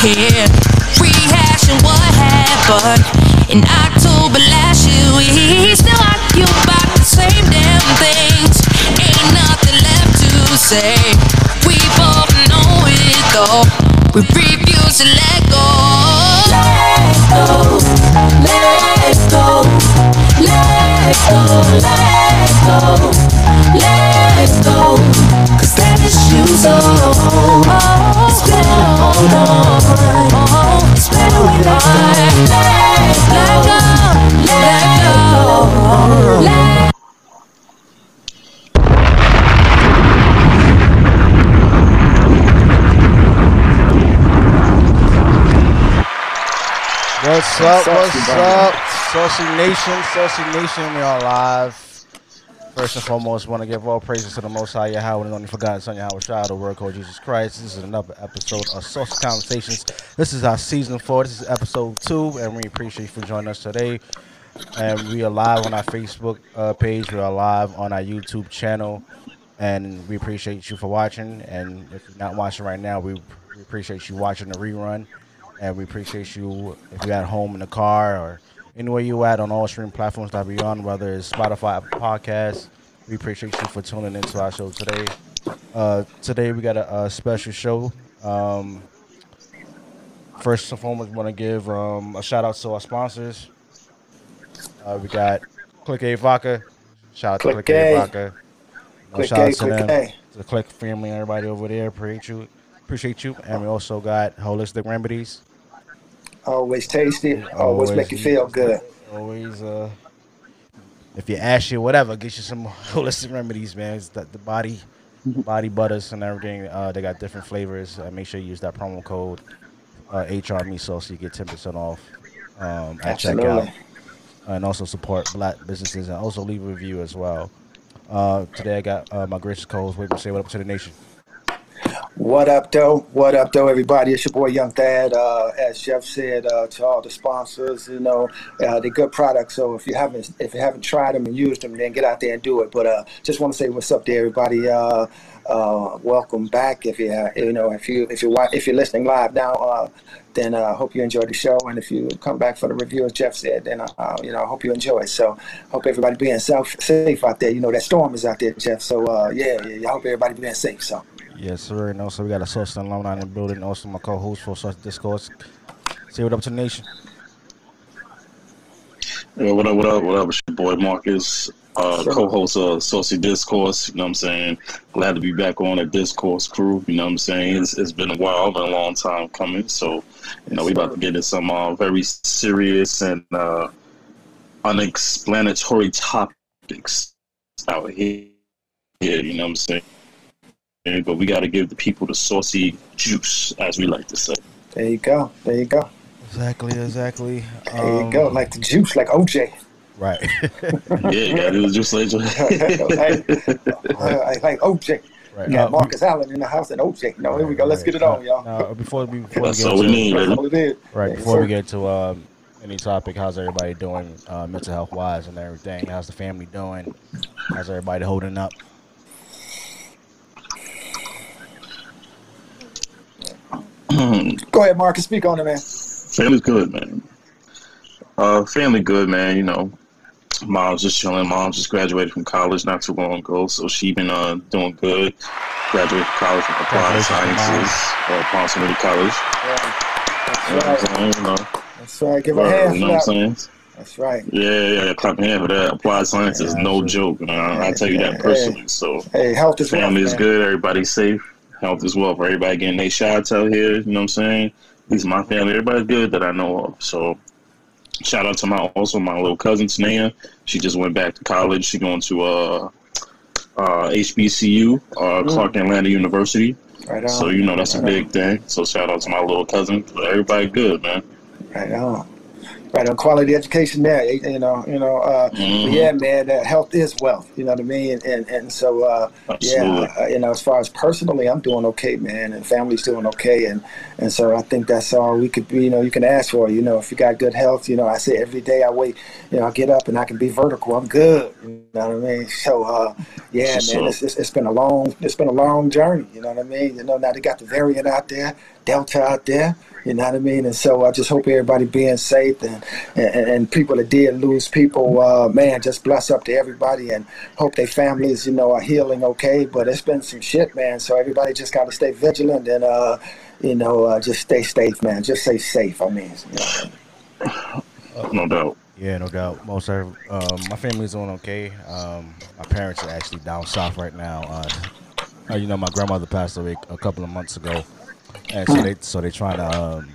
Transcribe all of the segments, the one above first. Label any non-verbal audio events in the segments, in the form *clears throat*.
here, rehashing what happened in October last year. We still argue about the same damn things. Ain't nothing left to say. We both know it though. We refuse to let go. Let go, let go, let go, let go, let go. Cause that issues it's better hold on. It's better when I let, let go, let go, What's up? What's up? Saucy Nation, Saucy Nation, we are live. First and foremost, want to give all praises to the Most High Yahweh and only forgotten Son Yahweh Shah, the Word Code Jesus Christ. This is another episode of Saucy Conversations. This is our season four. This is episode two, and we appreciate you for joining us today. And we are live on our Facebook uh, page. We are live on our YouTube channel, and we appreciate you for watching. And if you're not watching right now, we, we appreciate you watching the rerun and we appreciate you if you're at home in the car or anywhere you at on all streaming platforms that we on, whether it's Spotify, podcast. We appreciate you for tuning into our show today. Uh, today we got a, a special show. Um, first and foremost, we want to give um, a shout out to our sponsors. Uh, we got Click A Vodka. Shout out to Click A A. Vodka. Uh, Click shout out A, to Click them, A. to the Click family everybody over there. Appreciate you. Appreciate you. And we also got Holistic Remedies. Always tasty. Always, Always. make you feel good. Always, uh, if you ask you whatever, get you some *laughs* holistic remedies, man. It's the, the body, body butters and everything. Uh, they got different flavors. Uh, make sure you use that promo code uh, HR Miso so you get ten percent off um, at Absolutely. checkout, and also support black businesses and also leave a review as well. Uh, today I got uh, my gracious co-host. Wait, say what up to the nation. What up, though? What up, though, everybody? It's your boy Young Thad. Uh, as Jeff said, uh, to all the sponsors, you know, uh, they're good products. So if you haven't, if you haven't tried them and used them, then get out there and do it. But uh, just want to say what's up to everybody. Uh, uh, welcome back. If you you know if you if you if you're listening live now, then I hope you enjoyed the show. And if you come back for the review, as Jeff said, then you know, I hope you enjoy it. So hope everybody being self safe out there. You know, that storm is out there, Jeff. So yeah, yeah, yeah, I hope everybody being safe. So. Yes, sir. And also we got a Source alumni in the building. Also my co-host for Source Discourse. Say what up to the nation. Yeah, what up, what up, what up? It's your boy Marcus, uh, Sure. co-host of Saucy Discourse. You know what I'm saying? Glad to be back on the Discourse crew. You know what I'm saying? It's, it's been a while, been a long time coming. So, you know, we about to get into some uh, very serious and uh, unexplanatory topics out here. Yeah, you know what I'm saying? But we got to give the people the saucy juice, as we like to say. There you go. There you go. Exactly, exactly. There you go. Um, Like the juice, like OJ. Right. *laughs* *laughs* Yeah, got it was just like like, uh, like OJ. right. You got Uh, Marcus Allen in the house and OJ. No, here we go. Let's get it on, y'all. Now, before we before That's we all get we to, need, That's baby. all right before we get to um, any topic, how's everybody doing, uh, mental health wise and everything? How's the family doing? How's everybody holding up? Go ahead, Marcus. Speak on it, man. Family's good, man. Uh, family good, man. You know, mom's just chilling. Mom just graduated from college not too long ago, so she been uh, doing good. Graduated from college from applied Congratulations, Mom. sciences, uh, Palm City College. You know what I'm That's right. saying? You know, That's right. Give a hand you know what I'm saying? That's right. Yeah, yeah, yeah. Clap your hand for that. Applied science is no absolutely. joke, man. I tell you that personally. So, Hey, health is wealth, family is good. Everybody's safe. Health as well for everybody getting their shots out here. You know what I'm saying? At least my family, everybody's good that I know of. So shout out to my also my little cousin Tanea. She just went back to college. She going to uh uh HBCU, uh Clark Atlanta University. Right on. So you know that's a big thing. So shout out to my little cousin. Everybody good, man. Right on. Right on quality education there. You know, you know, uh, Mhm. yeah, man. Uh, health is wealth. You know what I mean? And and so uh, yeah, uh, you know, as far as personally, I'm doing okay, man, and family's doing okay, and and so I think that's all we could, you know, you can ask for. You know, if you got good health, you know, I say every day I wait, you know, I get up and I can be vertical. I'm good. You know what I mean? So uh, yeah, man, it's, it's, it's been a long, it's been a long journey. You know what I mean? You know, now they got the variant out there, Delta out there. You know what I mean? And so I just hope everybody being safe and and, and people that did lose people, uh, man, just bless up to everybody and hope their families, you know, are healing okay. But it's been some shit, man. So everybody just got to stay vigilant and, uh, you know, uh, just stay safe, man. Just stay safe. I mean, you know. No doubt. Yeah, no doubt. Most of um, my family's doing okay. Um, my parents are actually down south right now. Uh, uh, you know, my grandmother passed away a couple of months ago, and so they so they trying to um,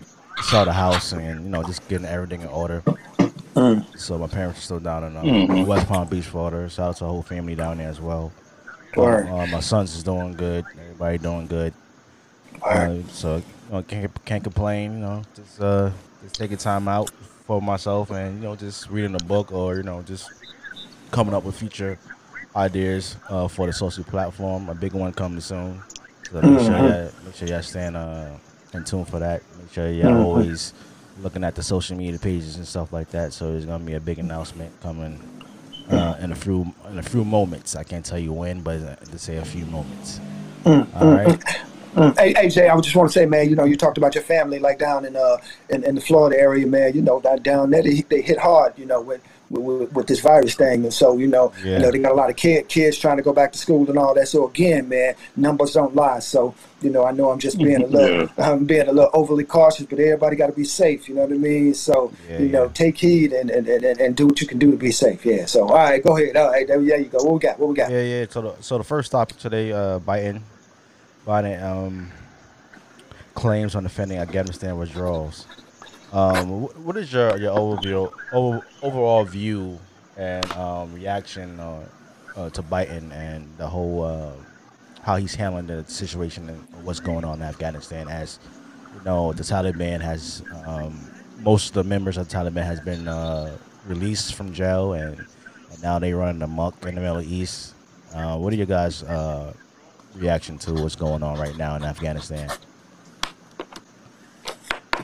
sell the house and you know just getting everything in order. So my parents are still down in um, Mhm. West Palm Beach, Florida. Shout out to the whole family down there as well. Word. Uh, my sons is doing good. Everybody doing good. Uh, so you know, can't can't complain. You know, just uh, just taking time out for myself, and you know, just reading a book or you know, just coming up with future ideas uh, for the social platform. A big one coming soon. So make sure Mhm. y'all, make sure y'all stand uh, in tune for that. Make sure y'all Mhm. always looking at the social media pages and stuff like that. So there's gonna be a big announcement coming. Uh, in a few in a few moments, I can't tell you when, but uh, to say a few moments. All right. Hey, hey, Jay, I just want to say, man, you know, you talked about your family, like down in uh in, in the Florida area, man. You know, that down there, they, they hit hard, you know, with, with with this virus thing, and so you know, Yeah. you know, they got a lot of kid kids trying to go back to school and all that. So again, man, numbers don't lie. So you know, I know I'm just being a little, *laughs* I'm being a little overly cautious, but everybody got to be safe. You know what I mean? So Yeah, you know, yeah. take heed and, and, and, and do what you can do to be safe. Yeah. So all right, go ahead. All right, there, there you go. What we got? What we got? Yeah, yeah. So the so the first topic today, uh, Biden, Biden um, claims on defending Afghanistan withdrawals. Um, what is your your overview, over, overall view and um, reaction uh, uh, to Biden and the whole uh, how he's handling the situation and what's going on in Afghanistan? As you know, the Taliban has um, most of the members of the Taliban has been uh, released from jail and, and now they running amok in the Middle East. Uh, what are your guys' uh, reaction to what's going on right now in Afghanistan?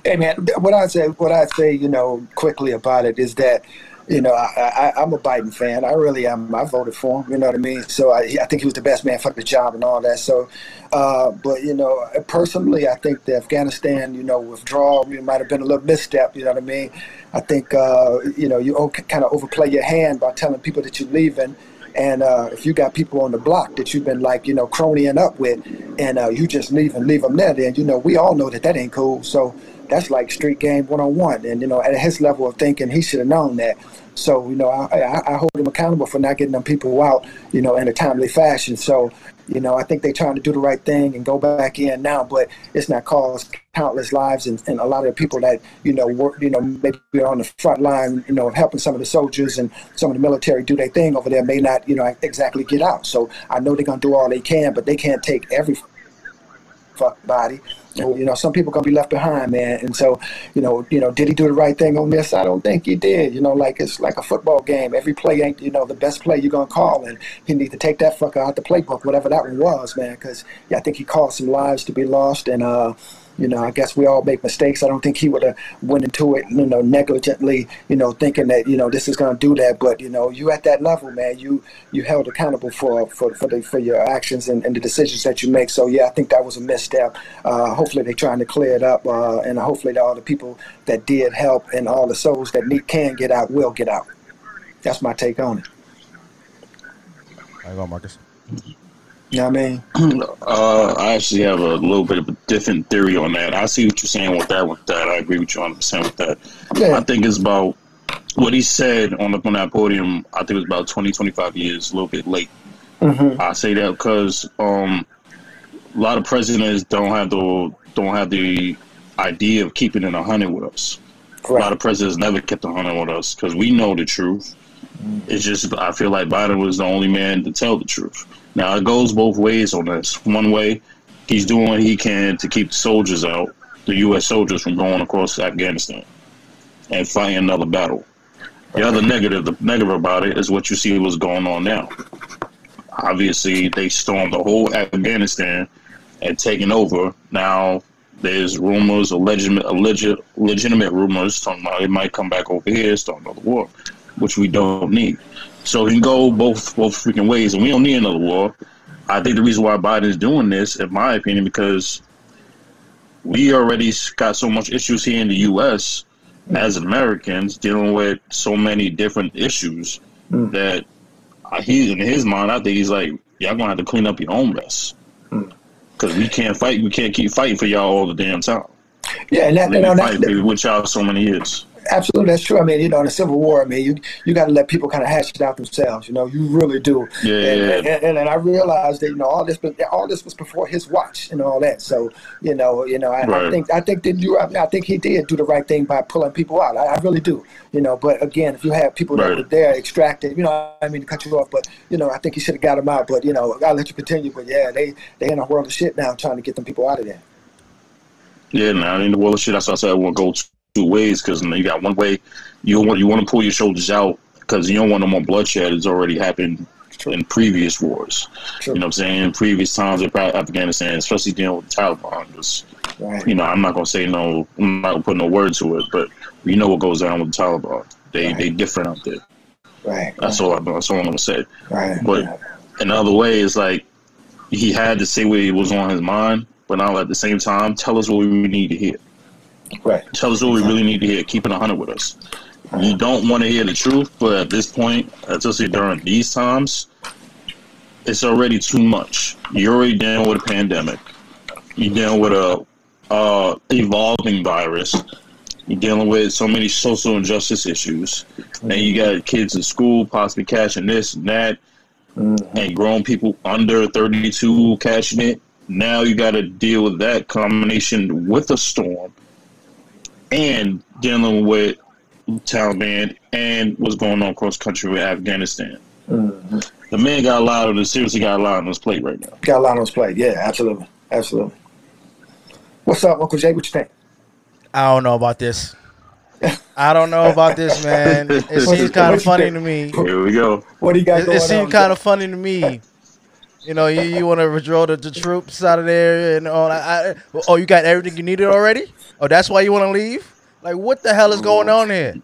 Hey man, what I say, what I say, you know, quickly about it is that, you know, I, I, I'm a Biden fan. I really am. I voted for him. You know what I mean? So I, I think he was the best man for the job and all that. So, uh, but you know, personally, I think the Afghanistan, you know, withdrawal, it might have been a little misstep. You know what I mean? I think, uh, you know, you kind of overplay your hand by telling people that you're leaving. And uh, if you got people on the block that you've been like, you know, cronying up with, and uh, you just leave and leave them there, then you know we all know that that ain't cool. So that's like street game one on one. And you know, at his level of thinking, he should have known that. So you know, I, I, I hold him accountable for not getting them people out, you know, in a timely fashion. So you know, I think they're trying to do the right thing and go back in now, but it's not caused countless lives and, and a lot of the people that you know work, you know, maybe are on the front line, you know, helping some of the soldiers and some of the military do their thing over there may not, you know, exactly get out. So I know they're gonna do all they can, but they can't take every fuck body. You know, some people gonna be left behind, man. And so, you know, you know, did he do the right thing on this? I don't think he did. You know, like it's like a football game. Every play ain't, you know, the best play you're gonna call, and he need to take that fucker out the playbook, whatever that one was, man. Because yeah, I think he caused some lives to be lost, and uh, you know, I guess we all make mistakes. I don't think he would have went into it, you know, negligently, you know, thinking that you know this is going to do that. But you know, you at that level, man, you you held accountable for for for, the, for your actions and, and the decisions that you make. So yeah, I think that was a misstep. Uh, hopefully, they're trying to clear it up, uh, and hopefully, all the people that did help and all the souls that need, can get out will get out. That's my take on it. There you Marcus. What I mean? *clears throat* Uh, I actually have a little bit of a different theory on that. I see what you're saying with that. With that, I agree with you 100 percent with that. Yeah. I think it's about what he said on the on that podium. I think it was about 20, 25 years, a little bit late. Mm-hmm. I say that because um, a lot of presidents don't have the don't have the idea of keeping it a hundred with us. A lot of presidents never kept a hundred with us because we know the truth. It's just I feel like Biden was the only man to tell the truth. Now it goes both ways on this. One way, he's doing what he can to keep the soldiers out, the U.S. soldiers from going across Afghanistan. and fighting another battle. The other negative, the negative about it is what you see what's going on now. Obviously, they stormed the whole Afghanistan and taken over. Now there's rumors, legitimate, alleged, legitimate rumors talking about it might come back over here, start another war, which we don't need. So he can go both both freaking ways, and we don't need another war. I think the reason why Biden is doing this, in my opinion, because we already got so much issues here in the U.S. as Americans dealing with so many different issues Mm. that he's in his mind. I think he's like, y'all gonna have to clean up your own mess Mm. because we can't fight. We can't keep fighting for y'all all the damn time. Yeah, and that, We've you know, been that, fighting with y'all so many years. Absolutely that's true. I mean, you know, in the Civil War, I mean, you you got to let people kind of hash it out themselves. You know, you really do. Yeah, and, yeah. and, and, and I realized that you know all this, but all this was before his watch and all that. So you know, you know, I, I think I think that you, I, I think he did do the right thing by pulling people out. I, I really do. You know, but again, if you have people that Right. were there extracted, you know, I mean to cut you off, but you know, I think he should have got them out. But you know, I'll let you continue. But yeah, they they in a world of shit now, trying to get them people out of there. Yeah, now in the world of shit, that's why I said I want to go two ways because you got one way you want you want to pull your shoulders out because you don't want no more bloodshed. It's already happened True. in previous wars. True. You know what I'm saying? Previous times in Afghanistan, especially dealing with the Taliban. 'cause, Right. you know, I'm not gonna say no. I'm not gonna put no word to it, but you know what goes down with the Taliban. They Right. they different out there. Right. That's all. I, that's all I'm gonna say. Right. But another way is like he had to say what was on his mind, but now at the same time, tell us what we need to hear. Right. Tell us what we really need to hear. Keep it 100 with us. You don't want to hear the truth, but at this point, especially during these times, it's already too much. You're already dealing with a pandemic. You're dealing with a uh, evolving virus. You're dealing with so many social injustice issues. And you got kids in school possibly catching this and that, Mhm. and grown people under 32 catching it. Now you got to deal with that combination with a storm and dealing with Taliban and what's going on across country with Afghanistan. Mhm. The man got a lot of the seriously got a lot on his plate right now. Got a lot on his plate. Yeah, absolutely. Absolutely. What's up, Uncle Jay? What you think? I don't know about this. I don't know about this, man. It *laughs* seems kind of funny to me. Here we go. What do you got It, going it on? seemed kind of funny to me. You know, you, you want to withdraw the, the troops out of there and all. I, I, oh, you got everything you needed already? Oh, that's why you want to leave? Like, what the hell is mm. going on here?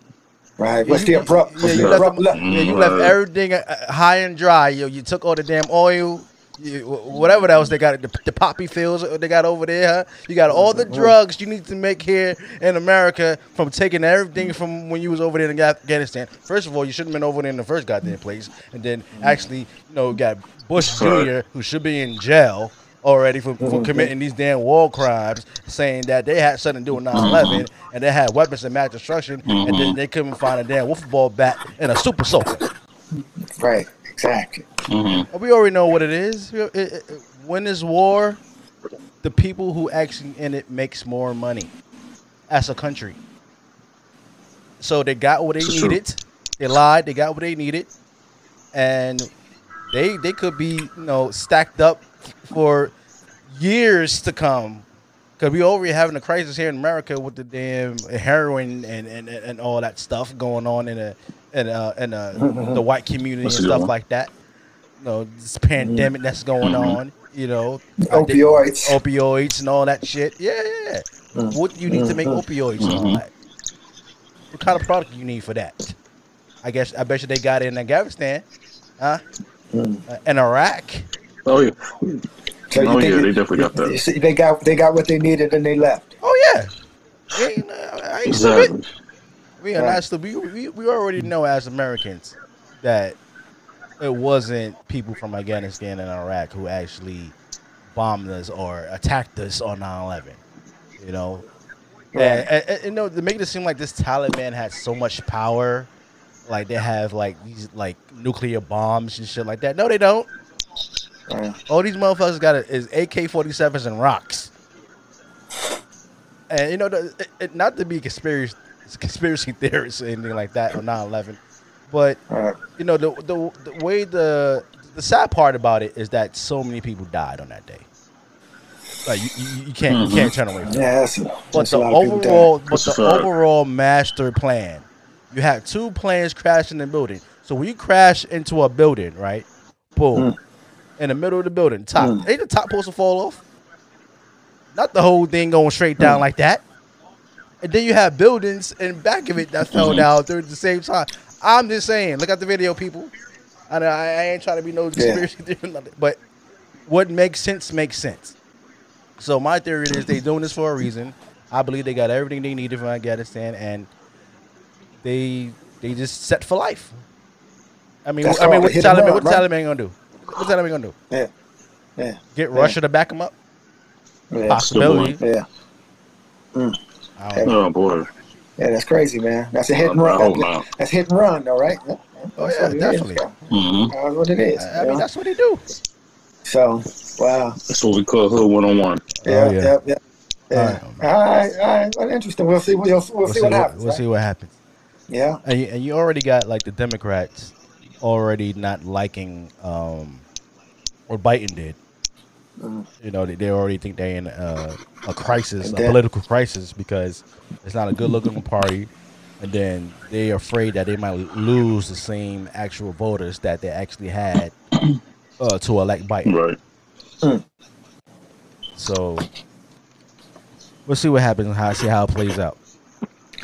right. What's you- the abrupt? Yeah, you left, abrupt them- yeah, you left everything uh, uh, high and dry. You, you took all the damn oil, you, whatever else they got, the, the poppy fields they got over there. Huh? You got all the drugs you need to make here in America from taking everything from when you was over there in Afghanistan. First of all, you shouldn't have been over there in the first goddamn place, and then actually, you know, got Bush Jr. who should be in jail already for, for committing these damn war crimes, saying that they had something to do with 9/11 and they had weapons of mass destruction, and then they couldn't find a damn wiffle ball bat and a super soaker. Right. Exactly. hmm We already know what it is. It- it- it- when there's war, the people who actually in it makes more money as a country. So they got what they needed. They lied. They got what they needed, and they they could be you know stacked up for years to come. Cause we already having a crisis here in America with the damn heroin and, and, and all that stuff going on in a in a, in a, the white community and stuff one. like that. You know, this pandemic that's going Mhm. on. You know, Opioids. opioids and all that shit. Yeah, yeah. yeah. Mm. What do you need to make Mhm. opioids and all that? What kind of product you need for that? I guess I bet you they got it in Afghanistan, huh? Mm. In Iraq. Oh yeah. So Oh, yeah, it- they definitely got that. you see, They got they got what they needed and they left. Oh yeah. Ain't, uh, I ain't stupid. We are Right. not stupid. We, we, we already know as Americans that it wasn't people from Afghanistan and Iraq who actually bombed us or attacked us on 9/11. You know, Right. and, and, and, you know, to make it seem like this Taliban had so much power, like they have like these like nuclear bombs and shit like that. No, they don't. Right. All these motherfuckers got is AK-47s and rocks. And you know, the, it, it, not to be conspiracy conspiracy theorists or anything like that on 9/11, but Right. you know the, the the way the the sad part about it is that so many people died on that day. Like you, you, you can't you can't mm-hmm. turn away from. Yeah, that's, But that's a the lot of people overall, but the overall master plan, you have two planes crashing in the building. So when you crash into a building, right? Boom, in the middle of the building, top Mm. ain't the top supposed to fall off? Not the whole thing going straight down Mm. like that. And then you have buildings in back of it that fell Mhm. down during the same time. I'm just saying, look at the video, people. I know I, I ain't trying to be no Yeah. conspiracy *laughs* theory, nothing, but what makes sense makes sense. So my theory is they doing this for a reason. I believe they got everything they needed from Afghanistan, and they they just set for life. I mean, That's I mean, all. what Hit the and Taliban, run, what the? Taliban gonna do? What the Taliban gonna do? Yeah. Yeah. Get Yeah. Russia to back them up? Yeah. Possibility. Yeah. I don't. Oh boy. Yeah, that's crazy, man. That's a hit and run. hope That's, that's hit and run, though, right? Yeah. Oh That's yeah, what it is. definitely. hmm That's what it is. I, I mean, know? that's what they do. So, wow. That's what we call hood one on one. Yeah, yeah. yeah, yeah. Yeah. All right. All right, all right. Well, interesting. We'll see. We'll, we'll, We'll, see, see what what, happens. we'll right? see what happens. Yeah. And you, and you already got like the Democrats already not liking um, what Biden did. Mhm. You know, they, they already think they're in uh, a crisis, And a political crisis, because it's not a good looking party. And then they're afraid that they might lose the same actual voters that they actually had uh, to elect Biden. Right. So we'll see what happens and how see how it plays out.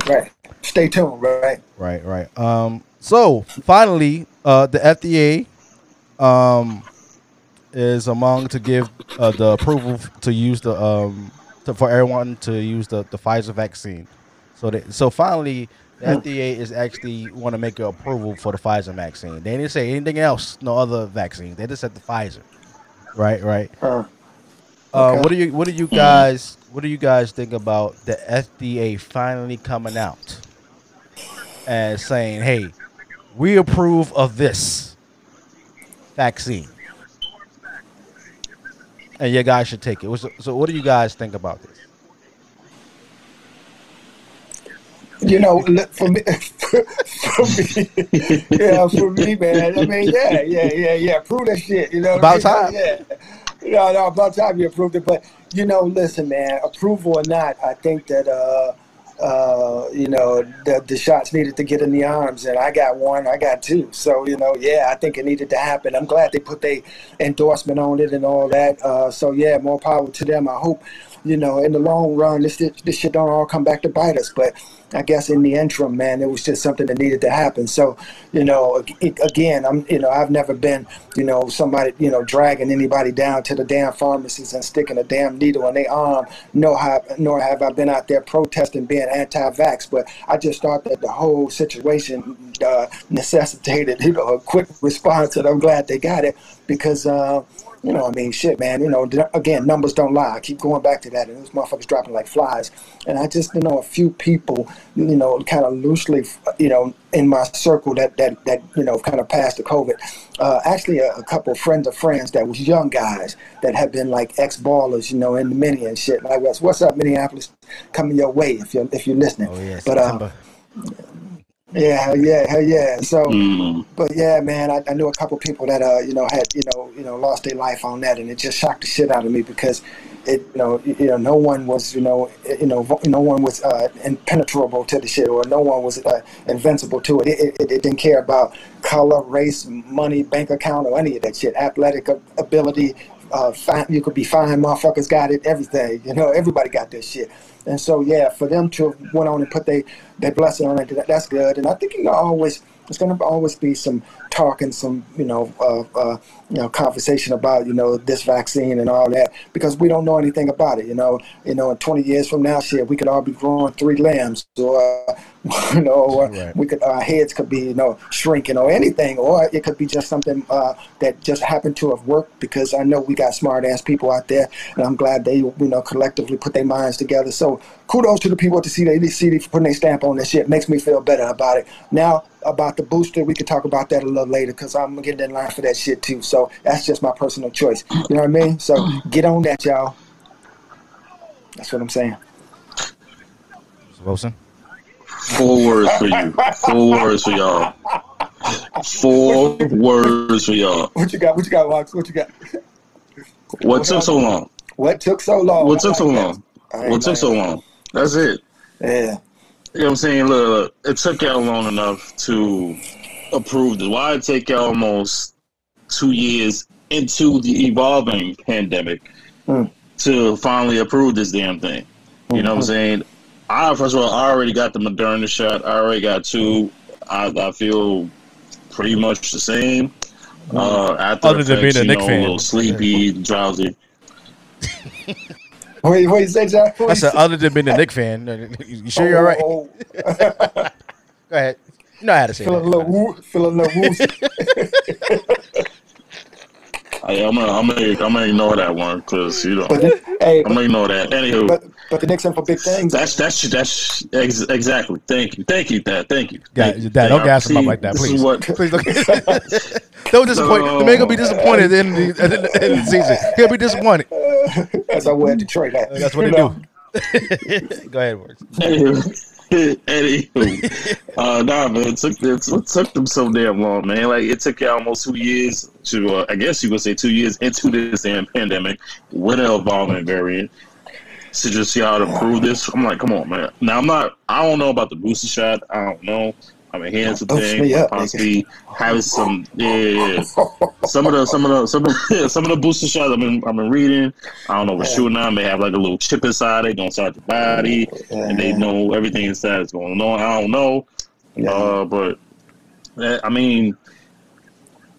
Right. Stay tuned. Right. Right, right. Um, so finally, uh, the FDA um, is among to give uh, the approval to use the um, to, for everyone to use the, the Pfizer vaccine. So they, so finally, the Hmm. FDA is actually want to make an approval for the Pfizer vaccine. They didn't say anything else, no other vaccine. They just said the Pfizer. Right, right. Uh, Uh, Okay. what do you what do you guys what do you guys think about the FDA finally coming out and saying, "Hey, we approve of this vaccine, and you guys should take it." So, what do you guys think about this? you know, for me, *laughs* for me, yeah, for me, man. I mean, yeah, yeah, yeah, yeah. Prove that shit. You know, About I time. Yeah. No, no, about time you approved it. But you know, listen, man. Approval or not, I think that uh, uh, you know the the shots needed to get in the arms, and I got one, I got two. So you know, yeah, I think it needed to happen. I'm glad they put their endorsement on it and all that. Uh, so yeah, more power to them. I hope you know, in the long run, this this shit don't all come back to bite us. But I guess in the interim, man, it was just something that needed to happen. So, you know, again, I'm, you know, I've never been, you know, somebody, you know, dragging anybody down to the damn pharmacies and sticking a damn needle in their arm. No, have, nor have I been out there protesting being anti-vax. But I just thought that the whole situation uh, necessitated, you know, a quick response, and I'm glad they got it because. Uh, you know, I mean, shit, man. You know, again, numbers don't lie. I keep going back to that, and those motherfuckers dropping like flies. And I just, you know, a few people, you know, kind of loosely, you know, in my circle that that that you know, kind of passed the COVID. Uh, actually, a, a couple of friends of friends that was young guys that have been like ex ballers, you know, in the mini and shit. Like, what's what's up, Minneapolis? Coming your way if you're if you're listening. Oh yeah, But uh. Yeah, hell yeah, hell yeah. So. Mm. But yeah, man, I, I knew a couple people that uh, you know, had you know, you know, lost their life on that, and it just shocked the shit out of me because it, you know, you know, no one was, you know, you know, no one was uh, impenetrable to the shit, or no one was uh, invincible to it. It, it. it didn't care about color, race, money, bank account, or any of that shit. Athletic ability, uh, fine, you could be fine. Motherfuckers got it. Everything, you know, everybody got this shit. And so, yeah, for them to have went on and put their blessing on it, that, that's good. And I think you always there's going to always be some talk and some you know uh, uh, you know conversation about you know this vaccine and all that because we don't know anything about it. You know, you know, in 20 years from now, shit, we could all be growing three limbs, or *laughs* you know, or Right. we could our heads could be you know shrinking or anything, or it could be just something uh, that just happened to have worked because I know we got smart ass people out there, and I'm glad they you know collectively put their minds together. So kudos to the people at the CDC for putting a stamp on this shit. Makes me feel better about it. Now about the booster, we could talk about that a little later because I'm getting in line for that shit too. So that's just my personal choice. You know what I mean? So get on that, y'all. That's what I'm saying. Wilson. Four words for you. Four words for y'all. Four words for y'all. What you got? What you got, Wax? What you got? What took so long? What took so long? What took so long? What took so long? That's it. Yeah. You know what I'm saying? Look, look, it took y'all long enough to approve this. Why it take y'all almost two years into the evolving pandemic Hmm. to finally approve this damn thing? You know what I'm saying? I first of all, I already got the Moderna shot. I already got two. I, I feel pretty much the same. Uh, after Other than effects, being a you Knick know, fan. a little sleepy, drowsy. *laughs* Wait, you say, Jack? I said, other than being a Knick fan, you sure you're all right? Oh, oh. *laughs* Go ahead. You know how to say Feel a little woo, feel a little woozy. *laughs* I, I'm gonna, I'm gonna, I'm gonna ignore that one because you know, But the, hey, I'm gonna ignore that. Anywho, but but the Knicks in for big things. That's that's that's ex- exactly. Thank you, thank you, Thad. Thank you. Thad, Thank you. Thad, don't Thank- gas him up like that, please. What, Please don't. *laughs* don't disappoint. The man gonna be disappointed in the end of the, at the end of the season. He'll be disappointed. As I wear Detroit hat. That's what they know? do. *laughs* Go ahead, Works. *laughs* Anywho, uh, nah, man, it took it took them so damn long, man. Like it took you almost two years to, uh, I guess you would say two years into this damn pandemic with an evolving variant to just y'all to prove this. I'm like, come on, man. Now I'm not. I don't know about the booster shot. I don't know. I mean, here's the thing. up, possibly having some, yeah, yeah, yeah. some of the some of the some of the, *laughs* some of the booster shots I've been I've been reading. I don't know what shooting on. They have like a little chip inside it, inside the body, and they know everything inside is going on. I don't know, Yeah. uh, but eh, I mean,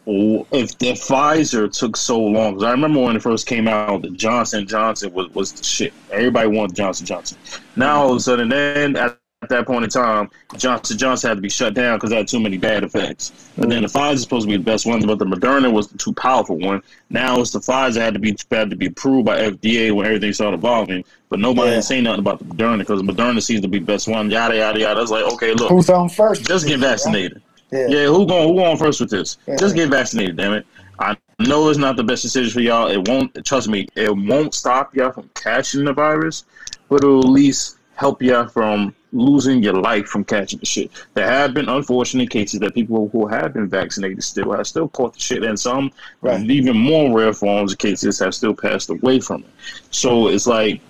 if the Pfizer took so long, 'cause I remember when it first came out, the Johnson Johnson was was the shit. Everybody wanted Johnson Johnson. Now all of a sudden, then at at that point in time, Johnson Johnson had to be shut down because it had too many bad effects. And then the Pfizer is supposed to be the best one, but the Moderna was the too powerful one. Now it's the Pfizer had to be had to be approved by FDA when everything started evolving. But nobody Yeah. saying nothing about the Moderna because Moderna seems to be the best one. Yada yada yada. It's like okay, look, Who's on first? just get vaccinated. Yeah. Yeah, who going who going first with this? Yeah. Just get vaccinated, damn it. I know it's not the best decision for y'all. It won't trust me, it won't stop y'all from catching the virus, but it'll at least help y'all from losing your life from catching the shit. There have been unfortunate cases that people who have been vaccinated still have still caught the shit, and some Right. even more rare forms of cases have still passed away from it. So it's like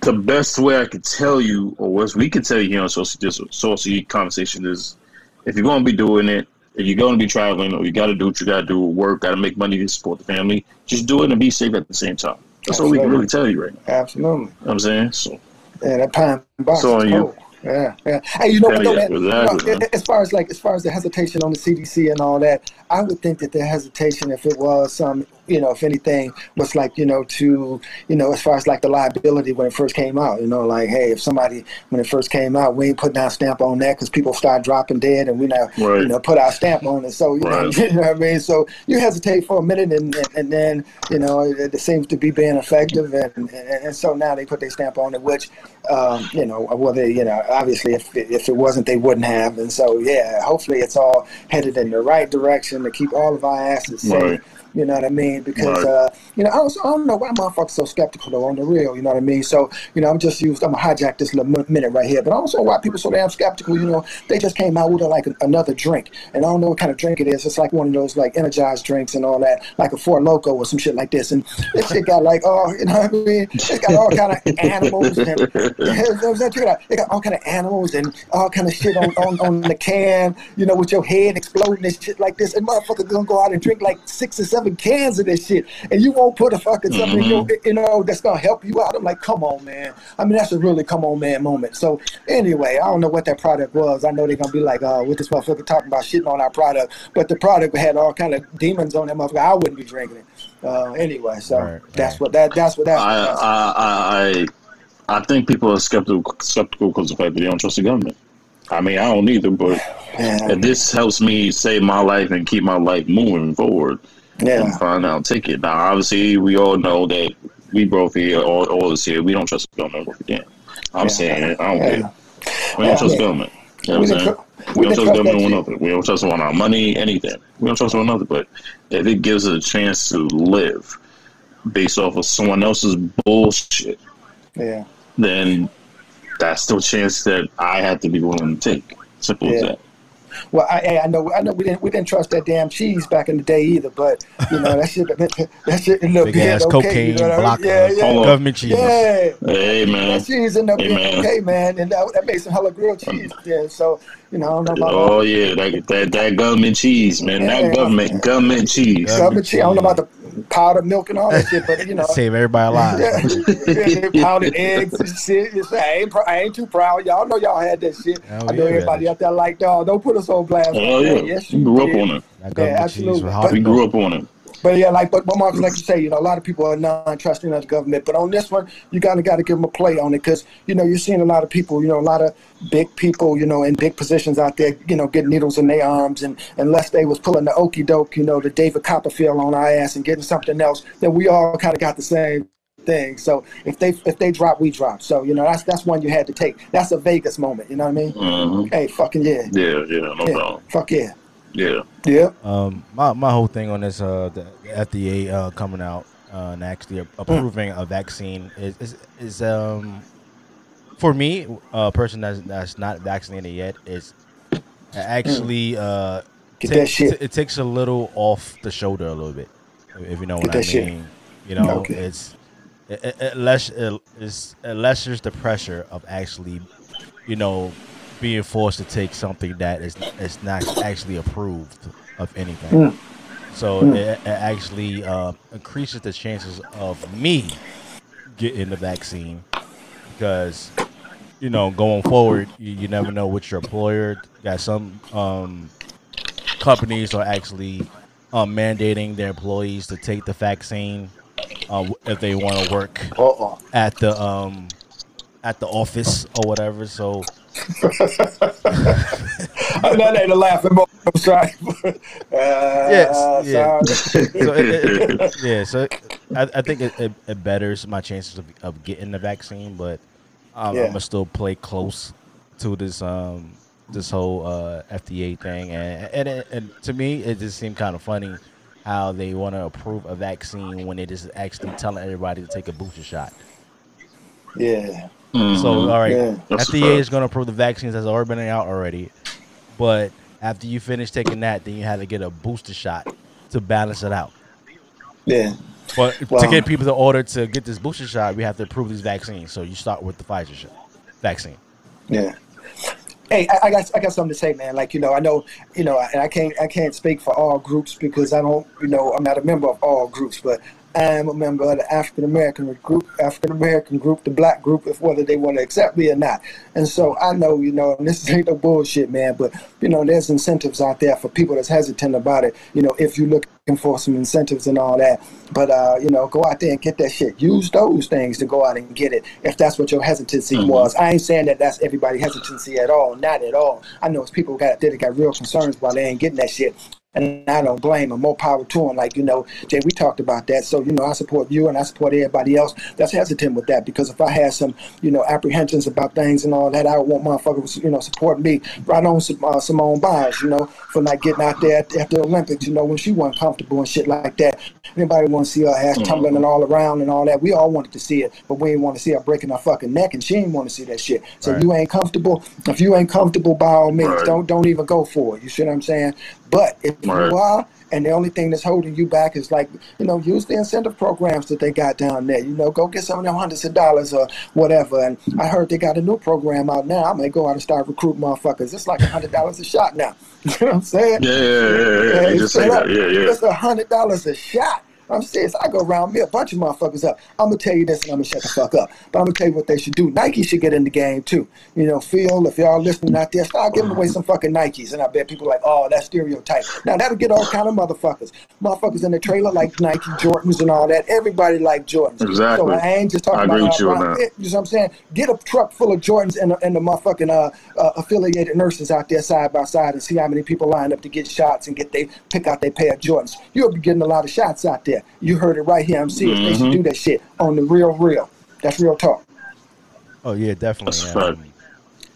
the best way I could tell you, or what we could tell you here on social social conversation is, if you're going to be doing it, if you're going to be traveling, or you got to do what you got to do, work, got to make money to support the family, just do it and be safe at the same time. That's all we can really tell you right now. Absolutely. You know what I'm saying? So Yeah, that pine box So is are you. Yeah, yeah. Hey, you know Yeah, yeah, man, you exactly, know, as far as like as far as the hesitation on the CDC and all that, I would think that the hesitation, if it was some, you know, if anything, was like you know to, you know, as far as like the liability when it first came out, you know, like hey, if somebody when it first came out, we ain't putting our stamp on that because people start dropping dead, and we now, Right. you know, put our stamp on it. So you, know, *laughs* you know what I mean. So you hesitate for a minute, and and, and then you know it, it seems to be being effective, and, and and so now they put their stamp on it, which um, you know, well, they, you know, obviously, if it, if it wasn't, they wouldn't have. And so, yeah, hopefully, it's all headed in the right direction to keep all of our asses safe. Right. You know what I mean? Because Right. uh, you know, I, also, I don't know why motherfuckers so skeptical though on the real. You know what I mean? So you know, I'm just used. I'm gonna hijack this little mi- minute right here. But I don't know why people so damn skeptical. You know, they just came out with a, like another drink, and I don't know what kind of drink it is. It's like one of those like energized drinks and all that, like a Four Loco or some shit like this. And this shit got like, oh, you know what I mean? It's got all kind of animals and check it out. It got all kind of animals and all kind of shit on, on, on the can. You know, with your head exploding and shit like this. And motherfucker gonna go out and drink like six or seven cans of this shit, and you won't put a fucking something in your, you know, that's gonna help you out. I'm like, come on, man. I mean, that's a really come on, man moment. So anyway, I don't know what that product was. I know they're gonna be like, uh, what this motherfucker talking about shitting on our product, but the product had all kind of demons on that motherfucker. I wouldn't be drinking it. Uh, anyway, so Right, that's right. what that that's what that's. I I I I, I think people are skeptical skeptical because of the fact that they don't trust the government. I mean, I don't either, but *sighs* yeah, if this helps me save my life and keep my life moving forward, yeah, fine. I'll take it. Now, obviously, we all know that we both here, all, all us here, we don't trust the government. worth. I'm Yeah. saying it. I don't Yeah. care. We don't trust the government. You know We what I'm saying? We don't trust the government on nothing. We don't trust them on our money, anything. We don't trust them on. But if it gives us a chance to live based off of someone else's bullshit, yeah. then that's the chance that I have to be willing to take. Simple as that. Well, I, I know, I know, we didn't, we didn't trust that damn cheese back in the day either. But you know, that shit, that shit ended up Big being ass okay. cocaine you know what I mean? Yeah, yeah, Government cheese. yeah. Hey man. That cheese ended up Hey, being man. okay, man, and that, that made some hella grilled cheese. Yeah, so you know, I don't know about Oh yeah, that that, that government cheese, man. Yeah. That government government cheese. Government cheese. I don't know about the powdered milk and all that shit, but you know, *laughs* Save everybody alive. yeah, yeah, *laughs* pounded eggs and shit. I ain't, pr- I ain't too proud. Y'all know y'all had that shit. Hell I know yeah. everybody out there like, dog, don't put us on blast. Hell yeah. Yes, We you grew up on it. That government absolutely. cheese with But- hot We grew up on it. But yeah, like, but, but Marcus, like you say, you know, a lot of people are non-trusting of the government. But on this one, you kind of got to give them a play on it because you know you're seeing a lot of people, you know, a lot of big people, you know, in big positions out there, you know, getting needles in their arms, and unless they was pulling the okey doke, you know, the David Copperfield on our ass and getting something else, then we all kind of got the same thing. So if they if they drop, we drop. So you know, that's that's one you had to take. That's a Vegas moment. You know what I mean? hmm Hey, fucking yeah, Yeah, yeah, no yeah, problem. fuck yeah, Yeah. yeah. Um, my, my whole thing on this, uh, the FDA uh, coming out uh, and actually approving a vaccine is, is, is um, for me, a person that's that's not vaccinated yet is actually uh, Get take- that shit. it takes a little off the shoulder a little bit, if you know Get what I that shit. mean. You know, Okay. it's it, it, it, less, it, it's, it lessens the pressure of actually, you know, being forced to take something that is is not actually approved of anything. Hmm. So it, it actually uh, increases the chances of me getting the vaccine because you know going forward you, you never know which your employer got some um, companies are actually um, mandating their employees to take the vaccine uh, if they want to work Uh-oh. at the um at the office or whatever. So that ain't a laughing moment. I'm sorry. Uh, Yes, yeah. sorry. so it, it- it- yeah, so I, I think it, it, it betters my chances of, of getting the vaccine, but um, Yeah. I'm gonna still play close to this um this whole uh, FDA thing, and and, it, and to me, it just seemed kind of funny how they want to approve a vaccine when it is actually telling everybody to take a booster shot. yeah. Mhm. So all right, Yeah. FDA is going to approve the vaccines that's already been out already, but after you finish taking that, then you have to get a booster shot to balance it out. Yeah. But to get people to order to get this booster shot, we have to approve these vaccines. So you start with the Pfizer shot, vaccine. Yeah. Hey, I, I got I got something to say, man. Like you know, I know you know, and I can't I can't speak for all groups because I don't you know I'm not a member of all groups, but I am a member of the African American group, African American group, the Black group, if whether they want to accept me or not. And so I know you know, and this *laughs* ain't no bullshit, man. But you know, there's incentives out there for people that's hesitant about it. You know, if you're looking for some incentives and all that. But uh, you know, go out there and get that shit. Use those things to go out and get it if that's what your hesitancy was. I ain't saying that that's everybody hesitancy at all, not at all. I know it's people got that got real concerns while they ain't getting that shit. And I don't blame them. More power to them. Like, you know, Jay, we talked about that. So, you know, I support you and I support everybody else that's hesitant with that because if I had some, you know, apprehensions about things and all that, I want motherfuckers, you know, support me right on uh, Simone Biles, you know, for not getting out there at, at the Olympics, you know, when she wasn't comfortable and shit like that. Anybody want to see her ass mm-hmm. tumbling and all around and all that? We all wanted to see it, but we didn't want to see her breaking her fucking neck and she didn't want to see that shit. So Right. you ain't comfortable. If you ain't comfortable, by all means, Right. don't don't even go for it. You see what I'm saying? But if Right. you are, and the only thing that's holding you back is like, you know, use the incentive programs that they got down there. You know, go get some of them hundreds of dollars or whatever. And I heard they got a new program out now. I may go out and start recruiting motherfuckers. It's like a hundred dollars a shot now. *laughs* You know what I'm saying? Yeah, yeah, yeah, yeah. Yeah, You just say that. Yeah, yeah. It's a hundred dollars a shot. I'm serious. I go around me a bunch of motherfuckers up. I'm gonna tell you this, and I'm gonna shut the fuck up. But I'm gonna tell you what they should do. Nike should get in the game too. You know, Phil, if y'all listening out there, start giving away some fucking Nikes. And I bet people are like, oh, that's stereotype. Now that'll get all kind of motherfuckers. Motherfuckers in the trailer like Nike Jordans and all that. Everybody like Jordans. Exactly. So I ain't just talking I agree about with you on that. you know what I'm saying? Get a truck full of Jordans and, and the motherfucking uh, uh, affiliated nurses out there side by side and see how many people line up to get shots and get they pick out their pair of Jordans. You'll be getting a lot of shots out there. You heard it right here. I'm serious. They Mm-hmm. should do that shit on the real, real. That's real talk. Oh yeah, definitely. That's a um.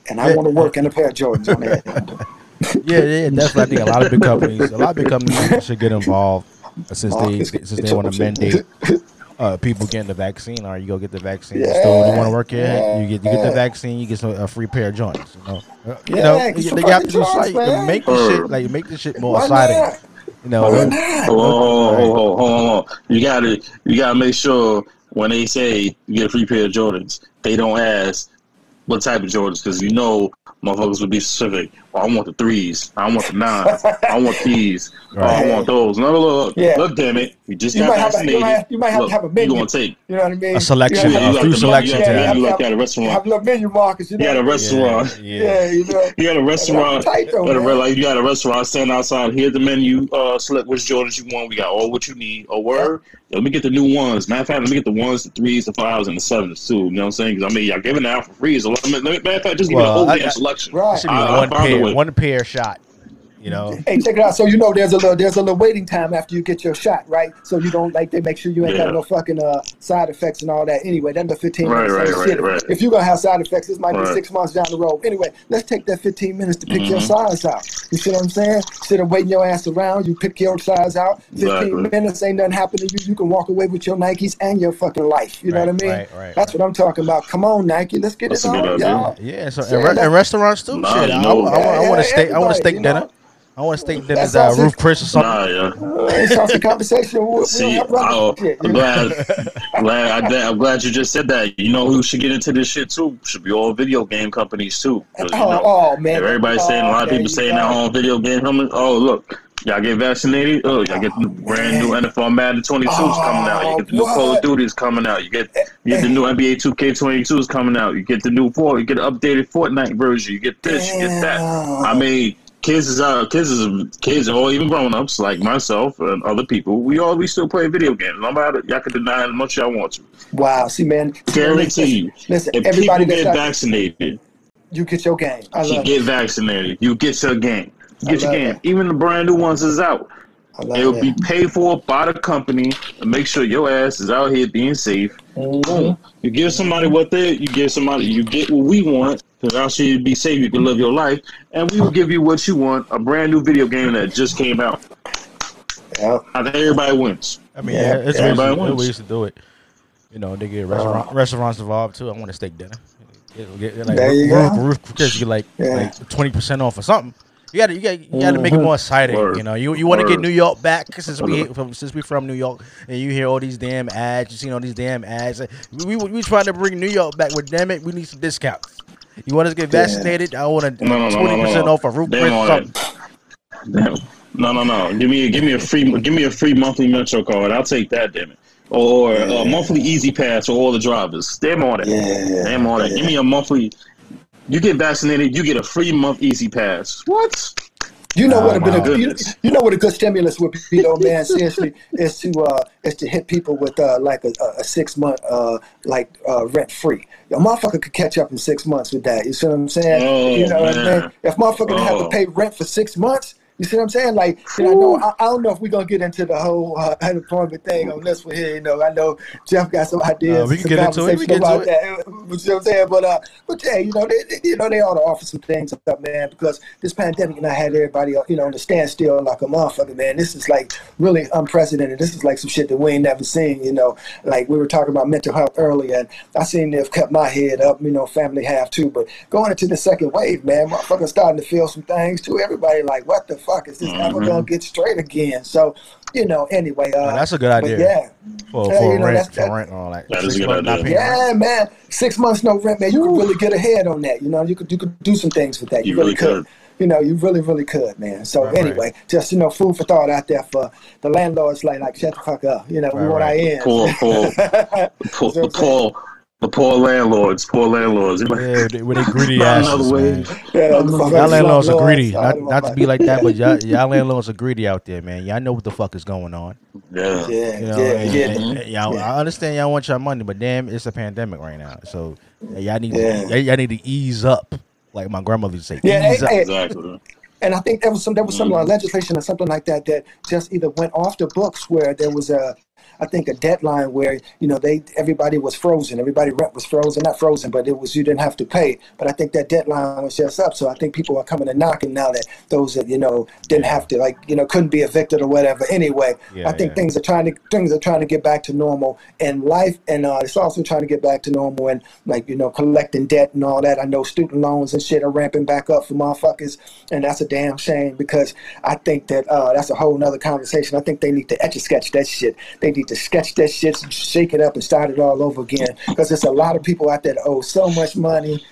And I Yeah. want to work in a pair of Jordans on that. *laughs* yeah, yeah, definitely. I think a lot of big companies, a lot of big companies should get involved uh, since they since they want to mandate *laughs* uh, people getting the vaccine. Or you go get the vaccine. Yeah, Still, you want to work here? yeah, you get you get the vaccine. You get some, a free pair of joints. You know, Uh, you know, get you, some they got to fucking do joints, like man. make the shit like make the shit more Why exciting. not? You know, Why it- not? Hold on, hold on, hold on, hold on. You gotta, you gotta make sure when they say you get a free pair of Jordans, they don't ask what type of Jordans, because you know motherfuckers would be specific. Oh, I want the threes. I want the nines. I want *laughs* these. Oh, I want those. No, look, Yeah. look, damn it. You just You got might have- you vaccinated. might have- you might have to Look, have a You menu. gonna take? You know what I mean? A selection, You Yeah, a you have, few like the- selection you yeah, tabs. have- you like have- at a restaurant. have little menu markers. You know You got a what I mean? restaurant. Yeah, Yeah, you know. You got a restaurant. tight though, At a, like you got a restaurant standing outside. Here's the menu. Uh, select which Jordans you want. We got all what you need. A word. Let me get the new ones. Matter of fact, let me get the ones, the threes, the fives, and the sevens too. You know what I'm saying? Because I mean, y'all giving it out for free. So let me, matter of fact, just give me Well, the whole I- damn I- selection. Right. It should I- I one found a pair, one pair shot. You know, Hey, check it out. So you know there's a little there's a little waiting time after you get your shot, right? So you don't like they make sure you ain't Yeah. got no fucking uh, side effects and all that. Anyway, that's the 15 Right, minutes. right, ain't right, right. If you're gonna have side effects, this might be six months down the road. Anyway, let's take that 15 minutes to pick your Mhm. size out. You see what I'm saying? Instead of waiting your ass around, you pick your size out. 15 Exactly. minutes ain't nothing happening to you. You can walk away with your Nikes and your fucking life. You know what I mean? right, right, That's what I'm talking about. Come on, Nike, let's get That's it on, y'all. yeah. So Yeah, and, re- and restaurants too. Nah, Shit, you I, know- I, I, want to yeah, steak. I want to everybody, steak dinner. know. I want a steak dinner. That's Uh, also- Ruth's Chris or something. Nah, yeah. It's off the conversation. We, we See, don't I'll- shit, you I'm glad, *laughs* glad, I, I'm glad you just said that. You know who should get into this shit too? Should be all video game companies too. 'Cause, you Oh, know, oh, man. If everybody's saying, a lot of Oh, people you saying go. that on video game companies, oh, look, y'all get vaccinated. Oh, y'all get the brand new NFL Madden 22s coming out. You get the new Call what? of Duty's coming out. You get you get the new NBA 2K22s coming out. You get the new four. You get the updated Fortnite version. You get this. You get that. I mean, kids is out. Kids is kids, or even grown ups like myself and other people. We all we still play video games. No matter y'all can deny as much y'all want to. Wow. See, man. Guarantee you. Listen, If everybody people get vaccinated, you get your game. I you get it. vaccinated. You get your game. You get your game. that. Even the brand new ones is out. It'll it. be paid for by the company to make sure your ass is out here being safe. Mhm. Boom. You give somebody what they, you give somebody, you get what we want. Because out here to be safe, you can live your life, and we will give you what you want. A brand new video game that just came out. Yeah. I think everybody wins. I mean, Yeah, yeah, it's everybody ways, to, wins. ways to do it. You know, they get uh-huh. restaurant, restaurants involved too. I want a steak dinner. Get, get, get like There you roof, go. Ruth's Chris, you get like Yeah. like twenty percent off or something. You got to you got you got to make it mm-hmm. more exciting. Word. You know, you you want to get New York back since we Word. from, since we from New York and you hear all these damn ads. You seen all these damn ads. We we, we trying to bring New York back. But damn it, we need some discounts. You want us to get Yeah. vaccinated? I want a No, no, no, no, twenty percent no. off a Ruth's Damn Chris or something. Damn. No, no, no. Give me, give me a free, give me a free monthly Metro card. I'll take that. Damn it. Or uh, a monthly E-ZPass for all the drivers. Damn all that. Yeah. Damn all that. Give me a monthly. You get vaccinated, you get a free month E-ZPass. What? You know Oh, what have been a, you, you know what a good stimulus would be though, man. Seriously, is to uh, is to hit people with uh, like a, a six month uh, like uh, rent free. Your motherfucker could catch up in six months with that. You see what I'm saying? Oh, you know what I mean? If motherfucker have to Oh. pay rent for six months. You see what I'm saying? Like, you know, I, know, I, I don't know if we're gonna get into the whole uh, unemployment thing on this one here. You know, I know Jeff got some ideas. Uh, we can get into it. We can get about into that. You know what I'm saying? But uh, but yeah, you know, they, they you know they ought to offer some things up, man, because this pandemic and I had everybody you know on the standstill like a motherfucker, man. This is like really unprecedented. This is like some shit that we ain't never seen. You know, like we were talking about mental health earlier, and I seen they've kept my head up. You know, family have too, but going into the second wave, man, motherfuckers starting to feel some things too. Everybody like, what the fuck is this ever Mhm. gonna get straight again? So, you know, anyway, uh, Well, that's a good idea. yeah. For, for you rent, that's- for rent and all that. That is a Six good months not idea. paying rent. Yeah, man. Six months no rent, man. You could really get ahead on that. You know, you could you could do some things with that. You, You really, really could. could. You know, you really, really could, man. So Right, right. anyway, just you know, food for thought out there for the landlords. Like, like shut the fuck up. You know, we Right, want our right. ends. Poor, poor, poor, the poor, the poor landlords, poor landlords. Yeah, *laughs* they- with they greedy Not asses, man. yeah, Y'all landlords are greedy. all Not, not to be like that, but y'all, y'all landlords are greedy out there, man. Y'all know what the fuck is going on. Yeah. Yeah, You know, yeah, and- yeah. and- and y'all, Yeah. I understand y'all want your money, but damn, it's a pandemic right now. So y'all need Yeah. to, y'all need to ease up, like my grandmother would say. Yeah, ease hey, up. hey, Exactly. And I think there was some there was some Mm-hmm. legislation or something like that that just either went off the books where there was a I think a deadline where you know they everybody was frozen, everybody rent was frozen, not frozen, but it was you didn't have to pay. But I think that deadline was just up, so I think people are coming and knocking now that those that you know didn't have to like you know couldn't be evicted or whatever. Anyway, Yeah, I think yeah. things are trying to things are trying to get back to normal in life, and uh, it's also trying to get back to normal and like you know collecting debt and all that. I know student loans and shit are ramping back up for motherfuckers, and that's a damn shame because I think that uh, that's a whole nother conversation. I think they need to etch a sketch that shit. They need to sketch that shit, shake it up, and start it all over again because there's a lot of people out there that owe so much money.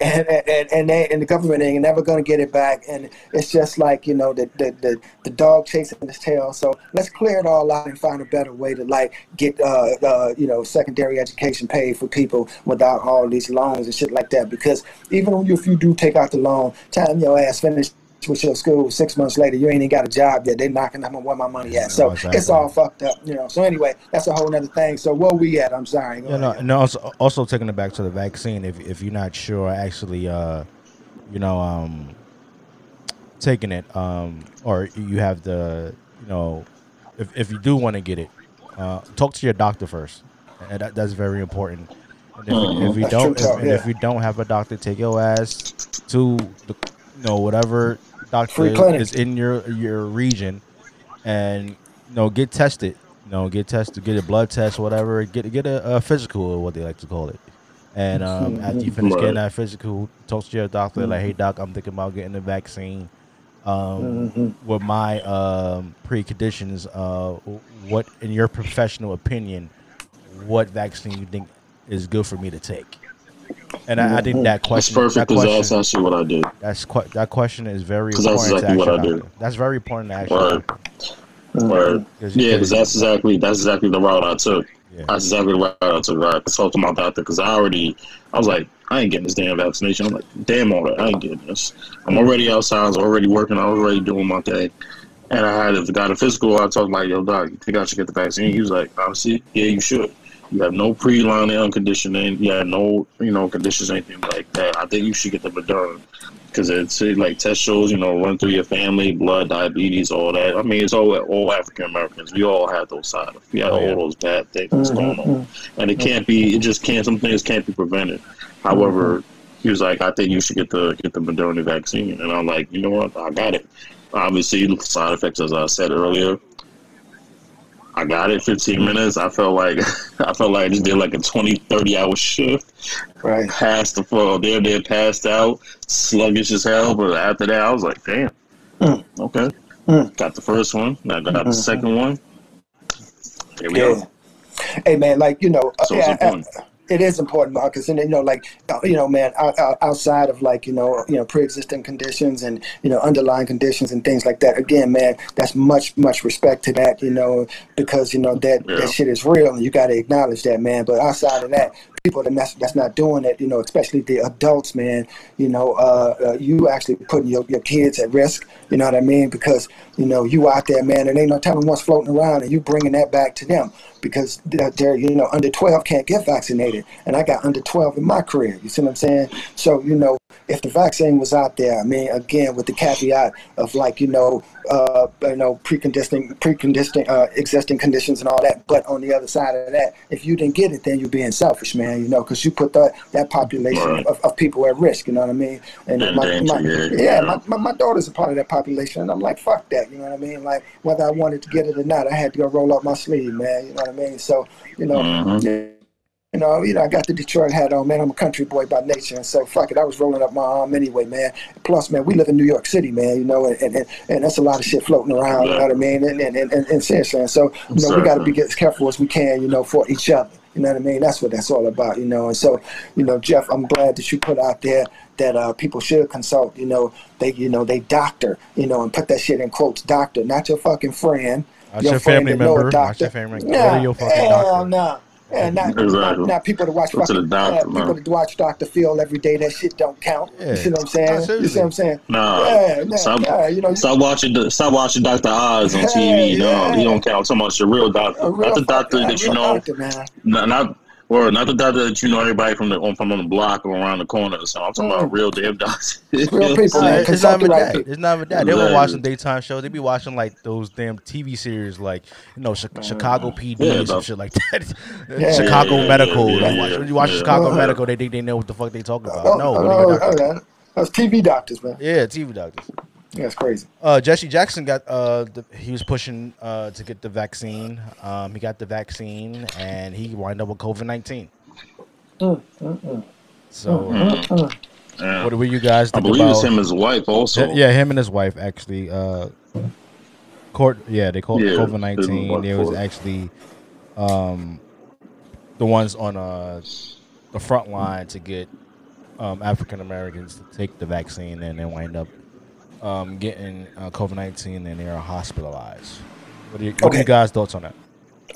And and and, they, and the government ain't never gonna get it back, and it's just like you know the the, the, the dog chasing his tail. So let's clear it all out and find a better way to like get uh, uh you know secondary education paid for people without all these loans and shit like that. Because even if you do take out the loan, time your ass finish with your school six months later, you ain't even got a job yet. They knocking on where my money at. So No, exactly. it's all fucked up, you know. So anyway, that's a whole other thing. So where we at? I'm sorry. Go know, ahead. and also, also taking it back to the vaccine. If if you're not sure, actually, uh, you know, um, taking it, um, or you have the, you know, if if you do want to get it, uh, talk to your doctor first. And that, that's very important. And if, if you That's don't, true talk, if, and if you don't have a doctor, take your ass to the, you know, whatever doctor Free is in your your region, and you know, get tested. You know, get tested, get a blood test, whatever. Get get a, a physical, or what they like to call it. And um, after you finish getting that physical, talk to your doctor like, "Hey, doc, I'm thinking about getting the vaccine. Um, With my um, preconditions, uh, what, in your professional opinion, what vaccine you think is good for me to take?" And I, I think that question. That's perfect that because that's actually what I did. that's que- that question is very 'Cause that's exactly what I did. That's very important to ask your Right. doctor. Right. 'Cause Yeah, because that's exactly that's exactly the route I took. Yeah. That's exactly the route I took. Right. I talked to my doctor because I already, I was like, I ain't getting this damn vaccination. I'm like, damn all that, I ain't getting this. I'm already outside. I was already working. I was already doing my thing. And I had the guy in physical. I talked like, yo, doc, you think I should get the vaccine? He was like, honestly, yeah, you should. You have no pre-line air conditioning. You have no, you know, conditions, anything like that. I think you should get the Moderna because it's like test shows, you know, run through your family, blood, diabetes, all that. I mean, it's all all African Americans. We all have those side. We have Oh, yeah. all those bad things that's going on, mm-hmm. and it can't be. It just can't. Some things can't be prevented. However, mm-hmm. he was like, I think you should get the get the Moderna vaccine, and I'm like, you know what? I got it. Obviously, the side effects, as I said earlier. I got it 15 minutes. I felt like *laughs* I felt like I just did like a 20, 30 hour shift Right. passed the floor. There, there, passed out, sluggish as hell. But after that, I was like, damn, Mm. okay. Mm. Got the first one. Now got the second one. Here we Yeah. go. Hey man, like you know, So yeah, important. It is important, Marcus, and you know, like uh, you know, man, out, out, outside of like you know, you know, pre-existing conditions and you know, underlying conditions and things like that. Again, man, that's much, much respect to that, you know, because you know that Yeah. that shit is real, and you got to acknowledge that, man. But outside of that, people that that's, that's not doing it, you know, especially the adults, man, you know, uh, uh, you actually putting your, your kids at risk. You know what I mean? Because you know you out there, man, and ain't no telling what's floating around, and you bringing that back to them because they're you know under 12 can't get vaccinated, and I got under 12 in my career. You see what I'm saying? So you know if the vaccine was out there, I mean, again with the caveat of like you know uh, you know preconditioning preconditioning uh, existing conditions and all that, but on the other side of that, if you didn't get it, then you're being selfish, man. You know, because you put that that population Right. of, of people at risk. You know what I mean? And In my, my, yeah, yeah, my, my, my daughter's a part of that population, and I'm like, fuck that. You know what I mean? Like whether I wanted to get it or not, I had to go roll up my sleeve, man. You know what I mean? So you know. Mhm. yeah, you know, you know, I got the Detroit hat on, man. I'm a country boy by nature, and so fuck it. I was rolling up my arm anyway, man. Plus, man, we live in New York City, man. You know, and and, and that's a lot of shit floating around. You know what I mean? And and and, and, seriously, and so you know, we got to be as careful as we can, you know, for each other. You know what I mean? That's what that's all about, you know. And so, you know, Jeff, I'm glad that you put out there that uh, people should consult. You know, they, you know, they doctor, you know, and put that shit in quotes, doctor, not your fucking friend. Not your family member, not doctor. your family- go Nah, your fucking hell doctor. no. Yeah, not, not, Exactly. not people to watch Go to the uh, doctor, yeah, people man. to watch Dr. Phil every day. That shit don't count. Yeah, You see what I'm saying? You see what I'm saying? Nah, Yeah, nah, stop, yeah, you know, you- stop watching the stop watching Doctor Oz on Yeah, TV. No, yeah. he don't count. I'm talking about your real doctor, a real not the fuck- doctor that you know, doctor, man. not not, Or not the doctor that you know everybody from the from on the block or around the corner. So I'm talking Mm. about real damn doctors. *laughs* Real people, man. it's not Consult even that. It's not even that. They were Exactly. watching daytime shows. They be watching like those damn TV series, like you know, Chi- Chicago PD Yeah, and some shit like that. *laughs* Yeah. Chicago Yeah, yeah, Medical. yeah, You yeah, watch, yeah. you watch Yeah. Chicago Uh-huh. Medical, they think they know what the fuck they talking about. Oh, no, oh, when oh, they got doctors. okay. That's TV doctors, man. yeah, TV doctors. Yeah, it's crazy. Uh, Jesse Jackson got uh, the, he was pushing uh, to get the vaccine. Um, he got the vaccine and he wound up with COVID nineteen. So, Yeah. what do you guys I think believe about? it's him and his wife also. Yeah, him and his wife actually. Uh, court. Yeah, they called Yeah, COVID nineteen. wife They was actually um, the ones on uh, the front line to get um, African Americans to take the vaccine, and then wind up um, getting uh, COVID nineteen, and they are hospitalized. What are, you, what are you guys' thoughts on that?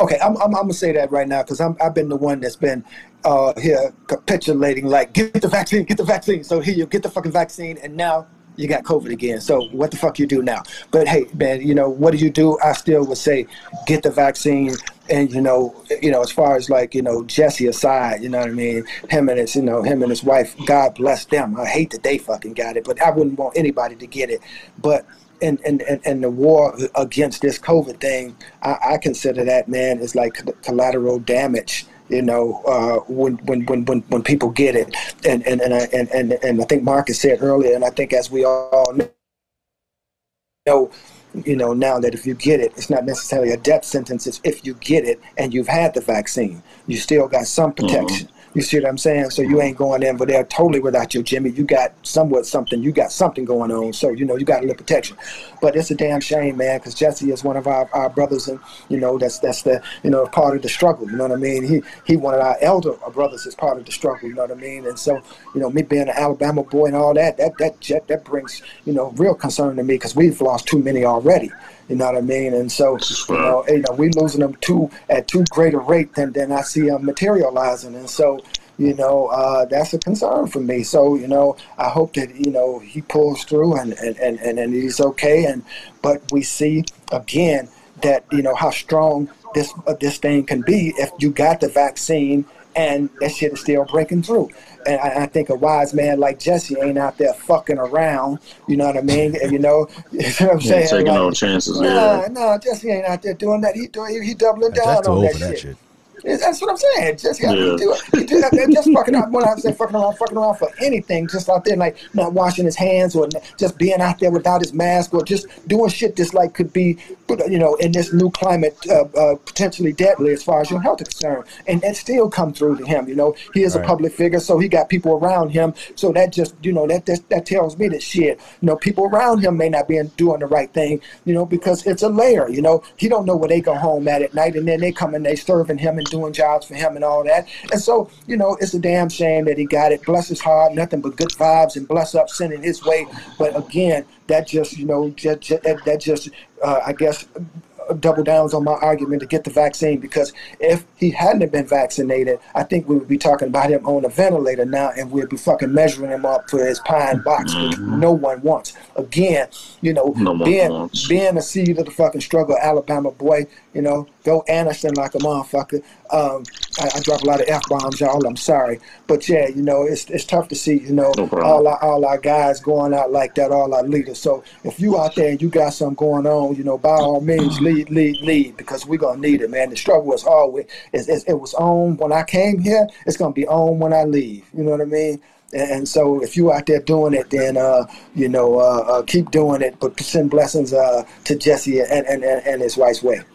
Okay, I'm, I'm, I'm gonna say that right now because I'm I've been the one that's been uh, here capitulating like *laughs* get the vaccine, get the vaccine. So here you get the fucking vaccine, and now you got COVID again. So what the fuck you do now? But hey, man, you know what do you do? I still would say get the vaccine. And you know, you know, as far as like you know, Jesse aside, you know what I mean. Him and his, you know, him and his wife. God bless them. I hate that they fucking got it, but I wouldn't want anybody to get it. But and and, and, the war against this COVID thing, I, I consider that man is like collateral damage. You know, uh, when, when when when when people get it, and and and I, and, and and I think Marcus said earlier, and I think as we all know, you know now that if you get it, it's not necessarily a death sentence. It's if you get it and you've had the vaccine, you still got some mm-hmm. protection. You see what I'm saying? So you ain't going in, but they're totally without your Jimmy. You got somewhat something. You got something going on. So you know you got a little protection. But it's a damn shame, man, because Jesse is one of our, our brothers, and you know that's that's the you know part of the struggle. You know what I mean? He he one of our elder brothers is part of the struggle. You know what I mean? And so you know me being an Alabama boy and all that that that that, that brings you know real concern to me because we've lost too many already. You know what I mean? And so, you know, you know, we losing them too at too great a rate than, than I see them materializing. And so, you know, uh, that's a concern for me. So, you know, I hope that, you know, he pulls through and, and, and, and, and he's okay. And, but we see again that, you know, how strong this, uh, this thing can be if you got the vaccine and that shit is still breaking through. And I, I think a wise man like Jesse ain't out there fucking around. You know what I mean? And you know, *laughs* you know what I'm Yeah, saying? taking Like, no chances. Nah, Yeah. nah, Jesse ain't out there doing that. He doing he, he doubling down on old that shit. that shit. That's what I'm saying. Just yeah, do do that. Just fucking around. When I say fucking around, fucking around for anything, just out there like not washing his hands or just being out there without his mask or just doing shit that's like could be, you know, in this new climate, uh, uh, potentially deadly as far as your health is concerned. And it still come through to him. You know, he is Right. a public figure, so he got people around him. So that just you know that that, that tells me that shit. You know, people around him may not be doing the right thing. You know, because it's a layer. You know, he don't know where they go home at at night, and then they come and they serving him and doing jobs for him and all that. And so, you know, it's a damn shame that he got it. Bless his heart, nothing but good vibes and bless up sending his way. But again, that just, you know, just, that, that just, uh, I guess, double downs on my argument to get the vaccine because if he hadn't been vaccinated, I think we would be talking about him on a ventilator now and we'd be fucking measuring him up for his pine box, which no one wants. Again, you know, No being wants. being a seed of the fucking struggle, Alabama boy, you know, go Anderson like a motherfucker. Um, I, I drop a lot of f bombs, y'all. I'm sorry, but yeah, you know, it's it's tough to see, you know, No all our all our guys going out like that, all our leaders. So if you out there and you got something going on, you know, by all means, lead, lead, lead, because we're gonna need it, man. The struggle is always it, it, it was on when I came here. It's gonna be on when I leave. You know what I mean? And so, if you out there doing it, then uh, you know, uh, uh, keep doing it. But send blessings uh, to Jesse and, and, and, and his wife's way. Oh,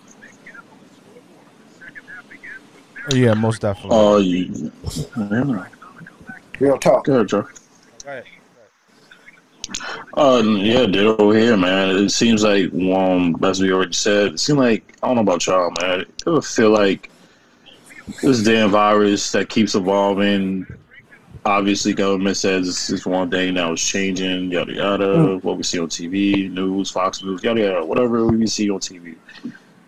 yeah, most definitely. Oh, you. Yeah. Real talk. Go ahead, Joe. Right. Uh, yeah, ditto here, man. It seems like, um, as we already said, it seems like I don't know about y'all, man. It ever feel like this damn virus that keeps evolving. Obviously, government says this is one thing now it's changing, yada yada. What we see on TV, news, Fox News, yada yada, whatever we see on TV.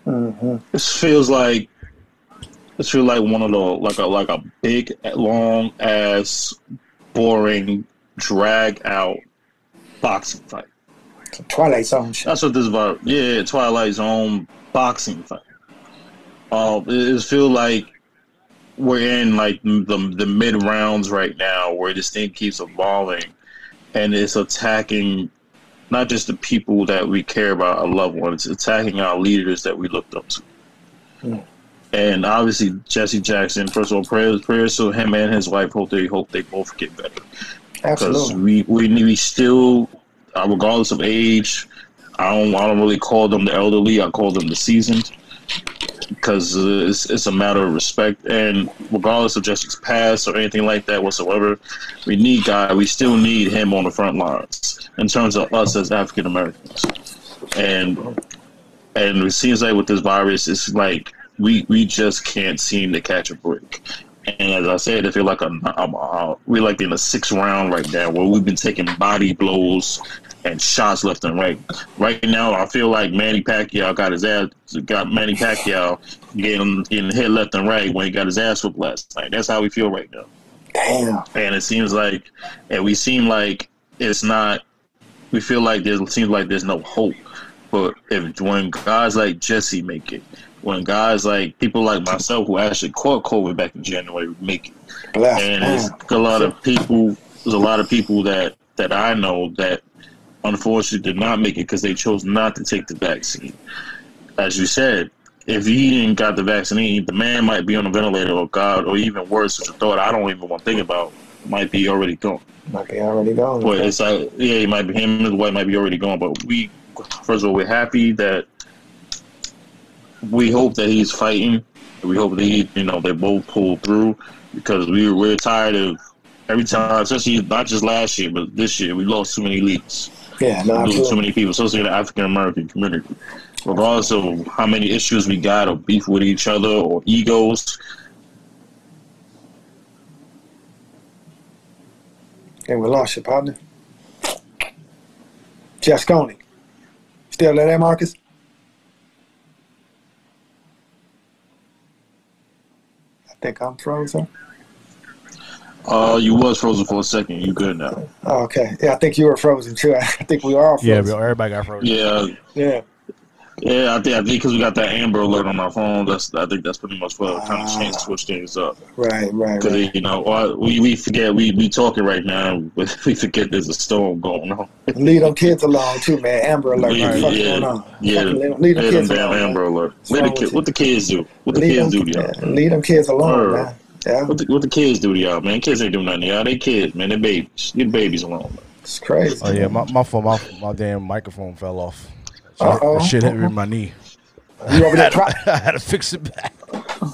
hmm This feels like this feels like one of the like a like a big, long ass, boring, drag out boxing fight. Twilight Zone shit. That's what this about. Yeah, Twilight Zone boxing fight. Uh, it, it feel like we're in like the the mid rounds right now, where this thing keeps evolving, and it's attacking not just the people that we care about, our loved ones, it's attacking our leaders that we looked up to. Mm. And obviously, Jesse Jackson. First of all, prayers, prayers to him and his wife. Hope they hope they both get better. Because Absolutely. we, we we still, uh, regardless of age, I don't I don't really call them the elderly. I call them the seasoned. Because uh, it's, it's a matter of respect, and regardless of Jesse's past or anything like that whatsoever, we need God. We still need him on the front lines in terms of us as African Americans, and and it seems like with this virus, it's like we we just can't seem to catch a break. And as I said, I feel like a, a, a, we're like in a sixth round right now, where we've been taking body blows and shots left and right. Right now, I feel like Manny Pacquiao got his ass got Manny Pacquiao getting getting hit left and right when he got his ass whooped last night. That's how we feel right now Damn. and it seems like and we seem like it's not we feel like there seems like there's no hope but if when guys like jesse make it when guys like people like myself who actually caught covid back in january make it and Man. a lot of people there's a lot of people that that i know that unfortunately did not make it because they chose not to take the vaccine as you said if he didn't got the vaccine, the man might be on a ventilator, or God, or even worse, such a thought I don't even want to think about, might be already gone. Might be already gone. But it's like, yeah, he might be him and his wife might be already gone. But we, first of all, we're happy that we hope that he's fighting. We hope that he, you know, they both pull through because we we're tired of every time, especially not just last year, but this year, we lost too many leads yeah, no, losing too many people, especially in the African American community. Regardless of how many issues we got or beef with each other or egos, And we lost your partner. Jasconi. Still there, Marcus? Think I'm frozen. uh, you was frozen for a second. You good now? Oh, okay. Yeah, I think you were frozen too. *laughs* I think we are all Yeah, frozen. but everybody got frozen. Yeah, Yeah. Yeah. I think I think because we got that Amber Alert on our phone. That's I think that's pretty much what kind of Ah. changed switch things up. Right, right, Because right. you know we we forget we we talking right now, but *laughs* we forget there's a storm going on. Leave them kids alone too, man. Amber alert. Yeah, what the yeah, going on? yeah. Fucking leave, leave them Yeah, kids damn alone. man. Amber Alert. What's What the, ki- what the kids do? What the Leave kids them, do y'all? yeah, leave them kids alone, Word. man. Yeah, What the, what the kids do to y'all, man? Kids ain't doing nothing to y'all. They kids, man. They babies. Leave the babies alone. Man. it's crazy. Oh yeah, my my phone, my, my damn microphone fell off. So Uh-oh. shit hit me in my knee. You over there, *laughs* drop, I had to fix it back.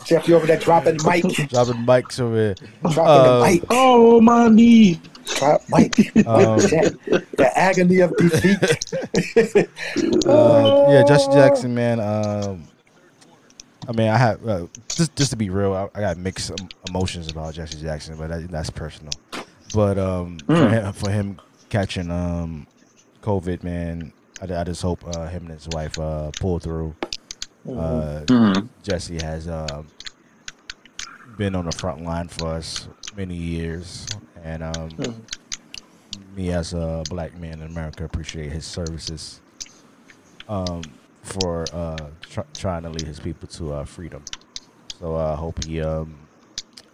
Jeff? You over there dropping mic, Dropping mics over here. dropping Uh, the mic, Oh my knee. drop mic. Um, *laughs* Jeff, the agony of defeat. *laughs* Uh, yeah, Jesse Jackson, man. Um, I mean, I have uh, just just to be real, I, I got mixed emotions about Jesse Jackson, but that, that's personal. But um, for, Mm. him, for him catching um, COVID, man, I, I just hope uh, him and his wife uh, pull through. Uh, Mhm. Jesse has um, been on the front line for us many years, and um, me as a black man in America appreciate his services um, for uh, tr- trying to lead his people to uh, freedom. So I hope he um,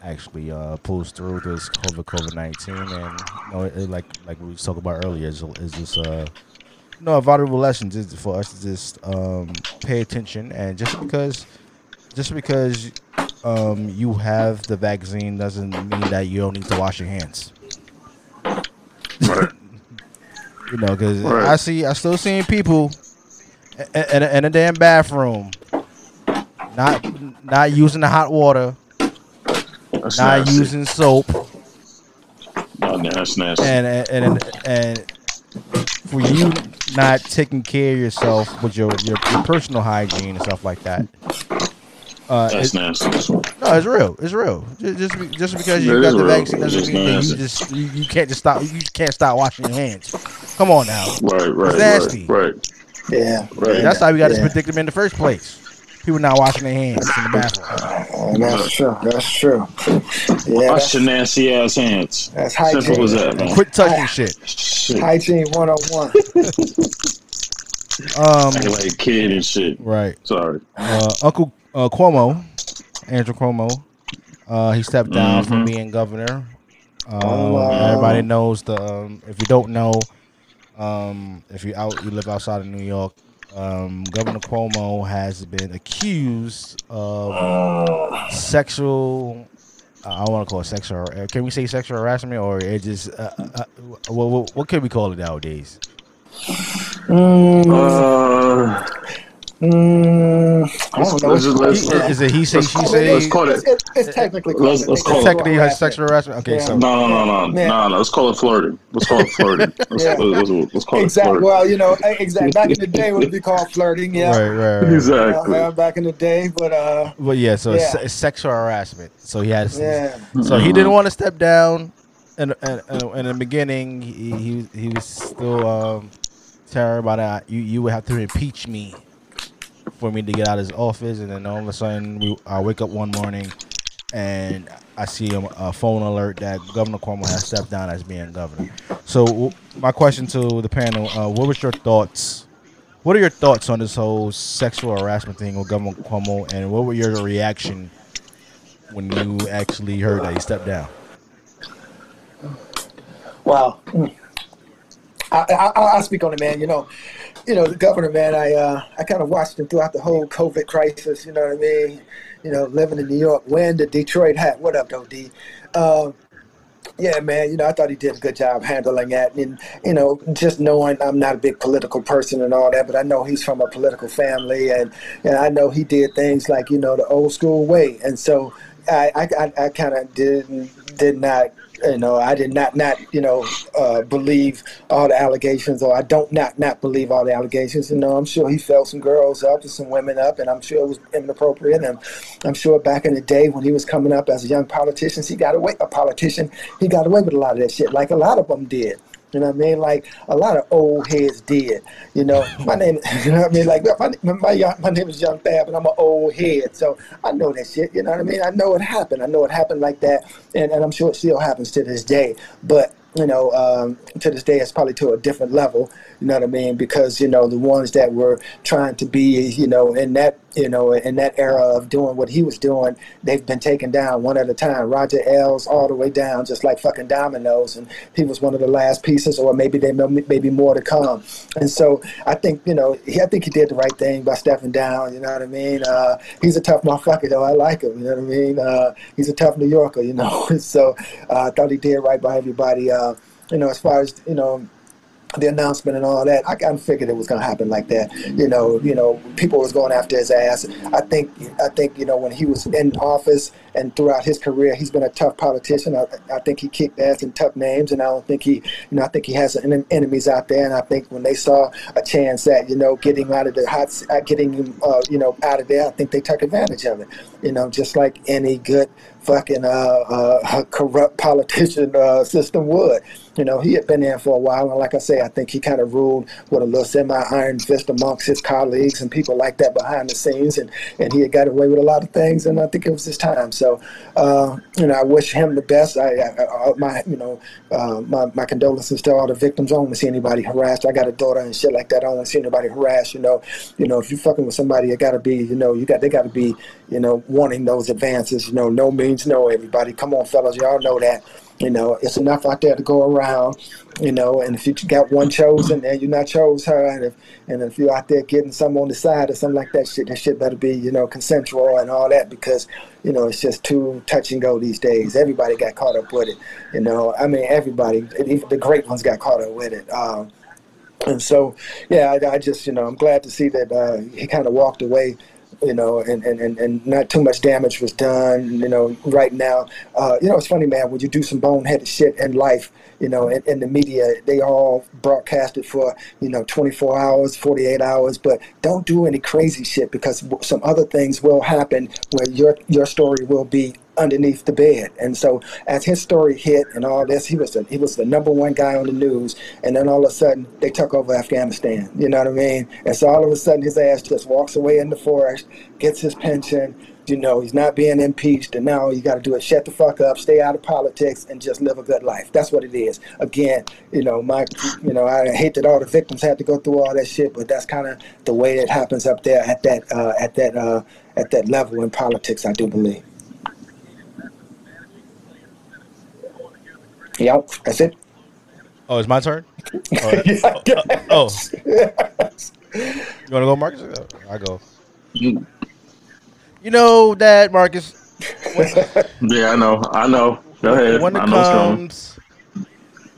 actually uh, pulls through this COVID COVID nineteen, and you know, it, it- like like we talked about earlier, is is this uh, know a valuable lesson just for us to just um, pay attention, and just because just because um, you have the vaccine doesn't mean that you don't need to wash your hands. Right. *laughs* You know, because Right. I see, I still seeing people in, in, a, in a damn bathroom, not not using the hot water, That's not nasty. using soap, Oh, no, that's nasty. and and and, and for you not taking care of yourself with your your, your personal hygiene and stuff like that. Uh, that's it- nasty. no, it's real. It's real. Just just, be- just because you It got the real. vaccine doesn't mean that you just you, you can't just stop. You can't stop washing your hands. Come on now. Right, right, nasty. right, right. Yeah, Right. That's how we got this Yeah. predicament in the first place. People not washing their hands in the bathroom. Uh, that's true. That's true. Yeah, Wash that's, your nasty ass hands. that's Simple as that, man. Quit touching shit. Shit. Hygiene 101. *laughs* Um, Acting like a kid and shit. right. Sorry. Uh, Uncle uh, Cuomo, Andrew Cuomo, Uh, he stepped down from Mhm. being governor. Um, Oh, wow. Everybody knows the. Um, if you don't know, um, if you out, you live outside of New York. Um, Governor Cuomo has been accused of sexual. I want to call it sexual. uh, Can we say sexual harassment, or it just uh, uh, what, what what can we call it nowadays? Uh, Mm, let's, let's, let's, He- is it he say let's she call- say? let's call it. It's, it's, it's technically Let's- let's call it- Technically, has sexual harassment. Okay, Yeah. so No, no, no, no, Man. no, no. Let's call it flirting. Let's call it flirting. *laughs* Let's, Yeah. let's, let's, let's call it Exactly. flirting. Well, you know, exactly. Back in the day, it would be called *laughs* flirting. Yeah. right, right, right. Exactly. Uh, back in the day, but uh, But yeah, so It's, Yeah. it's sexual harassment. So he has. yeah. So he didn't want to step down, in in, in the beginning. He he, he was still um, terrible about that. You you would have to impeach me for me to get out of his office, and then all of a sudden we, I wake up one morning and I see a, a phone alert that Governor Cuomo has stepped down as being governor. So my question to the panel: uh, What was your thoughts? What are your thoughts on this whole sexual harassment thing with Governor Cuomo, and what were your reaction when you actually heard that he stepped down? Wow. I, I, I'll speak on it, man. You know, you know, the governor, man. I uh, I kind of watched him throughout the whole COVID crisis. You know what I mean? You know, living in New York, wearing the Detroit hat. What up, though, D? Um, yeah, man. You know, I thought he did a good job handling that, and you know, just knowing I'm not a big political person and all that, but I know he's from a political family, and and I know he did things like you know the old school way, and so I I, I, kind of didn't did not you know I did not not you know uh, believe all the allegations, or I don't not not believe all the allegations. You know, I'm sure he felt some girls up and some women up, and I'm sure it was inappropriate. And I'm sure back in the day when he was coming up as a young politician, he got away a politician. He got away with a lot of that shit, like a lot of them did. You know what I mean? Like a lot of old heads did. You know, *laughs* my name. *laughs* You know what I mean? Like my my my, name is Young Fab, and I'm an old head, so I know that shit. You know what I mean? I know it happened. I know it happened like that, and, and I'm sure it still happens to this day. But you know, um, to this day, it's probably to a different level. You know what I mean? Because you know the ones that were trying to be, you know, in that, you know, in that era of doing what he was doing, they've been taken down one at a time. Roger Ailes all the way down, just like fucking dominoes, and he was one of the last pieces, or maybe they maybe more to come. And so I think you know, he, I think he did the right thing by stepping down. You know what I mean? Uh, he's a tough motherfucker, though. I like him. You know what I mean? Uh, he's a tough New Yorker. You know, *laughs* so uh, I thought he did right by everybody. Uh, you know, as far as you know, the announcement and all that, I of figured it was going to happen like that. You know, you know, people was going after his ass. I think, I think, you know, when he was in office and throughout his career, he's been a tough politician. I, I think he kicked ass in tough names, and I don't think he, you know, I think he has en- enemies out there. And I think when they saw a chance at, you know, getting out of the hot, uh, getting him, uh, you know, out of there, I think they took advantage of it. You know, just like any good fucking uh, uh, corrupt politician uh, system would. You know, he had been there for a while, and like I say, I think he kind of ruled with a little semi-iron fist amongst his colleagues and people like that behind the scenes, and, and he had got away with a lot of things, and I think it was his time. So, uh, you know, I wish him the best. I, I, I my, you know, uh, my, my condolences to all the victims. I don't want to see anybody harassed. I got a daughter and shit like that. I don't want to see anybody harassed. You know, you know, if you're fucking with somebody, it got to be, you know, you got they got to be, you know, wanting those advances. You know, no means no. Everybody, come on, fellas, y'all know that. You know, it's enough out there to go around. You know, and if you got one chosen and you're not chose her, and if and if you're out there getting some on the side or something like that, shit, that shit better be you know consensual and all that because you know it's just too touch and go these days. Everybody got caught up with it. You know, I mean everybody, even the great ones got caught up with it. Um, and so, yeah, I, I just you know I'm glad to see that uh, he kind of walked away you know, and, and, and, and not too much damage was done, you know, right now. Uh, you know, it's funny, man, when you do some boneheaded shit in life, you know, in, in the media, they all broadcast it for, you know, 24 hours, 48 hours, but don't do any crazy shit because some other things will happen where your, your story will be underneath the bed. And so as his story hit and all this, he was the, he was the number one guy on the news. And then all of a sudden they took over Afghanistan. You know what I mean? And so all of a sudden his ass just walks away in the forest, gets his pension. You know, he's not being impeached, and now you got to do it. Shut the fuck up, stay out of politics, and just live a good life. That's what it is. Again, you know, my, you know, I hate that all the victims had to go through all that shit, but that's kind of the way it happens up there at that, uh, at that, uh, at that level in politics. I do believe. Yep, that's it. Oh, it's my turn. *laughs* Oh, Yeah, oh. you want to go, Marcus? I go. You know that Marcus. *laughs* Yeah, I know. I know. Go ahead. when it I know it's comes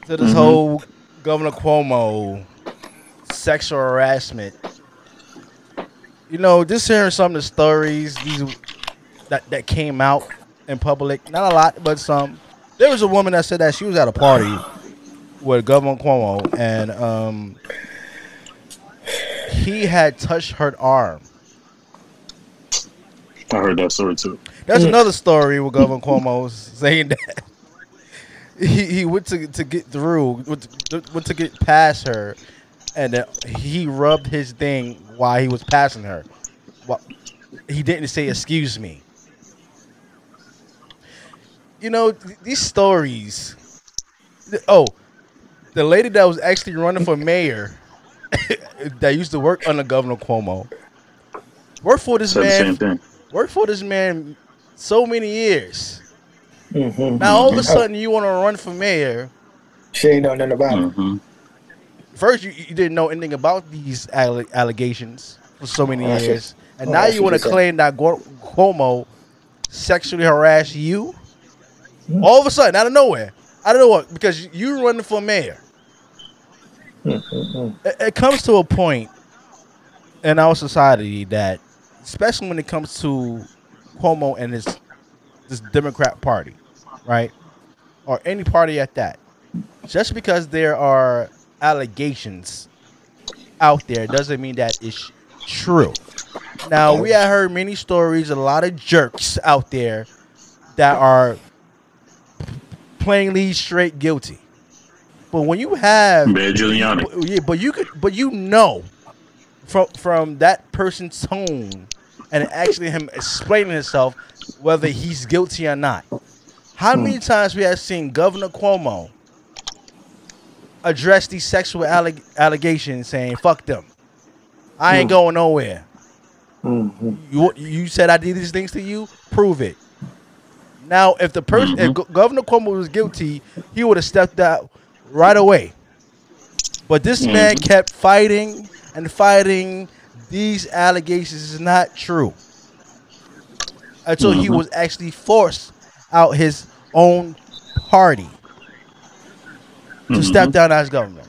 to this Mhm. whole Governor Cuomo sexual harassment, you know, just hearing some of the stories these that that came out in public, not a lot, but some. There was a woman that said that she was at a party with Governor Cuomo, and um, he had touched her arm. I heard that story too. That's another story with Governor Cuomo *laughs* saying that he, he went to to get through, went to, went to get past her, and then he rubbed his thing while he was passing her. He didn't say "excuse me." You know these stories. Oh, the lady that was actually running for mayor, *laughs* that used to work under Governor Cuomo, worked for this Said man same worked for this man so many years. Mhm. Now all of a sudden you want to run for mayor. She ain't know nothing about it. hmm First you, you didn't know anything about these alle- allegations for so many Oh, years, and Oh, now you want to claim that Cuomo sexually harassed you. Hmm. All of a sudden, out of nowhere, out of nowhere, because you running for mayor. Mhm. It, it comes to a point in our society that, especially when it comes to Cuomo and his this Democrat Party, right, or any party at that, just because there are allegations out there doesn't mean that it's true. Now we have heard many stories, a lot of jerks out there that are plainly straight guilty. But when you have Bad Giuliani. but- yeah, but you could, but you know, from from that person's tone and actually him explaining himself whether he's guilty or not. How many hmm. times we have seen Governor Cuomo address these sexual alleg- allegations, saying "fuck them," I ain't hmm. going nowhere. Mhm. You you said I did these things to you, prove it. Now, if the person, if mm-hmm. Go- Governor Cuomo was guilty, he would have stepped out right away. But this mm-hmm. man kept fighting and fighting. These allegations is not true until he mm-hmm. was actually forced out his own party to step down as governor.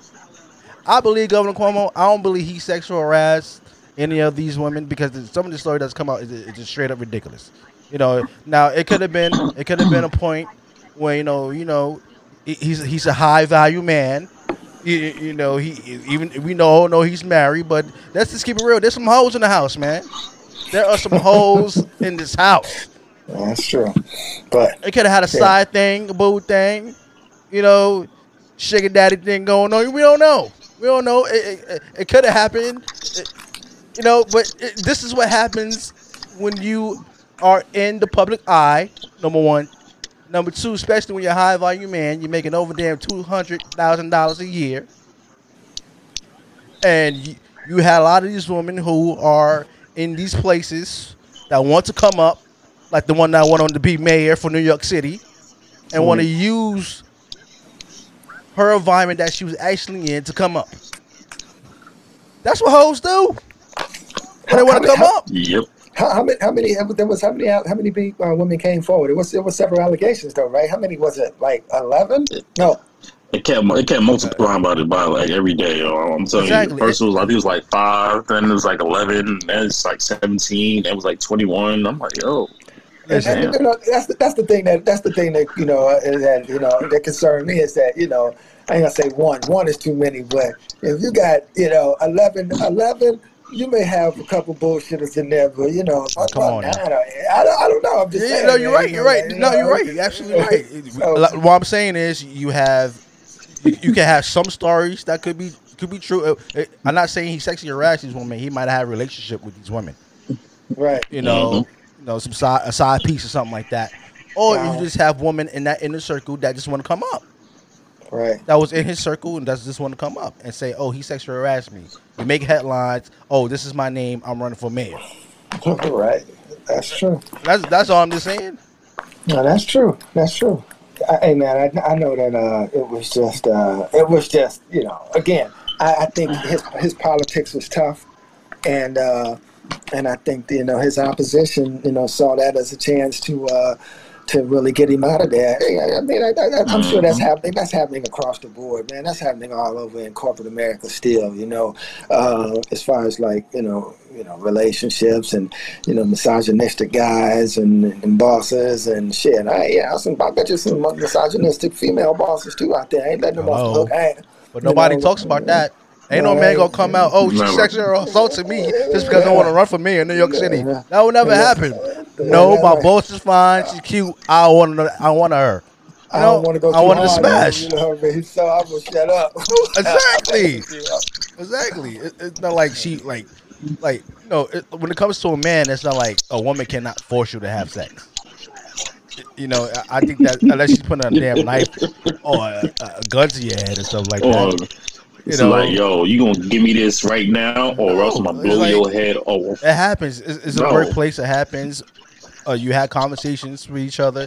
I believe Governor Cuomo. I don't believe he sexual harassed any of these women because some of the story that's come out is, is just straight up ridiculous. You know, now it could have been it could have been a point where you know you know he's he's a high value man. You, you know he even we know oh, know he's married, but let's just keep it real. There's some hoes in the house, man. There are some hoes *laughs* in this house. That's true. But It could have had a Yeah. side thing, a boo thing, you know, sugar daddy thing going on. We don't know. We don't know. It, it, it could have happened, It- you know. But this is what happens when you are in the public eye. Number one. Number two, especially when you're a high volume man, you're making over damn two hundred thousand dollars a year, and you, you had a lot of these women who are in these places that want to come up, like the one that went on to be mayor for New York City, and want to use her environment that she was actually in to come up. That's what hoes do. When they want to come up. Yep. How, how many? How many? There was how many? How many big, uh, women came forward? It was it was several allegations though, right? How many was it? Like eleven? No. It kept it kept multiplying by the by like every day. yo. I'm telling Exactly. you. First it was I think it was like five, then it was like eleven, then it's like seventeen, then it was like twenty one. I'm like, yo, And, and, you know, that's the, that's the thing that that's the thing that you know uh, that you know that concerned me is that you know I ain't gonna say one one is too many, but if you got you know 11, 11 you may have a couple bullshitters in there, but you know Oh, come on nine, now. I, don't, I don't know. I'm just Yeah, saying. no, you're man, right. you You're right. you No, you're right. You're absolutely right. *laughs* So- Like, what I'm saying is, you have you, you can have some stories that could be could be true. I'm not saying he sexually harassed these women. He might have had a relationship with these women. right. You know, Mhm. you know, some side a side piece or something like that. Or Wow. you just have women in that inner circle that just want to come up. Right. That was in his circle and does just want to come up and say, "Oh, he sexually harassed me." You make headlines. Oh, this is my name. I'm running for mayor. *laughs* right. That's true. That's that's all I'm just saying. No, that's true. That's true. I, hey man, I, I know that uh, it was just uh, it was just you know again I, I think his his politics was tough, and uh, and I think you know his opposition you know saw that as a chance to uh, to really get him out of there. I mean, I, am sure that's Mm-hmm. happening. That's happening across the board, man. That's happening all over in corporate America still. You know, uh, as far as like you know, you know, relationships and you know, misogynistic guys and, and bosses and shit. I yeah, some I bet you some misogynistic female bosses too out there. Ain't letting them off the hook. Hey, But you nobody know, talks about that. Ain't no No, man gonna come out. Oh, she sexually assaulted me just because I want to run for mayor in New York City. That will never happen. Yeah, No, my boss is fine. She's cute. I want to. I want her. I don't want to go. I too wanted to smash. You know, man, so I'm gonna shut up. *laughs* Exactly. *laughs* Exactly. It, it's not like she like like you know it, when it comes to a man, it's not like a woman cannot force you to have sex. You know, I, I think that unless she's putting a damn knife or a, a gun to your head and stuff like Or that, you it's know, like, yo, you gonna give me this right now, or else I'm gonna blow like- your head off. it happens. It's, it's a No. workplace. It happens. Uh, you had conversations with each other.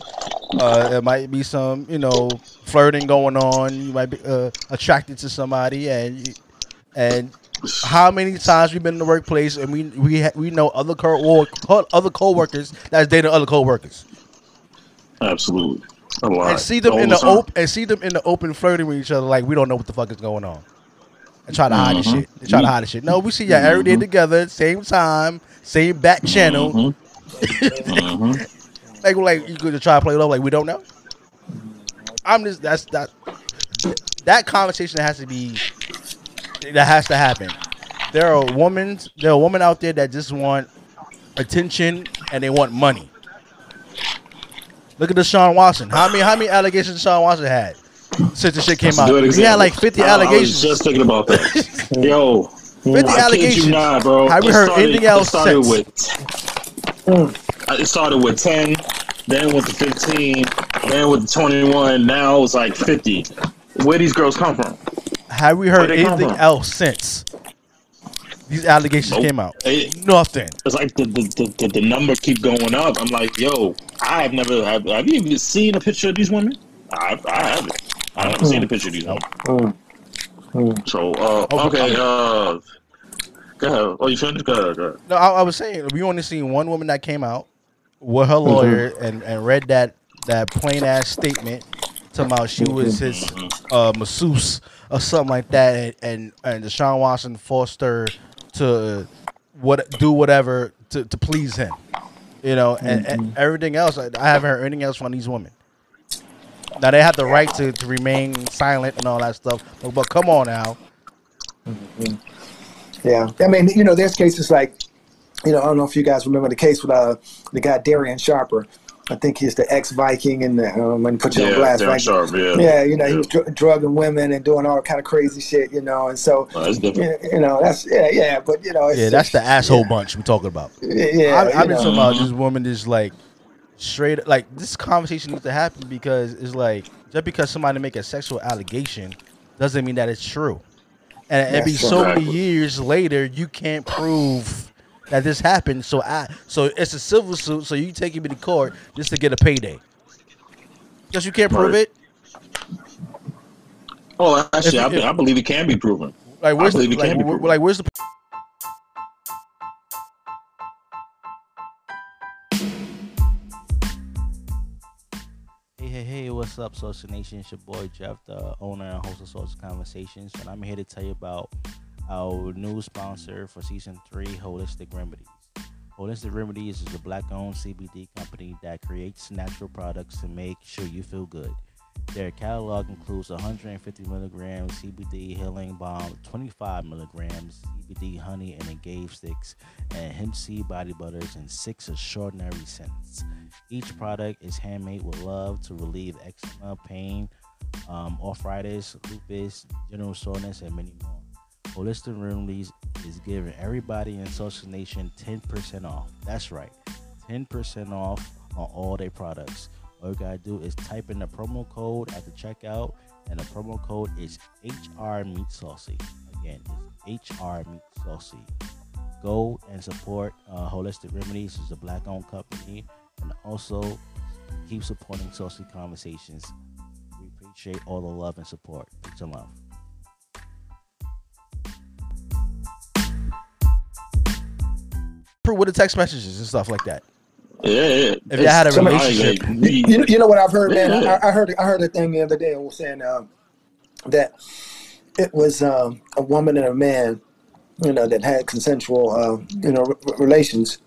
Uh, it might be some, you know, flirting going on. You might be uh, attracted to somebody, and you, and how many times we've been in the workplace and we we ha- we know other co other coworkers that's dating other coworkers Absolutely, a lot. and see them All in the time. open and see them in the open flirting with each other like we don't know what the fuck is going on and try to hide the shit. They try to hide the shit. No, we see y'all every day Mhm. together, same time, same back channel. Mhm. Mhm. *laughs* Like like you could try to play love like we don't know. I'm just that's that that conversation has to be that has to happen. There are women there are women out there that just want attention and they want money. Look at Deshaun Watson. How many how many allegations Deshaun Watson had since the shit came That's out? He had like 50 I- I was allegations. just thinking about that. *laughs* Yo, 50 I allegations. you not, bro. Have we heard started- anything else It started since? with. It started with ten, then with the fifteen, then with the twenty-one. Now it's like fifty. Where these girls come from? Have we heard Where'd they come anything else since these allegations Nope. came out? It- Nothing. It's like the the, the, the the number keep going up. I'm like, yo, I've never have, have you even seen a picture of these women? I I haven't. I haven't seen a picture of these women. Mm. Mm. So uh, okay, okay. uh, go ahead. Oh, you finished? Go ahead. Go ahead. No, I, I was saying we only seen one woman that came out with her mm-hmm. lawyer and, and read that that plain ass statement talking about she was mm-hmm. his uh, masseuse or something like that, and and, and Deshaun Watson forced her to what do whatever to, to please him, you know, and, and mm-hmm. everything else. I, I haven't heard anything else from these women. Now they have the right to, to remain silent and all that stuff, but, but come on now, Yeah, I mean, you know, there's cases like, you know, I don't know if you guys remember the case with uh the guy Darren Sharper. I think he's the ex-Viking and the um, and put you on Yeah, blast. Darren Viking. Sharp. Yeah. Yeah, you know, he was dr- drugging women and doing all kind of crazy shit, you know, and so. Oh, that's different. You you know, that's yeah, yeah, but you know, it's yeah, that's the asshole yeah, bunch we're talking about. Yeah, I, I've been talking about this woman is like straight like this conversation needs to happen because it's like just because somebody make a sexual allegation doesn't mean that it's true. And it'd be so many years later you can't prove that this happened. So I so it's a civil suit, so you taking me to court just to get a payday. Because you can't prove Right. it. Oh, actually, If- I, if- I believe it can be proven. Like where's the, believe it like, can be proven. like where's the Hey, what's up, Saucy Nation? It's your boy Jeff, the owner and host of Saucy Conversations, and I'm here to tell you about our new sponsor for season three, Holistic Remedies. Holistic Remedies is a black owned CBD company that creates natural products to make sure you feel good. Their catalog includes 150 milligrams CBD healing balm, 25 milligrams CBD honey and engaged sticks, and hemp seed body butters, and six extraordinary scents. Each product is handmade with love to relieve eczema, pain, um, arthritis, lupus, general soreness, and many more. Holistic Remedies is giving everybody in Saucy Nation 10% off. That's right, 10% off on all their products. All you gotta do is type in the promo code at the checkout, and the promo code is HR Meat Saucy. Again, it's HR Meat Saucy. Go and support uh, Holistic Remedies. It's a black-owned company, and also Keep supporting Saucy Conversations. We appreciate all the love and support. Peace and love. With the text messages and stuff like that. Yeah, yeah. If you had a relationship, You, you know what I've heard, man? Yeah. I, I heard I heard a thing the other day. I was saying um, that it was um, a woman and a man, you know, that had consensual, uh, you know, r- relations,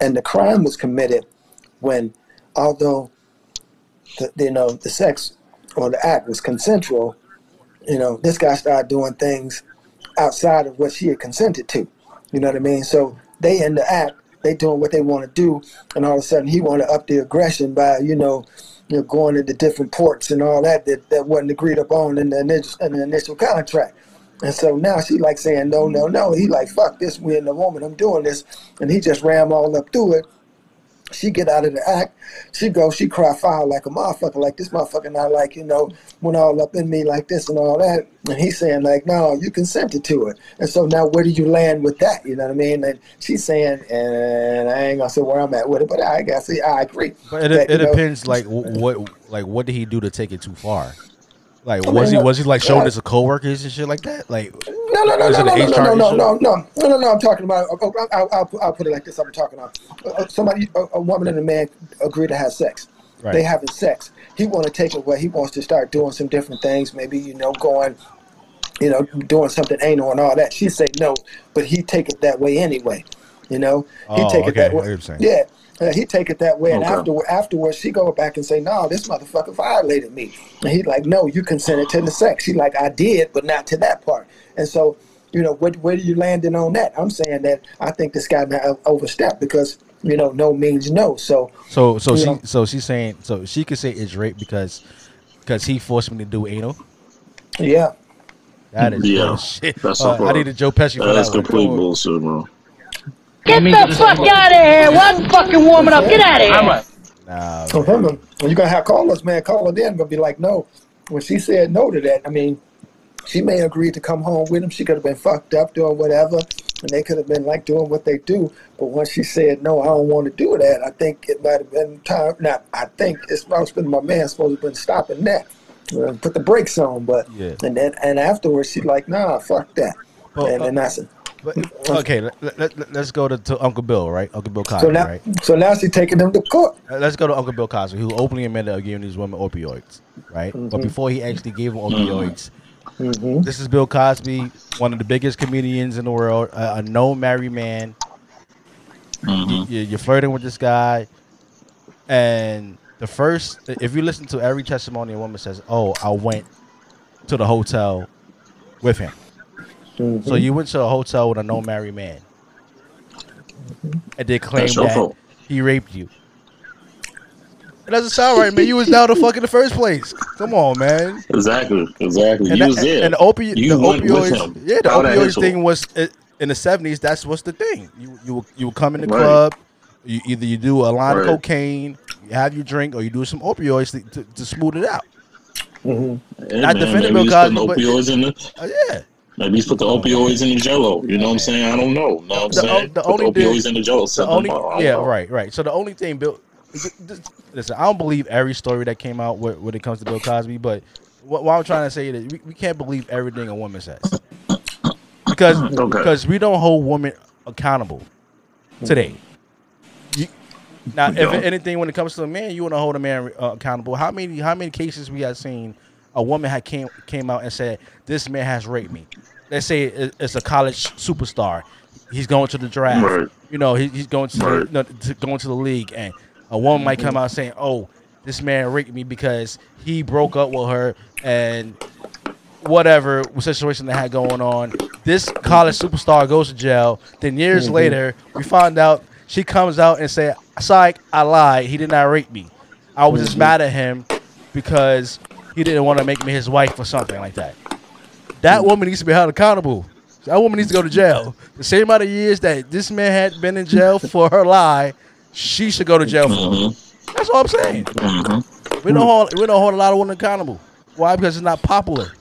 and the crime was committed when, although, the, you know, the sex or the act was consensual, you know, this guy started doing things outside of what she had consented to. You know what I mean? So they in the act, they doing what they want to do, and all of a sudden he want to up the aggression by you know, you know, going into different ports and all that that, that wasn't agreed upon in the initial in the initial contract. And so now she like saying no, no, no. He like fuck this. We in the woman. I'm doing this, and he just ram all up through it. She get out of the act. She go. She cry foul like a motherfucker. Like this motherfucker not like you know went all up in me like this and all that. And he's saying like no, you consented to it. And so now where do you land with that? You know what I mean? And she's saying, and I ain't gonna say where I'm at with it, but I guess I agree. but it, that, it you know, depends. Like what, like what did he do to take it too far? Like was he was he like showing this to coworkers and shit like that? Like No, no, no, no, no, no, no, no, no, no, no, no, no, no. I'm talking about. oh, oh, I'll, I'll, I'll put it like this. I'm talking about uh, somebody, a, a woman and a man agree to have sex. Right. They having sex. He want to take it where he wants to start doing some different things. Maybe you know going, you know, doing something anal and all that. She say no, but he take it that way anyway. You know, he Oh, take it that way. Yeah. Uh, he take it that way, and Okay. afterward, afterwards, she go back and say, "No, this motherfucker violated me." And he like, "No, you consented to the sex." She like, "I did, but not to that part." And so, you know, where, where do you landing on that? I'm saying that I think this guy now overstepped because you know, no means no. So so so she know. so she's saying so she could say it's rape because because he forced me to do anal. yeah, That is Yeah, bullshit. that's Uh, so I needed Joe Pesci for That's that one. complete bullshit, bro. Get the fuck out of here! One fucking warming up. Get out of here! Nah, so man. remember, when you gonna have callers, man, caller then gonna be like, no. When she said no to that, I mean, she may agree to come home with him. She could have been fucked up doing whatever, and they could have been like doing what they do. But once she said no, I don't want to do that. I think it might have been time. Now I think it's supposed to been my man supposed to have been stopping that, uh, put the brakes on. But Yeah. and then and afterwards she's like, nah, fuck that. Well, and uh, then that's it. But, okay, let, let, let, us go to, to Uncle Bill, right? Uncle Bill Cosby, So now, right? so now she's taking them to court. Let's go to Uncle Bill Cosby, who openly admitted of giving these women opioids, right? But Mm-hmm. before he actually gave them opioids, hmm this is Bill Cosby, one of the biggest comedians in the world, a, a known married man. Mhm. You, you're flirting with this guy, and the first, if you listen to every testimony, a woman says, "Oh, I went to the hotel with him." Mm-hmm. So you went to a hotel with a no married man, and they claim that fault. he raped you. It doesn't sound right, man. You was down to fuck in the first place. Come on, man. Exactly, exactly. And, you that- was there. and the, opi- You the went with opioids, him. yeah, the Out opioids thing was in the seventies. That's what's the thing. You you you would come in the Right. club. You, either you do a line of cocaine, you have your drink, or you do some opioids to, to, to smooth it out. Yeah, not man, defending maybe Bill he's Cosby, but- opioids in the. Uh, yeah. Maybe he's put the opioids in the Jello. You know what I'm saying? I don't know. Know what I'm The- saying? the put only the opioids thing- in the Jello. The only, them up. I don't yeah, know. right, right. So the only thing Bill, listen, I don't believe every story that came out wh- when it comes to Bill Cosby, but what, what I'm trying to say is we, we can't believe everything a woman says because *laughs* Okay. because we don't hold women accountable today. You, now, if anything, when it comes to a man, you want to hold a man uh, accountable. How many how many cases we have seen a woman had came came out and said this man has raped me? Let's say it's a college superstar. He's going to the draft. Right. You know, he, he's going to, Right. the, no, to going to the league, and a woman might come out saying, "Oh, this man raped me because he broke up with her and whatever situation they had going on." This college superstar goes to jail. Then years mm-hmm. later, we find out she comes out and say, "Psych, I lied. He did not rape me. I was just mm-hmm. mad at him because he didn't want to make me his wife or something like that." That woman needs to be held accountable. That woman needs to go to jail. The same amount of years that this man had been in jail for her lie, she should go to jail for. Mhm. That's all I'm saying. Mhm. We don't hold we don't hold a lot of women accountable. Why? Because it's not popular.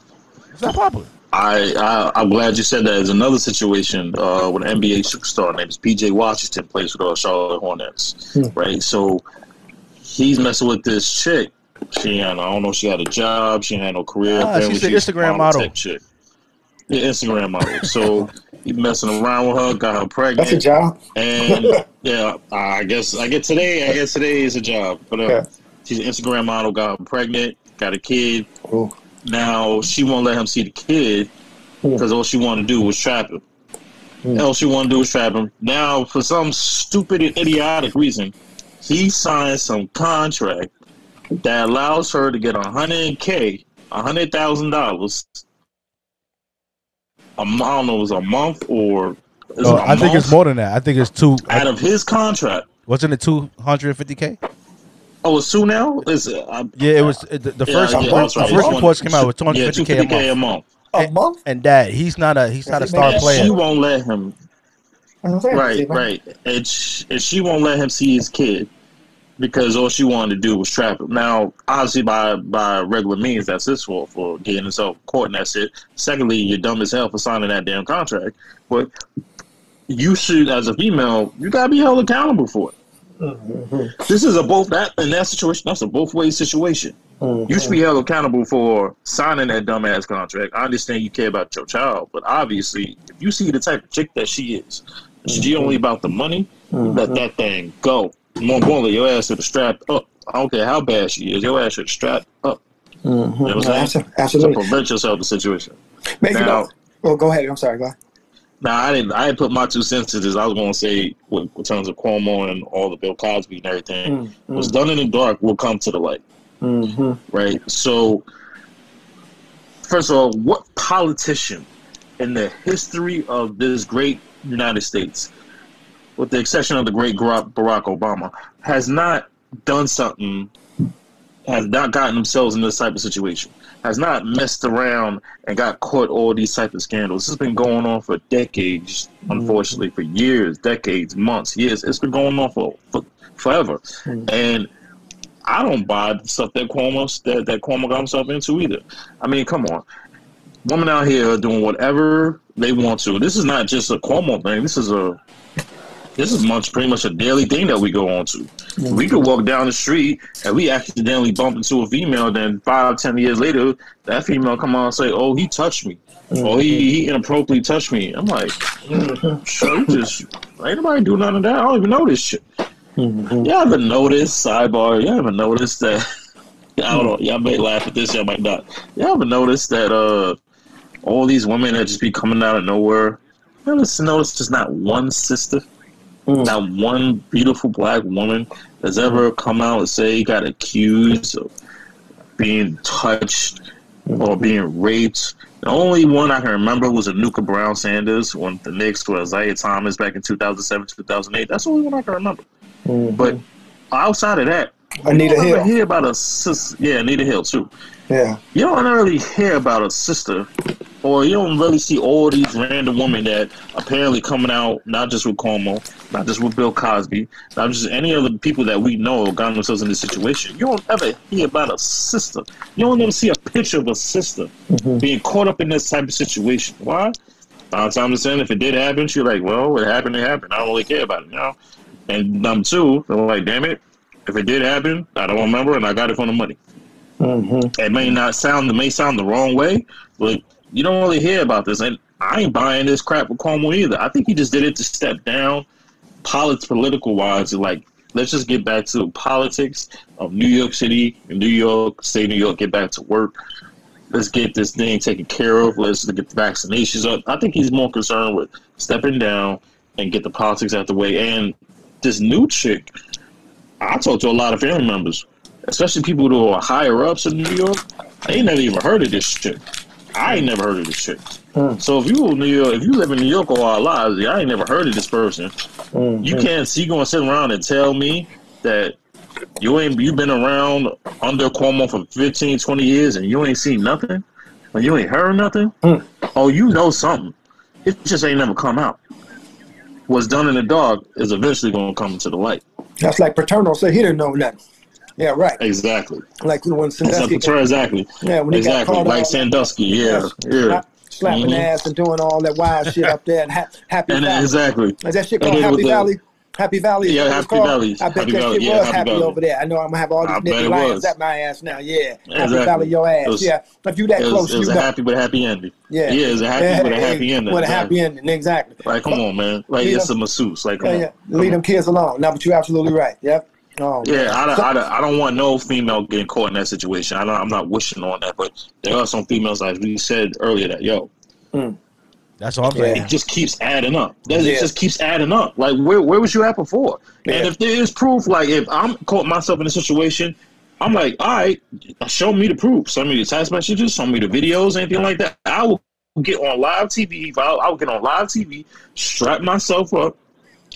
It's not popular. I, I I'm glad you said that. There's another situation uh, with an NBA superstar named PJ Washington plays for the Charlotte Hornets, right? So he's messing with this chick. She had, I don't know, she had a job, she had no career. Ah, Apparently she's an Instagram model. tech Chick. Yeah, Instagram model. So he messing around with her, got her pregnant. That's a job. And *laughs* yeah, I guess I get today. I guess today is a job. But uh, Yeah. she's an Instagram model, got her pregnant, got a kid. Ooh. Now she won't let him see the kid because all she wanted to do was trap him. All she wanted to do was trap him. Now, for some stupid and idiotic reason, he signed some contract that allows her to get a hundred k, a hundred thousand dollars. A mo- I don't know, it was a month or is No, it oh, a I think it's more than that. I think it's two. out of his contract. Wasn't it two hundred and fifty k? Oh, it's two now. Is it? I, Yeah, it was uh, the, the yeah, first. yeah, report- right. The first reports came out with two hundred yeah, fifty k a 250K a month. month. A month? And dad, he's not a he's not a star? And player. she won't let him. Right, right. And she, and she won't let him see his kid because all she wanted to do was trap him. Now, obviously, by by regular means, that's his fault for getting himself caught, and that's it. Secondly, you're dumb as hell for signing that damn contract. But you should, as a female, you gotta be held accountable for it. Mm-hmm. This is a both that in that situation. That's a both way situation. Mm-hmm. You should be held accountable for signing that dumbass contract. I understand you care about your child, but obviously, if you see the type of chick that she is, she mm-hmm. only about the money. Let that thing go. More importantly, your ass should have strapped up. I don't care how bad she is. Your ass should have strapped up. Mm-hmm. You know what I'm saying? Absolutely. To prevent yourself in the situation. Make you Now- know, well, go ahead. I'm sorry. Go ahead. Now, I didn't. I didn't put my two cents to this. I was going to say, with, in terms of Cuomo and all the Bill Cosby and everything, mm, what's mm. done in the dark will come to the light. Mm-hmm. right? So, first of all, what politician in the history of this great United States, with the exception of the great Barack Obama, has not done something, has not gotten themselves in this type of situation, has not messed around and got caught all these type of scandals. This has been going on for decades, mm-hmm. unfortunately, for years, decades, months, years. It's been going on for, for forever, mm-hmm. and I don't buy the stuff that Cuomo that, that Cuomo got himself into either. I mean, come on. Women out here doing whatever they want to. This is not just a Cuomo thing. This is a this is much pretty much a daily thing that we go on to. We could walk down the street and we accidentally bump into a female, then five, ten years later, that female come on and say, Oh, he touched me. Oh, he, he inappropriately touched me. I'm like, sure, you just ain't nobody do none of that. I don't even know this shit. Y'all ever noticed, sidebar, y'all ever noticed that *laughs* I don't know, y'all may laugh at this, y'all might not. Y'all ever noticed that uh all these women that just be coming out of nowhere? You ever notice there's not one sister, not one beautiful black woman has ever come out and say got accused of being touched or being raped. The only one I can remember was Anucha Browne Sanders when the Knicks were Isiah Thomas back in 2007, 2008. That's the only one I can remember. Mm-hmm. But outside of that, Anita you don't ever Hill. hear about a sister. Yeah, Anita Hill too. Yeah. You don't really hear about a sister, or you don't really see all these random women that apparently coming out not just with Cuomo, not just with Bill Cosby, not just any other people that we know got themselves in this situation. You don't ever hear about a sister. You don't ever see a picture of a sister mm-hmm. being caught up in this type of situation. Why? Nine times ten, if it did happen, she's like, "Well, it happened. It happened. I don't really care about it now." And number two, they're like, "Damn it." If it did happen, I don't remember, and I got it from the money mm-hmm. it may not sound it may sound the wrong way, but you don't really hear about this. And I ain't buying this crap with Cuomo either. I think he just did it to step down, politics, political wise. Like, let's just get back to politics of New York City, New York, state New York, get back to work. Let's get this thing taken care of. Let's get the vaccinations up. I think he's more concerned with stepping down and get the politics out the way. And this new chick, I talked to a lot of family members especially people who are higher ups in New York, they ain't never even heard of this shit. I ain't never heard of this shit. Hmm. So if you New York, if you live in New York all our lives, I ain't never heard of this person. Hmm. You can't see going to sit around and tell me that you ain't you been around under Cuomo for 15, 20 years and you ain't seen nothing, and you ain't heard nothing. Hmm. Oh, you know something. It just ain't never come out. What's done in the dark is eventually going to come to the light. That's like Paterno said he didn't know nothing. Yeah, right. Exactly. Like when Sandusky, Exactly. exactly. yeah, when he got Exactly. Like Sandusky. Yeah. Yeah. slap- slapping Mhm. ass and doing all that wild shit up there and ha- Happy And Valley. exactly. Is that shit called with Happy the- Valley? Happy Valley. Yeah, it's Happy called. Valley. I bet Happy that Valley. shit Yeah, was Happy happy Valley. over there. I know I'm gonna have all these bet nigga it lions at my ass now. Yeah, Happy Valley, your ass. Was- yeah, if you that It close, was, it you was a know. happy with a happy ending. yeah, Yeah, it was a happy with a happy ending. With a exactly. happy ending, exactly. Like, come on, man. Like, it's a masseuse. Like, come Yeah, yeah. Leave them kids alone. No, but you're absolutely right. Yep. Oh, Yeah. I, don't- I, don't- I don't want no female getting caught in that situation. I don't, I'm not wishing on that, but there are some females, like we said earlier, that yo, hmm. That's all I'm saying. it just keeps adding up. That- Yeah. It just keeps adding up. Like, where where was you at before? And if there is proof, like if I'm caught myself in a situation, I'm like, all right, show me the proof. Send me the text messages, show me the videos, anything like that. I will get on live TV. If I, I will get on live TV, strap myself up,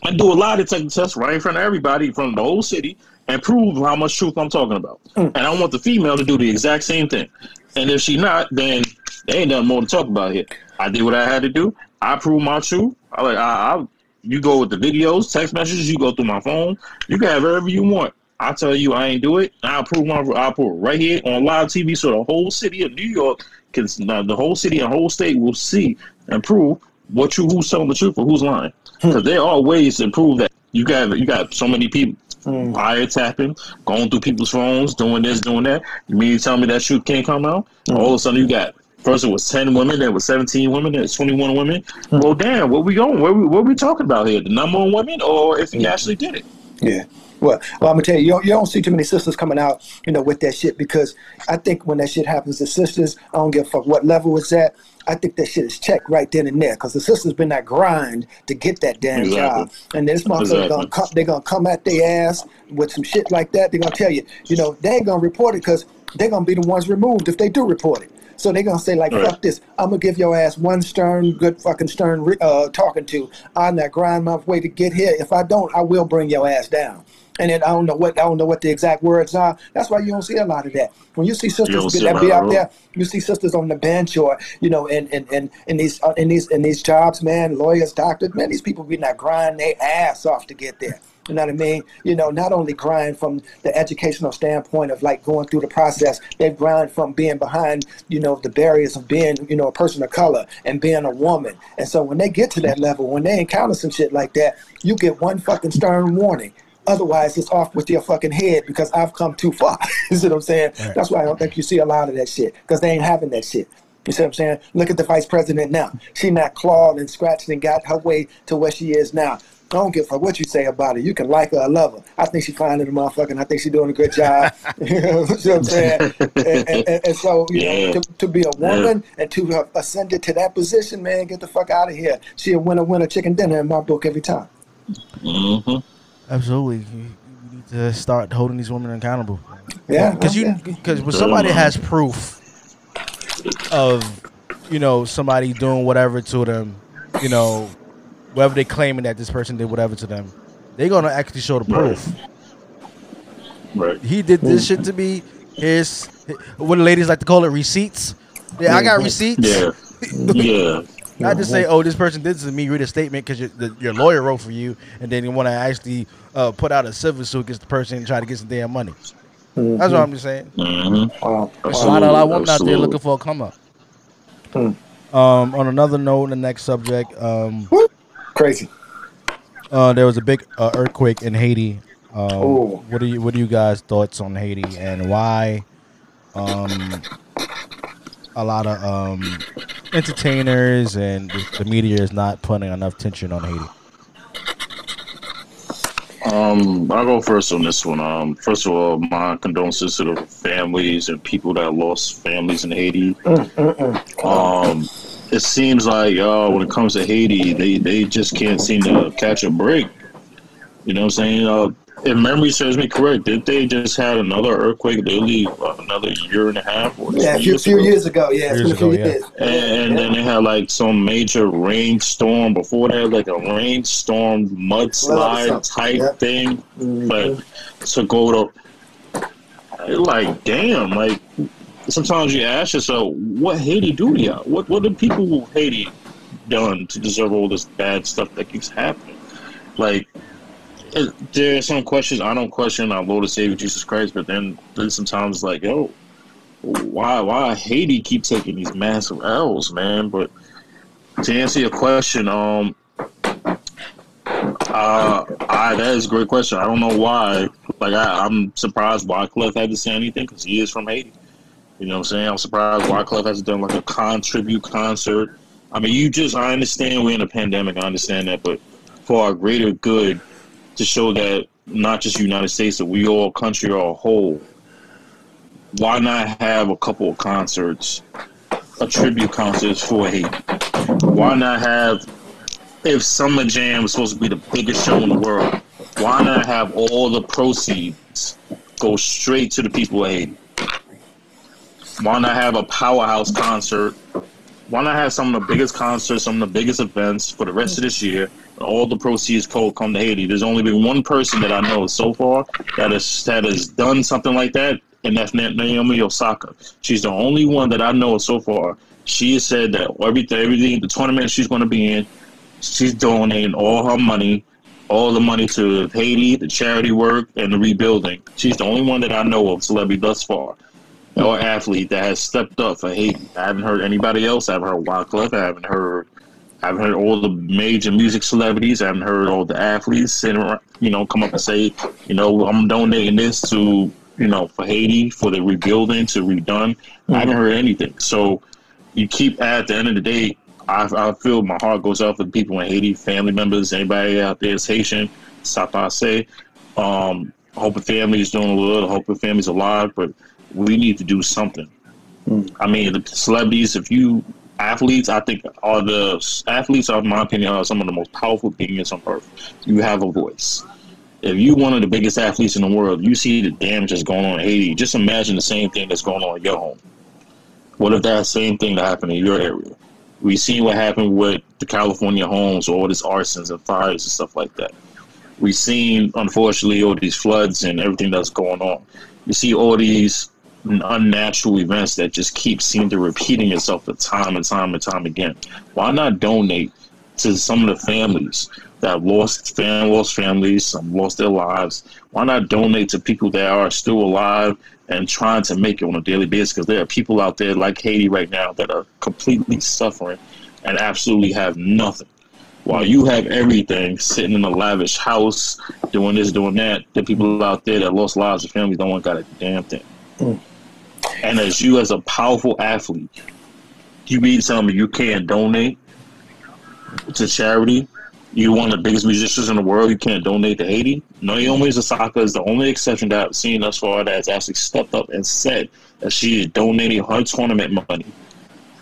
and do a lie detector test right in front of everybody from the whole city and prove how much truth I'm talking about. Mm. And I want the female to do the exact same thing. And if she not, then there ain't nothing more to talk about here. I did what I had to do. I proved my truth. I like I, I you go with the videos, text messages, you go through my phone. You can have whatever you want. I tell you I ain't do it. I'll prove my I'll prove it right here on live TV so the whole city of New York can the whole city and whole state will see and prove what you who's telling the truth or who's lying. Hmm. Because there are ways to prove that you got you got so many people hmm. wiretapping, going through people's phones, doing this, doing that. You mean you tell me that truth can't come out? Hmm. All of a sudden you got first it was ten women, then it was seventeen women, then it's twenty one women. Well damn, what we going? What we what we talking about here? The number of women or if he actually did it? Yeah. Well, well, I'm gonna tell you, you don't, you don't see too many sisters coming out, you know, with that shit because I think when that shit happens to sisters, I don't give a fuck what level it's at. I think that shit is checked right then and there because the system's been that grind to get that damn Exactly. job, and this motherfucker Exactly. gonna come, they gonna come at their ass with some shit like that. They're gonna tell you, you know, they ain't gonna report it because they're gonna be the ones removed if they do report it. So they're gonna say like, Right. "Fuck this! I'm gonna give your ass one stern, good fucking stern uh, talking to on that grind my way to get here. If I don't, I will bring your ass down." And then I don't know what I don't know what the exact words are. That's why you don't see a lot of that. When you see sisters see that be out there, you see sisters on the bench or you know, in in, in, in these uh, in these in these jobs, man, lawyers, doctors, man, these people be not grind their ass off to get there. You know what I mean? You know, not only grind from the educational standpoint of like going through the process, they grind from being behind, you know, the barriers of being, you know, a person of color and being a woman. And so when they get to that level, when they encounter some shit like that, you get one fucking stern warning. Otherwise, it's off with your fucking head because I've come too far. *laughs* you see what I'm saying? That's why I don't think you see a lot of that shit because they ain't having that shit. You see what I'm saying? Look at the vice president now. She not clawed and scratched and got her way to where she is now. I don't give a fuck what you say about her. You can like her or love her. I think she's fine in the motherfucker. and I think she's doing a good job. *laughs* you know what I'm saying? And, and, and, and so, you Yeah. know, to, to be a woman and to have ascended to that position, man, get the fuck out of here. She a winner, winner, chicken dinner in my book every time. hmm Absolutely. You, you need to start holding these women accountable. Yeah, Because you, because when somebody has proof of, you know, somebody doing whatever to them, you know, whether they claiming that this person did whatever to them, they're gonna actually show the proof. Right. He did this mm. shit to me. His what the ladies like to call it receipts. Yeah, I got receipts. Yeah. *laughs* Yeah. Not just say, "Oh, this person did this to me." Read a statement because your, your lawyer wrote for you, and then you want to actually uh, put out a civil suit against the person and try to get some damn money. That's what I'm just saying. hmm Wow. There's a lot of a lot of women out there looking for a come up. Hmm. Um, on another note, the next subject, um, Crazy. uh, there was a big uh, earthquake in Haiti. Um, what do you What are you guys thoughts on Haiti and why? A lot of um, entertainers and the, the media is not putting enough tension on Haiti. Um, I'll go first on this one. Um, first of all, my condolences to the families and people that lost families in Haiti. Um, it seems like uh, when it comes to Haiti, they, they just can't seem to catch a break. You know what I'm saying? Uh, if memory serves me correct, did they just had another earthquake literally uh, another year and a half? Or Yeah, a two few, few ago? years ago. Yeah, Years a few ago, yeah. years. And, and then they had like some major rainstorm before that, like a rainstorm mudslide type Yeah. thing. Mhm. But to go to, like, damn, like sometimes you ask yourself, what Haiti do to y'all? What what do people of Haiti done to deserve all this bad stuff that keeps happening? Like, it, there are some questions I don't question our Lord and Savior Jesus Christ, but then then sometimes like, yo, why why Haiti keep taking these massive L's, man? But to answer your question, um, Uh, I, that is a great question. I don't know why. Like, I, I'm surprised Wyclef had to say anything because he is from Haiti. You know what I'm saying? I'm surprised Wyclef hasn't done like a con tribute concert. I mean, you just, I understand we're in a pandemic. I understand that. But for our greater good, to show that not just United States, that we all, country or whole, why not have a couple of concerts, a tribute concerts for Haiti? Why not have if Summer Jam was supposed to be the biggest show in the world, why not have all the proceeds go straight to the people of Haiti? Why not have a powerhouse concert? Why not have some of the biggest concerts, some of the biggest events for the rest of this year? All the proceeds come come to Haiti. There's only been one person that I know so far that has that has done something like that, and that's Naomi Osaka. She's the only one that I know so far. She has said that everything, everything, the tournament she's going to be in, she's donating all her money, all the money to Haiti, the charity work, and the rebuilding. She's the only one that I know of celebrity thus far, or athlete that has stepped up for Haiti. I haven't heard anybody else. I haven't heard Wyclef. I haven't heard. I haven't heard all the major music celebrities. I haven't heard all the athletes sitting around, you know, come up and say, you know, I'm donating this to, you know, for Haiti, for the rebuilding, to redone. Mm-hmm. I haven't heard anything. So you keep at the end of the day, I, I feel my heart goes out for the people in Haiti, family members, anybody out there is Haitian, say. Um, I hope the family is doing well. I hope the family's alive, but we need to do something. Mm. I mean, the celebrities, if you athletes, I think are the athletes, are, in my opinion, are some of the most powerful beings on earth. You have a voice. If you one of the biggest athletes in the world, you see the damage that's going on in Haiti. Just imagine the same thing that's going on in your home. What if that same thing that happened in your area? We've seen what happened with the California homes, all these arsons and fires and stuff like that. We've seen, unfortunately, all these floods and everything that's going on. You see all these unnatural events that just keep seem to repeating itself time and time and time again. Why not donate to some of the families that lost fan lost families, some lost their lives? Why not donate to people that are still alive and trying to make it on a daily basis because there are people out there like Haiti right now that are completely suffering and absolutely have nothing. While you have everything sitting in a lavish house, doing this, doing that, the people out there that lost lives and families don't want got a damn thing. Mm. And as you, as a powerful athlete, you mean tell me you can't donate to charity you're one of the biggest musicians in the world. You can't donate to Haiti. Naomi Osaka is the only exception that I've seen thus far that has actually stepped up and said that she is donating her tournament money.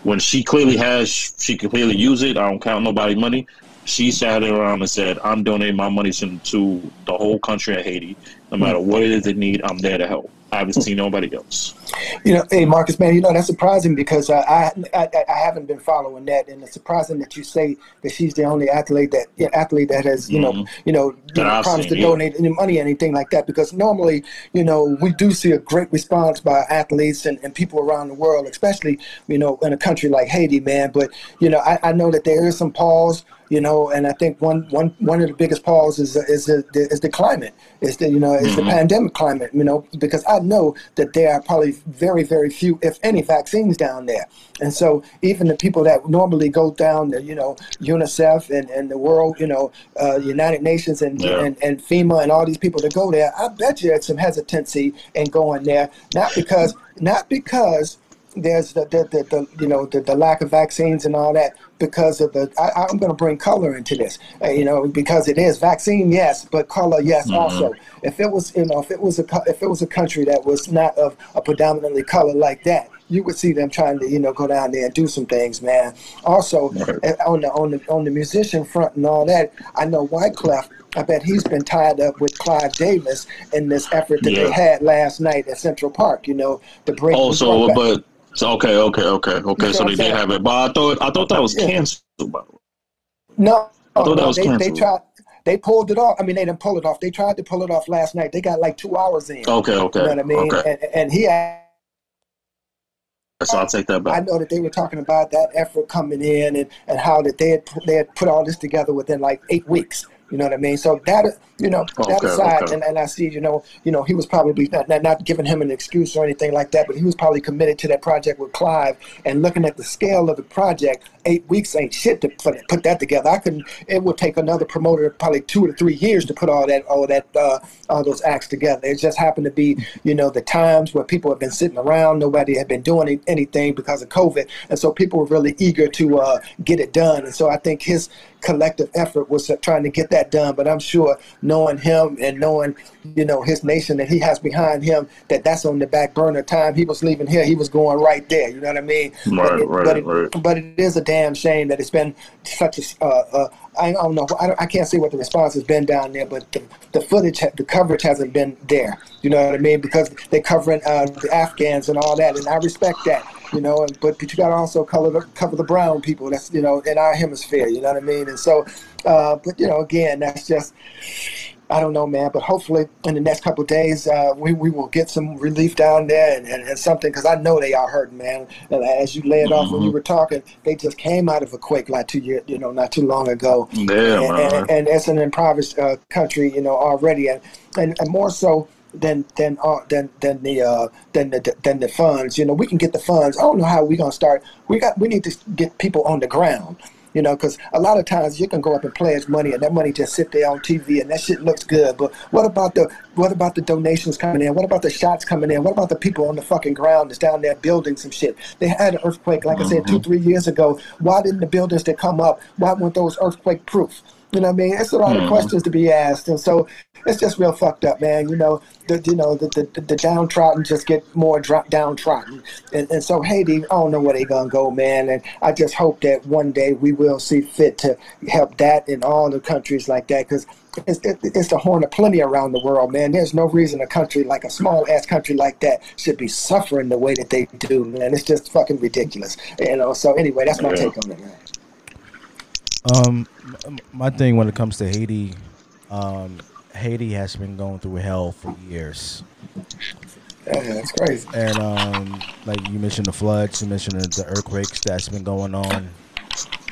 When she clearly has, she can clearly use it. I don't count nobody money. She sat around and said, "I'm donating my money to, to the whole country of Haiti. No matter what it is they need, I'm there to help." I haven't seen nobody else. You know, hey Marcus, man, you know that's surprising because uh, I, I I haven't been following that, and it's surprising that you say that she's the only athlete that yeah, athlete that has you mm-hmm. know you know, you know promised to donate any money, anything like that. Because normally, you know, we do see a great response by athletes and, and people around the world, especially you know in a country like Haiti, man. But you know, I, I know that there is some pause you know, and I think one one one of the biggest pauses is is the, is the climate, is the you know is mm-hmm. the pandemic climate, you know, because I know that there are probably very very few, if any, vaccines down there, and so even the people that normally go down, the, you know, UNICEF and, and the world, you know, uh, United Nations and, yeah. and and FEMA and all these people that go there, I bet you had some hesitancy in going there, not because not because there's the, the, the, the, you know the, the lack of vaccines and all that because of the I, am going to bring color into this uh, you know because it is vaccine yes but color yes mm-hmm. also if it was you know if it was a if it was a country that was not of a predominantly color like that you would see them trying to you know go down there and do some things man also right. on the on the on the musician front and all that I know Wyclef I bet he's been tied up with Clive Davis in this effort that yeah. they had last night at Central Park. You know, the break. Also, but so, okay, okay, okay, okay. So they did have it, but I thought I thought that was canceled. By the way. No, I thought no, that was they, canceled. They tried. They pulled it off. I mean, they didn't pull it off. They tried to pull it off last night. They got like two hours in. Okay, okay. You know what I mean? Okay. And, and he had. So I'll take that back. I know that they were talking about that effort coming in and, and how that they had they had put all this together within like eight weeks You know what I mean? So that you know that aside, okay. and, and I see you know you know he was probably not, not not giving him an excuse or anything like that, but he was probably committed to that project with Clive and looking at the scale of the project. Eight weeks ain't shit to put, put that together. I couldn't. It would take another promoter probably two to three years to put all that all that uh, all those acts together. It just happened to be you know the times where people have been sitting around, nobody had been doing anything because of COVID, and so people were really eager to uh, get it done. And so I think his collective effort was trying to get that done. But I'm sure knowing him and knowing, you know, his nation that he has behind him, that that's on the back burner. Time he was leaving here, he was going right there. You know what I mean? Right, but it, right, but it, right. But it is a damn shame that it's been such a. Uh, uh, I don't know. I, don't, I can't see what the response has been down there, but the, the footage, the coverage hasn't been there. You know what I mean? Because they're covering uh, the Afghans and all that, and I respect that. You know, and, but but you got to also cover the cover the brown people. That's you know in our hemisphere. You know what I mean? And so, uh, but you know, again, that's just. I don't know, man, but hopefully in the next couple of days, uh, we, we will get some relief down there and, and, and something because I know they are hurting, man. And as you lay it off when you were talking, they just came out of a quake like two years, you know, not too long ago. Yeah, and, man. and, and it's an impoverished uh, country, you know, already, and, and, and more so than than uh, than than the uh, than the than the funds. You know, we can get the funds. I don't know how we're gonna start. We got we need to get people on the ground. You know, because a lot of times you can go up and pledge money, and that money just sit there on TV, and that shit looks good. But what about the what about the donations coming in? What about the shots coming in? What about the people on the fucking ground that's down there building some shit? They had an earthquake, like I said, two mm-hmm. three years ago. Why didn't the buildings that come up? Why weren't those earthquake proof? You know what I mean? It's a lot of questions to be asked, and so it's just real fucked up, man. You know, the you know the the, the downtrodden just get more drop downtrodden, and and so Haiti, I don't know where they're gonna go, man. And I just hope that one day we will see fit to help that in all the countries like that, because. It's, it, it's the horn of plenty around the world, man. There's no reason a country like a small ass country like that should be suffering the way that they do, man. It's just fucking ridiculous, you know. So anyway, that's my Yeah. take on it, man. Um, m- my thing when it comes to Haiti, um, Haiti has been going through hell for years, Yeah, that's crazy. and um, like you mentioned the floods, you mentioned the, the earthquakes that's been going on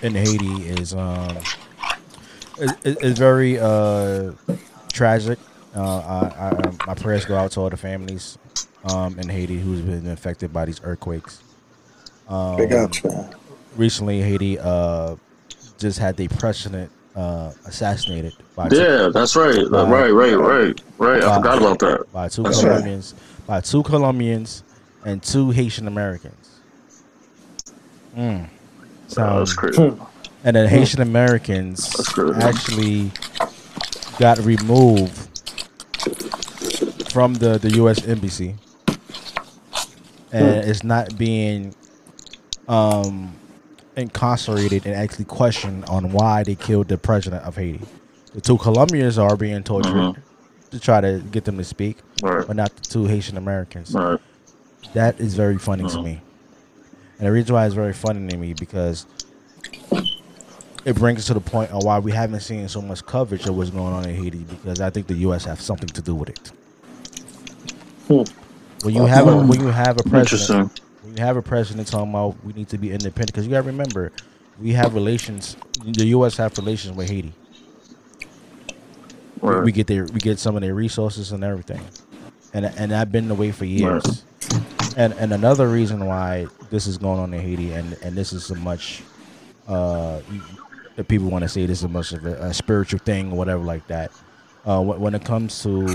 in Haiti is um, is, is very uh tragic. Uh, I, I, my prayers go out to all the families um in Haiti who's been affected by these earthquakes. Um, Big ups, man. recently Haiti uh just had the president uh assassinated by two, Yeah, that's right. Wow. Right, right, right, right. I Wow. forgot about that. by two That's right. Colombians by two Colombians and two Haitian Americans. Mm. Oh, that's crazy. and then Haitian Americans actually got removed from the, the U.S. embassy, and it's not being um, incarcerated and actually questioned on why they killed the president of Haiti. The two Colombians are being tortured Mhm. to try to get them to speak, Right, but not the two Haitian Americans. right. That is very funny to Mhm. me. And the reason why it's very funny to me because it brings us to the point of why we haven't seen so much coverage of what's going on in Haiti because I think the U.S. have something to do with it. Hmm. When you have a when you have a president. When you have a president talking about we need to be independent, because you got to remember we have relations. The U.S. have relations with Haiti. We- Right. We get their we get some of their resources and everything, and and I've been away for years. And and another reason why this is going on in Haiti, and and this is so much, uh, that people want to say this is much of a, a spiritual thing or whatever like that. Uh, when, when it comes to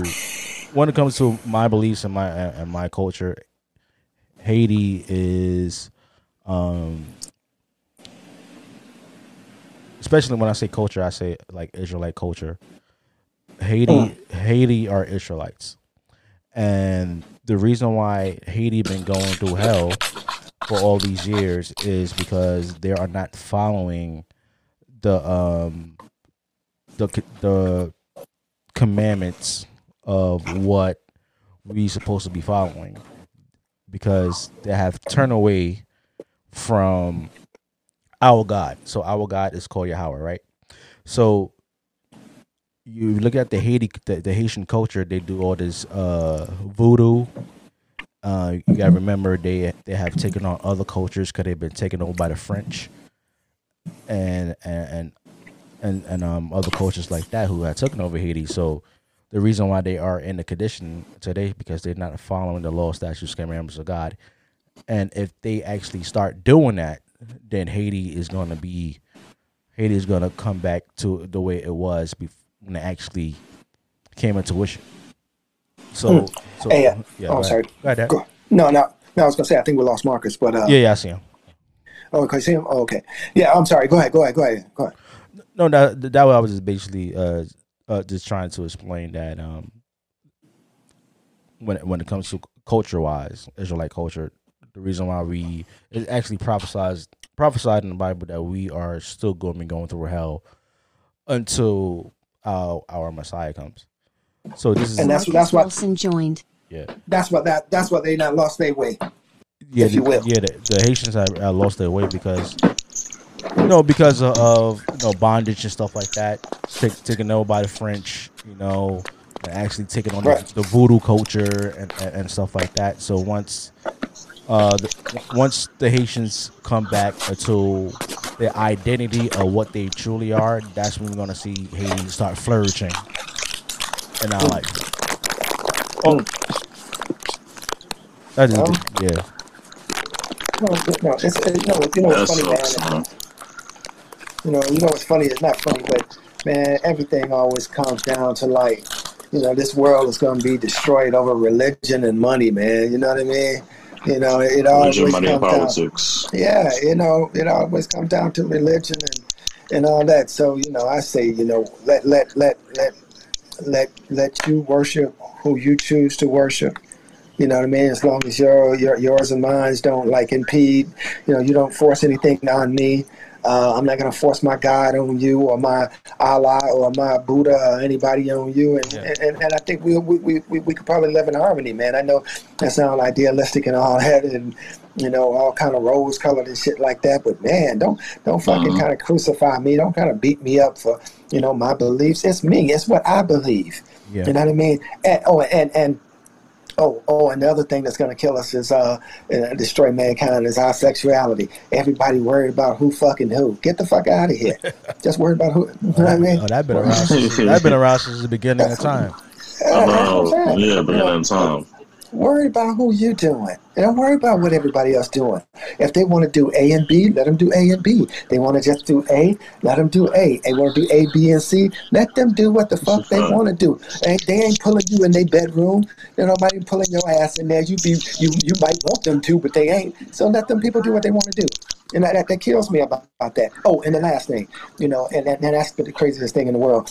when it comes to my beliefs and my and my culture, Haiti is, um, especially when I say culture, I say like Israelite culture. Haiti, Haiti are Israelites, and the reason why Haiti been going through hell for all these years is because they are not following the um the the commandments of what we supposed to be following because they have turned away from our God. So our God is called Yahweh, right? So you look at the Haiti, the, the Haitian culture. They do all this uh, voodoo. Uh, you gotta remember they they have taken on other cultures because they've been taken over by the French, and and, and and and um other cultures like that who had taken over Haiti. So the reason why they are in the condition today because they're not following the law, statutes, commandments of God. And if they actually start doing that, then Haiti is going to be Haiti is going to come back to the way it was bef- when it actually came into fruition. So, so Hey, uh, yeah, oh, sorry. Go ahead. Go- No, no, no. I was gonna say I think we lost Marcus, but uh, Yeah, yeah, I see him. oh, can you see him? Oh, okay. Yeah, I'm sorry. Go ahead. Go ahead. Go ahead. Go ahead. No, that that way I was just basically uh, uh just trying to explain that um when it, when it comes to culture wise, Israelite culture, the reason why we it actually prophesied prophesied in the Bible that we are still going to be going through hell until our our Messiah comes. So this is And that's Marcus that's what Wilson joined. yeah that's what that that's what they not lost their way. yeah if you the, will. yeah the, the Haitians have, have lost their way because you know because of, of you know bondage and stuff like that. Take, taken over by the French you know and actually taking on Right. the, the voodoo culture and, and, and stuff like that. So once uh the, once the Haitians come back to their identity of what they truly are that's when we're gonna see Haiti start flourishing in our life. Oh. That is Um, yeah. No, no, it's, it, no, you know That what's funny, sucks, man. You know, you know what's funny? It's not funny, but man, everything always comes down to like, you know, this world is going to be destroyed over religion and money, man. You know what I mean? You know, it always Religion, money, and comes down. politics. Yeah, you know, it always comes down to religion and and all that. So you know, I say, you know, let let let let let let you worship who you choose to worship. You know what I mean? As long as your your yours and mine don't like impede, you know, you don't force anything on me. Uh, I'm not gonna force my God on you or my Allah or my Buddha or anybody on you. And Yeah. and, and, and I think we, we, we, we could probably live in harmony, man. I know that sounds idealistic and all *laughs* that, and you know, all kind of rose colored and shit like that. But man, don't don't fucking Mhm. kind of crucify me. Don't kind of beat me up for you know my beliefs. It's me. It's what I believe. yeah You know what I mean? And, oh, and and oh, oh, and the other thing that's gonna kill us is uh, uh, destroy mankind is our sexuality. Everybody worried about who fucking who. Get the fuck out of here. *laughs* Just worry about who. You know what I mean? Oh, that been around. Since, that been around since the beginning of time. *laughs* Yeah, that's what I'm yeah, beginning of time. Worry about who you're doing. And don't worry about what everybody else doing. If they want to do A and B, let them do A and B. They want to just do A, let them do A. They want to do A, B, and C, let them do what the fuck they want to do. They, they ain't pulling you in their bedroom. There's nobody pulling your ass in there. You be you you might want them to, but they ain't. So let them people do what they want to do. And that, that, that kills me about, about that. Oh, and the last thing, you know, and, and, and that's the craziest thing in the world.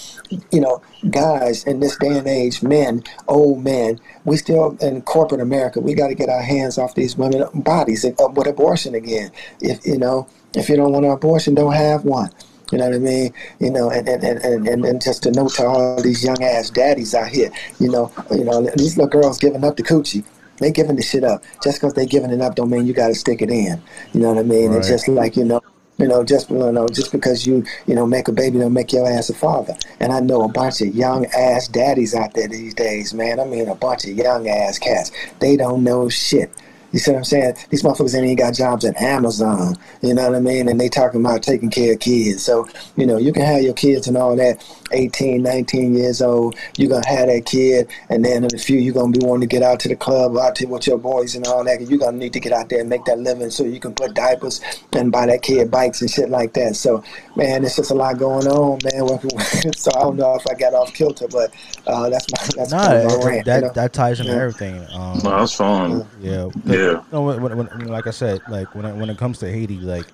You know, guys in this day and age, men, old men, we still in corporate America, we got to get our hands off these women bodies uh, with abortion again. If you know, if you don't want an abortion, don't have one. You know what I mean? You know, and and, and, and, and just to note to all these young ass daddies out here, you know, you know, these little girls giving up the coochie. They giving the shit up. Just because they giving it up don't mean you got to stick it in. You know what I mean? It's just like you know, you know, just you know, just because you you know make a baby don't make your ass a father. And I know a bunch of young ass daddies out there these days, man. I mean, a bunch of young ass cats. They don't know shit. You see what I'm saying? These motherfuckers ain't even got jobs at Amazon. You know what I mean? And they talking about taking care of kids. So, you know, you can have your kids and all that, 18, 19 years old. You're going to have that kid. And then in a few, you're going to be wanting to get out to the club, out to with your boys and all that. You're going to need to get out there and make that living so you can put diapers and buy that kid bikes and shit like that. So, man, it's just a lot going on, man. *laughs* so I don't know if I got off kilter, but uh, that's my, that's Nah, kind of my rant. that you know? that ties into Yeah. everything. Um, No, that's fine. yeah, 'cause, Yeah. you know, when, when, when, like I said, like when it, when it comes to Haiti, like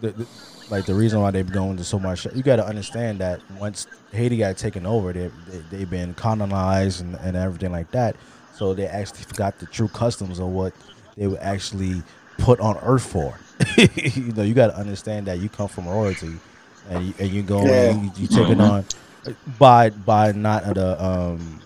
the, the like the reason why they've gone to so much, you got to understand that once Haiti got taken over, they, they they've been colonized and, and everything like that. So they actually forgot the true customs of what they were actually put on Earth for. *laughs* you know, you got to understand that you come from royalty, and you, and you go Yeah. and you, you take it on by by not the um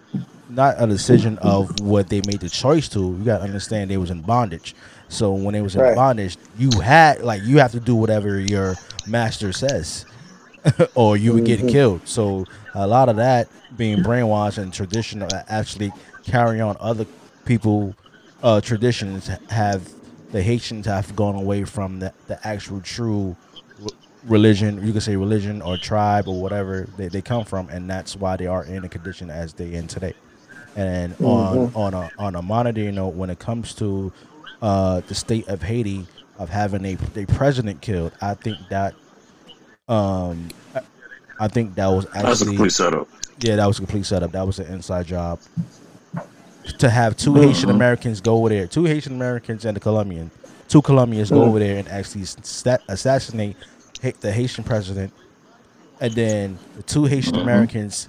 not a decision of what they made the choice to. You got to understand they was in bondage. So when it was in Right. bondage, you had like you have to do whatever your master says, *laughs* or you would get Mhm. killed. So a lot of that being brainwashed and traditional actually carry on other people uh, traditions have the Haitians have gone away from the, the actual true religion. You could say religion or tribe or whatever they, they come from, and that's why they are in the condition as they in today. And on on a on a monetary note, when it comes to uh, the state of Haiti of having a, a president killed, I think that um, I- think that was That's a actually complete setup. yeah, that was a complete setup. That was an inside job. To have 2 Haitian Americans go over there, two Haitian Americans and a Colombian, two Colombians go over there and actually assassinate the Haitian president, and then the two Haitian Americans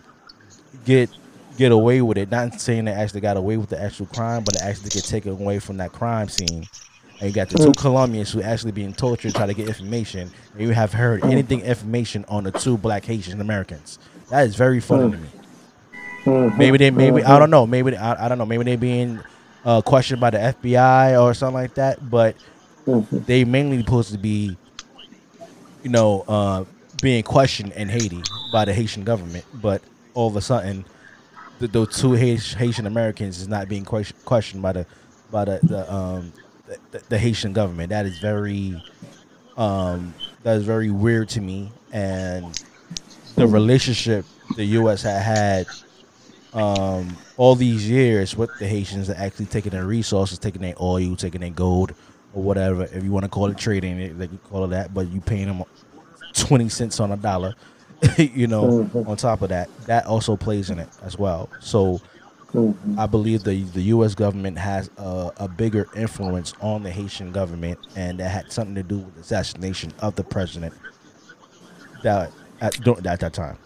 get get away with it. Not saying they actually got away with the actual crime, but they actually get taken away from that crime scene. And you got the two mm. Colombians who actually being tortured, try to get information. And you have heard mm. anything information on the two black Haitian Americans. That is very funny mm. to me. Mm-hmm. Maybe they, maybe I don't mm-hmm. know. Maybe they- I, I don't know. Maybe they being uh, questioned by the FBI or something like that. But mm-hmm. they mainly supposed to be, you know, uh, being questioned in Haiti by the Haitian government. But all of a sudden, the, those two Haitian Americans is not being ques- questioned by the by the the, um, the the Haitian government. That is very um, that is very weird to me. And the relationship the U.S. had had um, all these years with the Haitians, are actually taking their resources, taking their oil, taking their gold, or whatever, if you want to call it trading, they can call it that. But you paying them twenty cents on a dollar, *laughs* you know. Mm-hmm. On top of that, that also plays in it as well. So. Mm-hmm. I believe the the U.S. government has a, a bigger influence on the Haitian government, and that had something to do with the assassination of the president. That at, at that time.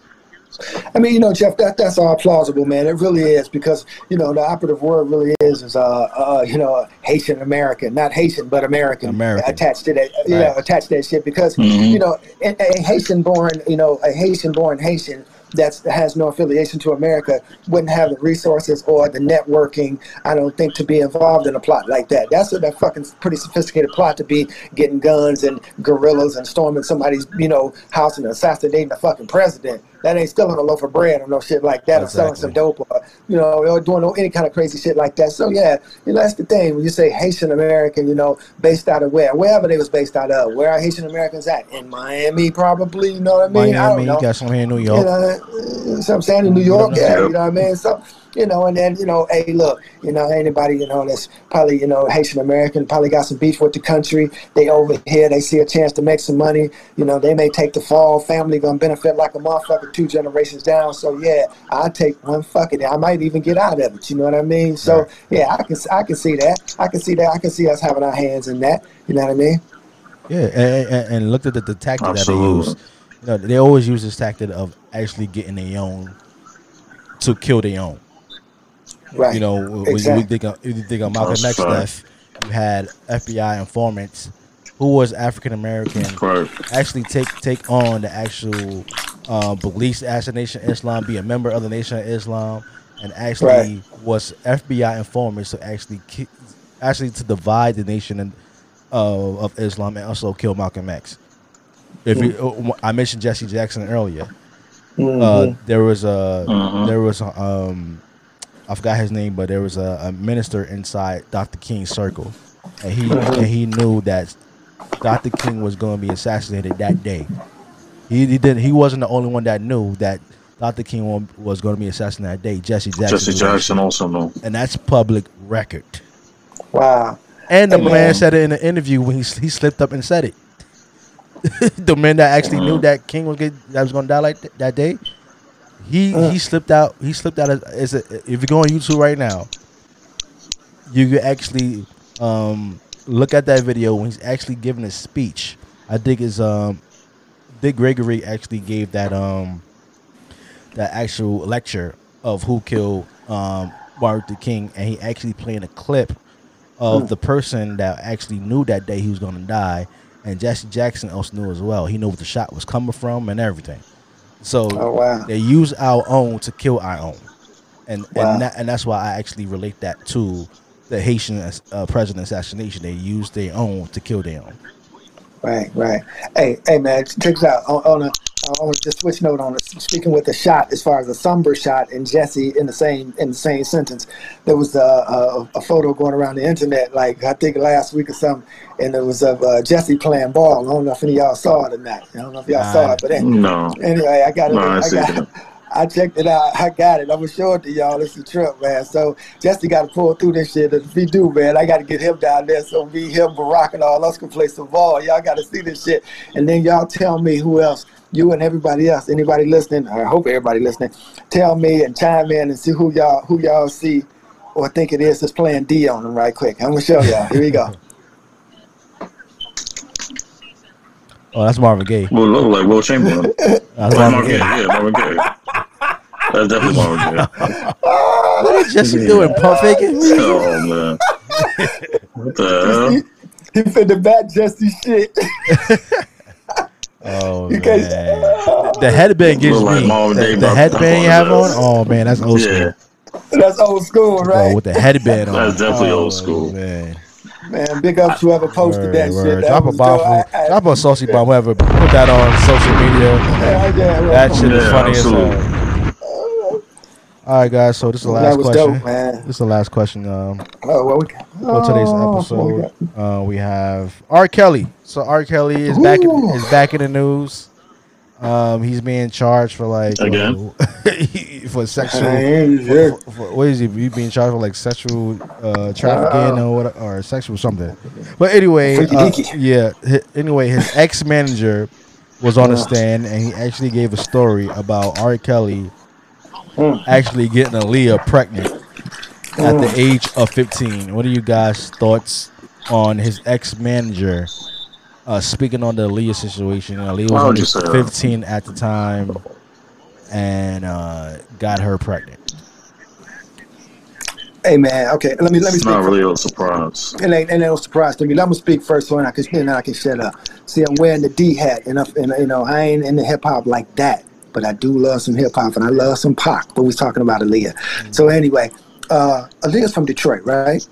I mean, you know, Jeff, that that's all plausible, man. It really is because you know the operative word really is is uh, uh you know Haitian American, not Haitian but American, American. attached to that, yeah, Right. attached to that shit because you know a, a Haitian born, you know, a Haitian born Haitian that's that has no affiliation to America wouldn't have the resources or the networking, I don't think, to be involved in a plot like that. That's a that fucking pretty sophisticated plot to be getting guns and guerrillas and storming somebody's, you know, house and assassinating the fucking president. That ain't stealing a loaf of bread or no shit like that, or selling some dope, or you know, or doing any kind of crazy shit like that. So yeah, you know, that's the thing when you say Haitian American, you know, based out of where, wherever they was based out of. Where are Haitian Americans at? In Miami, probably. You know what I mean? I Miami, don't know. you got some here in New You York. know, uh, so I'm saying in New York, yeah, Yep. you know what I mean? So, you know, and then, you know, hey, look, you know, anybody, you know, that's probably, you know, Haitian American, probably got some beef with the country. They over here, they see a chance to make some money. You know, they may take the fall. Family gonna benefit like a motherfucker two generations down. So yeah, I take one fuck it. I might even get out of it. You know what I mean? So yeah, I can I can see that. I can see that. I can see us having our hands in that. You know what I mean? Yeah, and, and, and looked at the, the tactic that they Absolutely. Use. You know, they always use this tactic of actually getting their own to kill their own. Right. You know, when you think of, you think of Malcolm That's X fact. death, you had FBI informants who was African American Right. actually take take on the actual uh, beliefs as a nation of Islam, be a member of the Nation of Islam, and actually Right. was FBI informants to actually ki- actually to divide the nation in, uh, of Islam and also kill Malcolm X. If you, uh, I mentioned Jesse Jackson earlier, Mm-hmm. uh, there was a Mhm. there was a, um, I forgot his name, but there was a, a minister inside Dr. King's circle, and he and he knew that Dr. King was going to be assassinated that day. He, he did. He wasn't the only one that knew that Dr. King was going to be assassinated that day. Jesse Jackson. Jesse Jackson also knew. and that's public record. Wow. And the Hey, man. said it in an interview when he, he slipped up and said it. *laughs* the man that actually knew that King was get, that was going to die like th- that day, he he slipped out. He slipped out. As, as a, if you go on YouTube right now, you can actually um, look at that video when he's actually giving a speech. I think it's um, Dick Gregory actually gave that um, that actual lecture of who killed um, Martin Luther King, and he actually playing a clip of the person that actually knew that day he was going to die, and Jesse Jackson also knew as well. He knew where the shot was coming from and everything. So Oh, wow. they use our own to kill our own, and Wow. and that, and that's why I actually relate that to the Haitian uh, president assassination. They used their own to kill their own. Right, right. Hey, hey, man, check this out. On, on a I want to just switch note on it. Speaking with the shot, as far as the somber shot and Jesse in the same in the same sentence, there was a, a, a photo going around the internet, like I think last week or something, and it was of uh, Jesse playing ball. I don't know if any of y'all saw it or not. I don't know if y'all saw it, but anyway, No. anyway, I got it. No, I I, got. *laughs* I checked it out. I got it. I'm gonna show it to y'all. It's a trip, man. So Jesse got to pull through this shit. If he do, man, I got to get him down there so me, him, Barack, and all us can play some ball. Y'all got to see this shit, and then y'all tell me who else. You and everybody else, anybody listening, I hope everybody listening, tell me and chime in and see who y'all who y'all see or think it is that's playing D on them right quick. I'm gonna show y'all. Here we go. *laughs* Oh, that's Marvin Gaye. Well, look like Wilt Chamberlain. *laughs* That's Like Marvin Marvin Gaye. Gaye. Yeah, Marvin Gaye. That's definitely Marvin Gaye. *laughs* What is Jesse doing? Pump faking? Oh man. What the He finna back Jesse shit. Oh You man. guys- The headband gives Look like me Marvin the, the headband you have on. Oh man, that's old school. That's old school, Bro, right? with the headband on. That's definitely Oh, old school. Man. Man, big ups whoever posted Word, that word. shit. That Drop a was bomb. dope. I- I- Drop a saucy bomb. Whoever put that on social media. Yeah, yeah, well, That shit is funny absolutely. as hell. All right, guys. So this is the last question. dope, man. This is the last question. Um, Oh, what we got? for today's Oh, what we episode, uh, we have R. Kelly. So R. Kelly is back. Ooh. Is back in the news. Um, he's being charged for like Again? uh, *laughs* for sexual. Hey, for- for- what is he? He being charged for like sexual uh, trafficking or what, or sexual something. But anyway, uh, yeah. hi- Anyway, his ex manager was on the stand and he actually gave a story about R. Kelly Mm. actually getting Aaliyah pregnant at the Mm. age of 15. What are you guys' thoughts on his ex manager uh, speaking on the Aaliyah situation? Aaliyah Why would you was only 15 at the time and uh, got her pregnant. Hey man, okay. Let me let me It's speak. not really a surprise. It ain't, it ain't no surprise to me. Let me speak first, so then I can then I can shut up. See, I'm wearing the D hat, and, I, and you know I ain't in the hip hop like that, but I do love some hip hop, and I love some pop. But we're talking about Aaliyah. So anyway, uh, Aaliyah's from Detroit, right?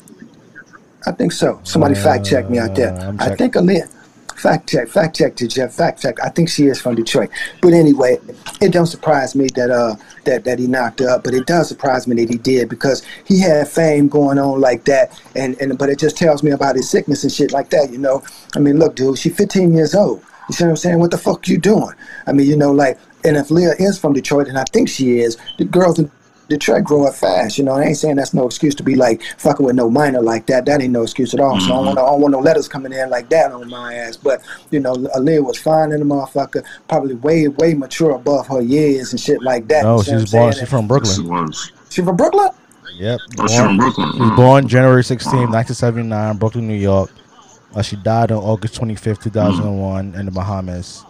I think so. Somebody fact check me out there. Uh, I think Aaliyah. Fact check, fact check to Jeff, fact check. I think she is from Detroit. But anyway, it don't surprise me that uh that, that he knocked her up, but it does surprise me that he did because he had fame going on like that and, and but it just tells me about his sickness and shit like that, you know. I mean, look, dude, she's 15 years old. You see what I'm saying? What the fuck you doing? I mean, you know, like and if Leah is from Detroit, and I think she is, the girls in Detroit grow up fast, you know. I ain't saying that's no excuse to be like fucking with no minor like that. That ain't no excuse at all. So I don't, mm-hmm. want, I don't want no letters coming in like that on my ass. But you know, Aaliyah was fine in the motherfucker, probably way, way mature above her years and shit like that. No, you see what she's I'm born. saying? She's from Brooklyn. She Brooklyn. was. She from Brooklyn? Yep. Oh, she from Brooklyn. She was born January 16, 1979, mm-hmm. Brooklyn, New York. Uh, she died on August 25th, 2001, in the Bahamas.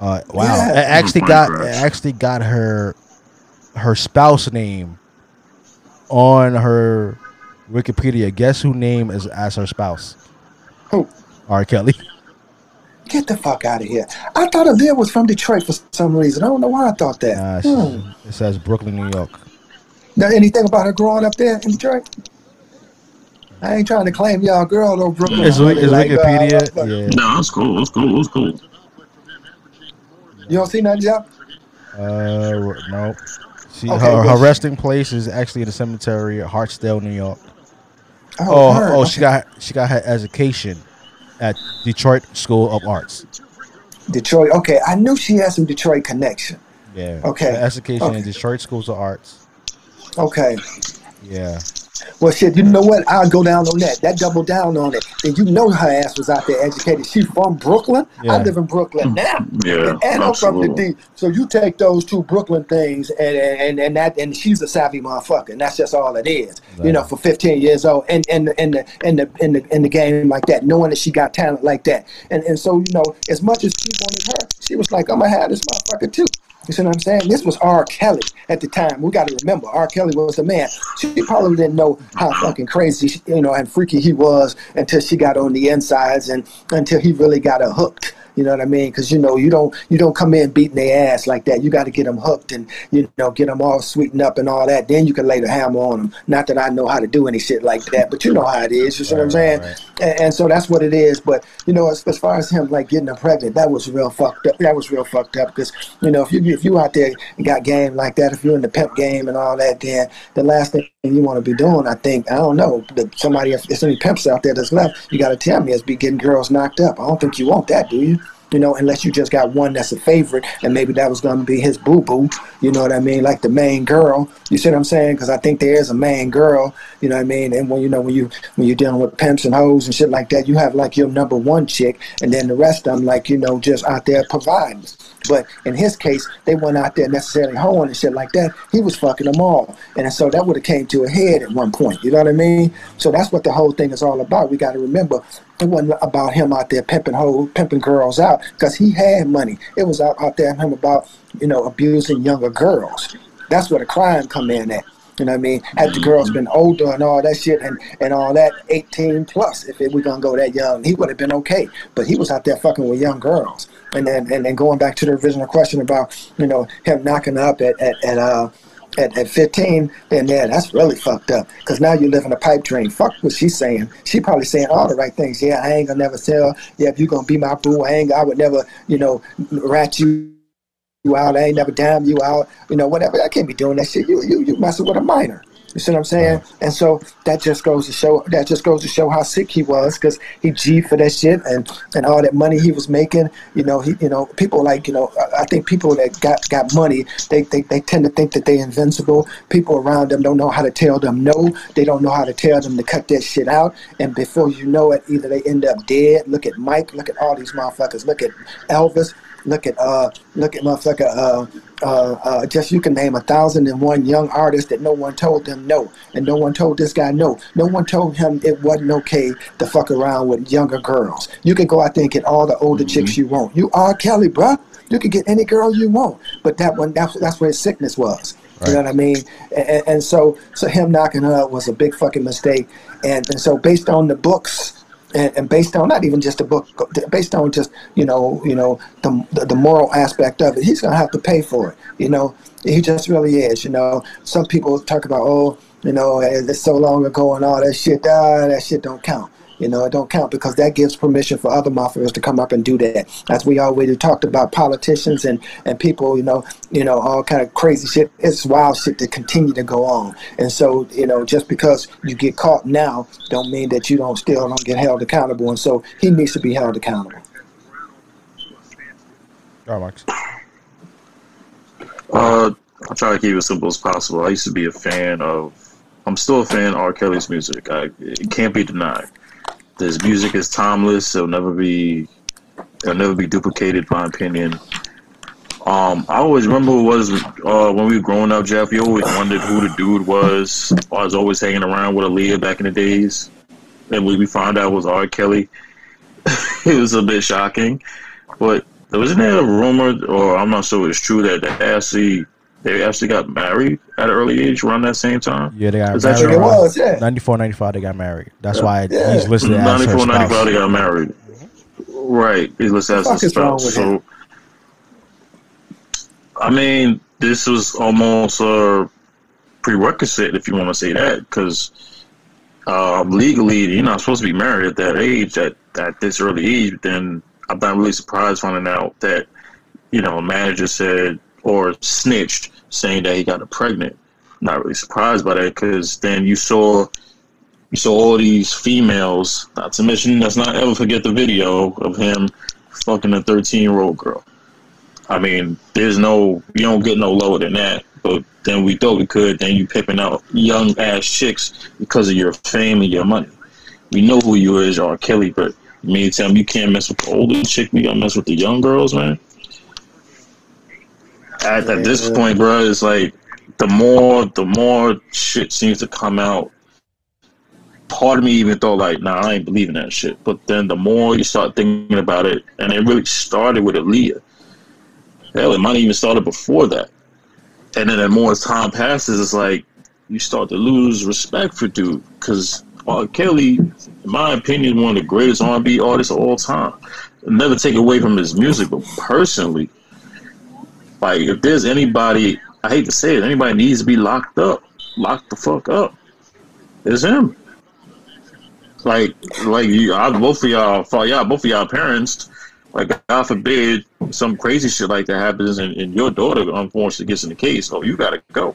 Uh, wow. Yeah. It actually Plane got it actually got her her spouse name on her Wikipedia. Guess who name is as her spouse? Who? R. Kelly. *laughs* Get the fuck out of here. I thought Aaliyah was from Detroit for some reason. I don't know why I thought that. Uh, Hmm. It says Brooklyn, New York. Now, anything about her growing up there in Detroit? I ain't trying to claim y'all girl though, Brooklyn. Is, Like, is like, Wikipedia? uh, Yeah. No, it's cool. It's cool. It's cool. You don't see nothing, Jeff? Uh, no. She, Okay, her, her resting place is actually in the cemetery at Hartsdale, New York. Oh, Oh, word. oh, she got she got her education at Detroit School of Arts. Detroit. Okay, I knew she had some Detroit connection. Yeah. Okay. Her education Okay. in Detroit Schools of Arts. Okay. Yeah. Well, shit, you know what? I'll go down on that. That double down on it. And you know her ass was out there educated. She from Brooklyn. I live in Brooklyn mm. now. Yeah, and I'm from the absolutely. D. So you take those two Brooklyn things, and and and that, and she's a savvy motherfucker, and that's just all it is. You know, for 15 years old, and and in the in the in the in the game like that, knowing that she got talent like that, and and so you know, as much as she wanted her, she was like, I'm gonna have this motherfucker too. You see what I'm saying? This was R. Kelly at the time. We got to remember, R. Kelly was the man. She probably didn't know how fucking crazy, you know, and freaky he was until she got on the insides and until he really got her hooked. You know what I mean? Because you know you don't you don't come in beating their ass like that. You got to get them hooked and you know get them all sweetened up and all that. Then you can lay the hammer on them. Not that I know how to do any shit like that, but you know how it is. You see what I'm saying? Right, right. And, and so that's what it is. But you know, as, as far as him like getting her pregnant, that was real fucked up. That was real fucked up because you know if you if you out there and got game like that, if you're in the pimp game and all that, then the last thing you want to be doing, I think, I don't know, that somebody if there's any pimps out there that's left, you got to tell me is be getting girls knocked up. I don't think you want that, do you? You know, unless you just got one that's a favorite, and maybe that was going to be his boo boo. You know what I mean? Like the main girl. You see what I'm saying? Because I think there is a main girl. You know what I mean? And when you know when you when you're dealing with pimps and hoes and shit like that, you have like your number one chick, and then the rest of them like you know just out there providing. But in his case, they weren't out there necessarily hoeing and shit like that. He was fucking them all, and so that would have came to a head at one point. You know what I mean? So that's what the whole thing is all about. We got to remember it wasn't about him out there pimping hoes, pimping girls out, because he had money. It was out, out there him about you know abusing younger girls. That's where the crime come in at. You know what I mean? Had the girls been older and all that shit and, and all that, 18 plus, if it, we're going to go that young, he would have been okay. But he was out there fucking with young girls. And then and then going back to the original question about, you know, him knocking up at, at, at uh, at, at 15, then yeah, that's really fucked up. Because now you live in a pipe dream. Fuck what she's saying. She probably saying all the right things. Yeah, I ain't gonna never tell. Yeah, if you gonna be my boo, I ain't. I would never, you know, rat you out. I ain't never damn you out. You know, whatever. I can't be doing that shit. You you you messing with a minor. You see what I'm saying? And so that just goes to show that just goes to show how sick he was because he G for that shit and and all that money he was making. You know, he you know people like you know I I think people that got got money they they, they tend to think that they're invincible. People around them don't know how to tell them no. They don't know how to tell them to cut that shit out. And before you know it, either they end up dead. Look at Mike. Look at all these motherfuckers. Look at Elvis. Look at uh, look at motherfucker. Uh, uh, uh, just you can name a thousand and one young artists that no one told them no, and no one told this guy no. No one told him it wasn't okay to fuck around with younger girls. You can go out there and get all the older chicks you want. You are Kelly, bruh. You can get any girl you want, but that one that's that's where his sickness was. You know what I mean? And, and so so him knocking her up was a big fucking mistake. And and so based on the books and, and based on not even just the book, based on just you know you know the, the moral aspect of it, he's gonna have to pay for it. You know, he just really is. You know, some people talk about oh you know it's so long ago and all that shit. Ah, that shit don't count. You know, it don't count because that gives permission for other motherfuckers to come up and do that. As we already talked about politicians and, and people, you know, you know, all kind of crazy shit. It's wild shit to continue to go on. And so, you know, just because you get caught now don't mean that you don't still don't get held accountable. And so he needs to be held accountable. All right, Marcus. Uh, I'll try to keep it simple as possible. I used to be a fan of. I'm still a fan of R. Kelly's music. I, it can't be denied. His music is timeless. It'll never be. It'll never be duplicated. My opinion. Um, I always remember was uh, when we were growing up, Jeff. You always wondered who the dude was. I was always hanging around with Aaliyah back in the days, and we found out it was R. Kelly, *laughs* it was a bit shocking. But wasn't there a rumor, or I'm not sure it's true that they actually they actually got married at an early age around that same time? Yeah, they got Is that married. true? It was, yeah. 94, 95, they got married. That's why Yeah. he's listed as her 94, 95, spouse. they got married. Right, he's listed as fuck a wrong spouse. with So, him? I mean, this was almost a prerequisite, if you want to say that, because um, legally you're not supposed to be married at that age, at at this early age. But then I'm not really surprised finding out that you know a manager said or snitched saying that he got pregnant. Not really surprised by that because then you saw you saw all these females. Not to mention, let's not ever forget the video of him fucking a 13 year old girl. I mean, there's no, you don't get no lower than that. But then we thought we could. Then you pipping out young ass chicks because of your fame and your money. We know who you is, R. Kelly, but you mean to tell you can't mess with the older chick? We gotta mess with the young girls, man. At, at this point, bro, it's like the more the more shit seems to come out. Part of me even thought like, nah, I ain't believing that shit. But then the more you start thinking about it, and it really started with Aaliyah. Hell, it might even started before that. And then the more time passes, it's like you start to lose respect for dude. Because R. Kelly, in my opinion, one of the greatest R&B artists of all time. never take away from his music, but personally, like if there's anybody, I hate to say it, anybody needs to be locked up, locked the fuck up. It's him. Like, like you, I, both of y'all, y'all, both of y'all parents. Like, God forbid, some crazy shit like that happens, and, and your daughter unfortunately gets in the case. Oh, you gotta go.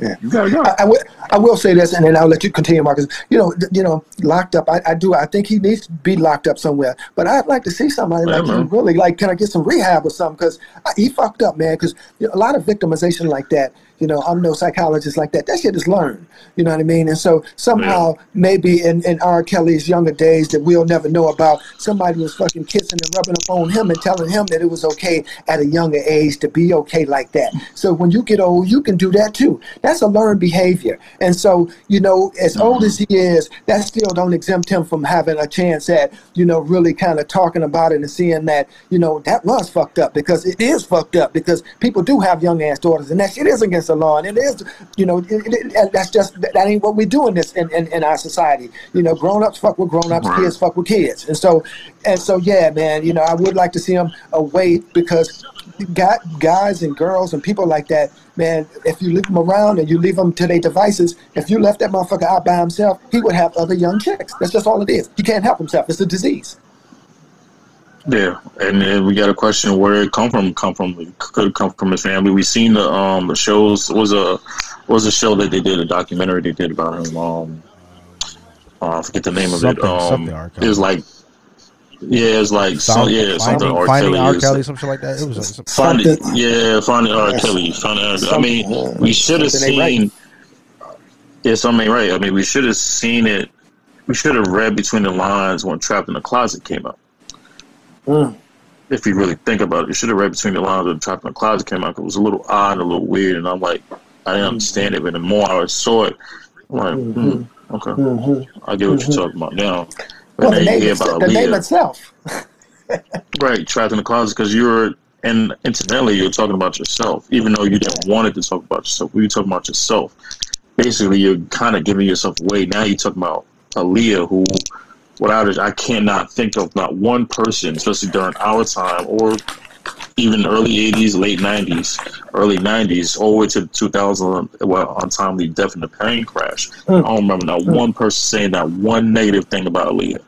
Yeah. You gotta go. I, I, will, will say this, and then I'll let you continue, Marcus. You know, th- you know, locked up. I, I do. I think he needs to be locked up somewhere. But I'd like to see somebody Yeah, like man. him really, like, can I get some rehab or something? Because he fucked up, man. Because you know, a lot of victimization like that. You know, I'm no psychologist like that. That shit is learned. You know what I mean? And so somehow, maybe in, in R. Kelly's younger days that we'll never know about, somebody was fucking kissing and rubbing up on him and telling him that it was okay at a younger age to be okay like that. So when you get old, you can do that too. That's a learned behavior. And so, you know, as mm-hmm. old as he is, that still don't exempt him from having a chance at, you know, really kind of talking about it and seeing that, you know, that was fucked up because it is fucked up because people do have young ass daughters and that shit is against the law and it is, you know, it, it, that's just, that ain't what we do in this, in, in, in our society. You know, grown ups fuck with grown ups, kids fuck with kids. And so, and so, yeah, man, you know, I would like to see him away because got guys and girls and people like that, man, if you leave them around and you leave them to their devices, if you left that motherfucker out by himself, he would have other young chicks. That's just all it is. He can't help himself. It's a disease. Yeah, and then we got a question where it come from. Come from could come from his family. We seen the um the shows was a was a show that they did a documentary they did about him. Um, uh, I forget the name of it. Um, something R. Kelly. it was like yeah, it's like so, Found- yeah, something finding, R. finding Kelly. R. is- Kelly, something like that. It was a, some- Finding, Something- yeah, finding R. Yes. Kelly. Finding R. Kelly. I mean, we should have something ain't seen. Yeah, something ain't right. I mean, we should have seen it. We should have read between the lines when Trapped in the Closet came out. Mm. If you really think about it, it should have read between the lines when Trapped in the Closet came out. 'cause it was a little odd and a little weird, and I'm like, I didn't understand it. But the more I saw it, I'm like, hmm, okay, Mhm. I get what you're talking about now. But Well, the name, hear it's- about the name itself. *laughs* Right, trapped in the closet because you're, and incidentally, you're talking about yourself, even though you didn't want it to talk about yourself. We were talking about yourself. Basically, you're kind of giving yourself away. Now you're talking about Aaliyah, who, without it, I cannot think of not one person, especially during our time or even early 80s, late 90s, early 90s, all the way to 2000, well, untimely death in the plane crash. Hmm. I don't remember not hmm. one person saying that one negative thing about Aaliyah.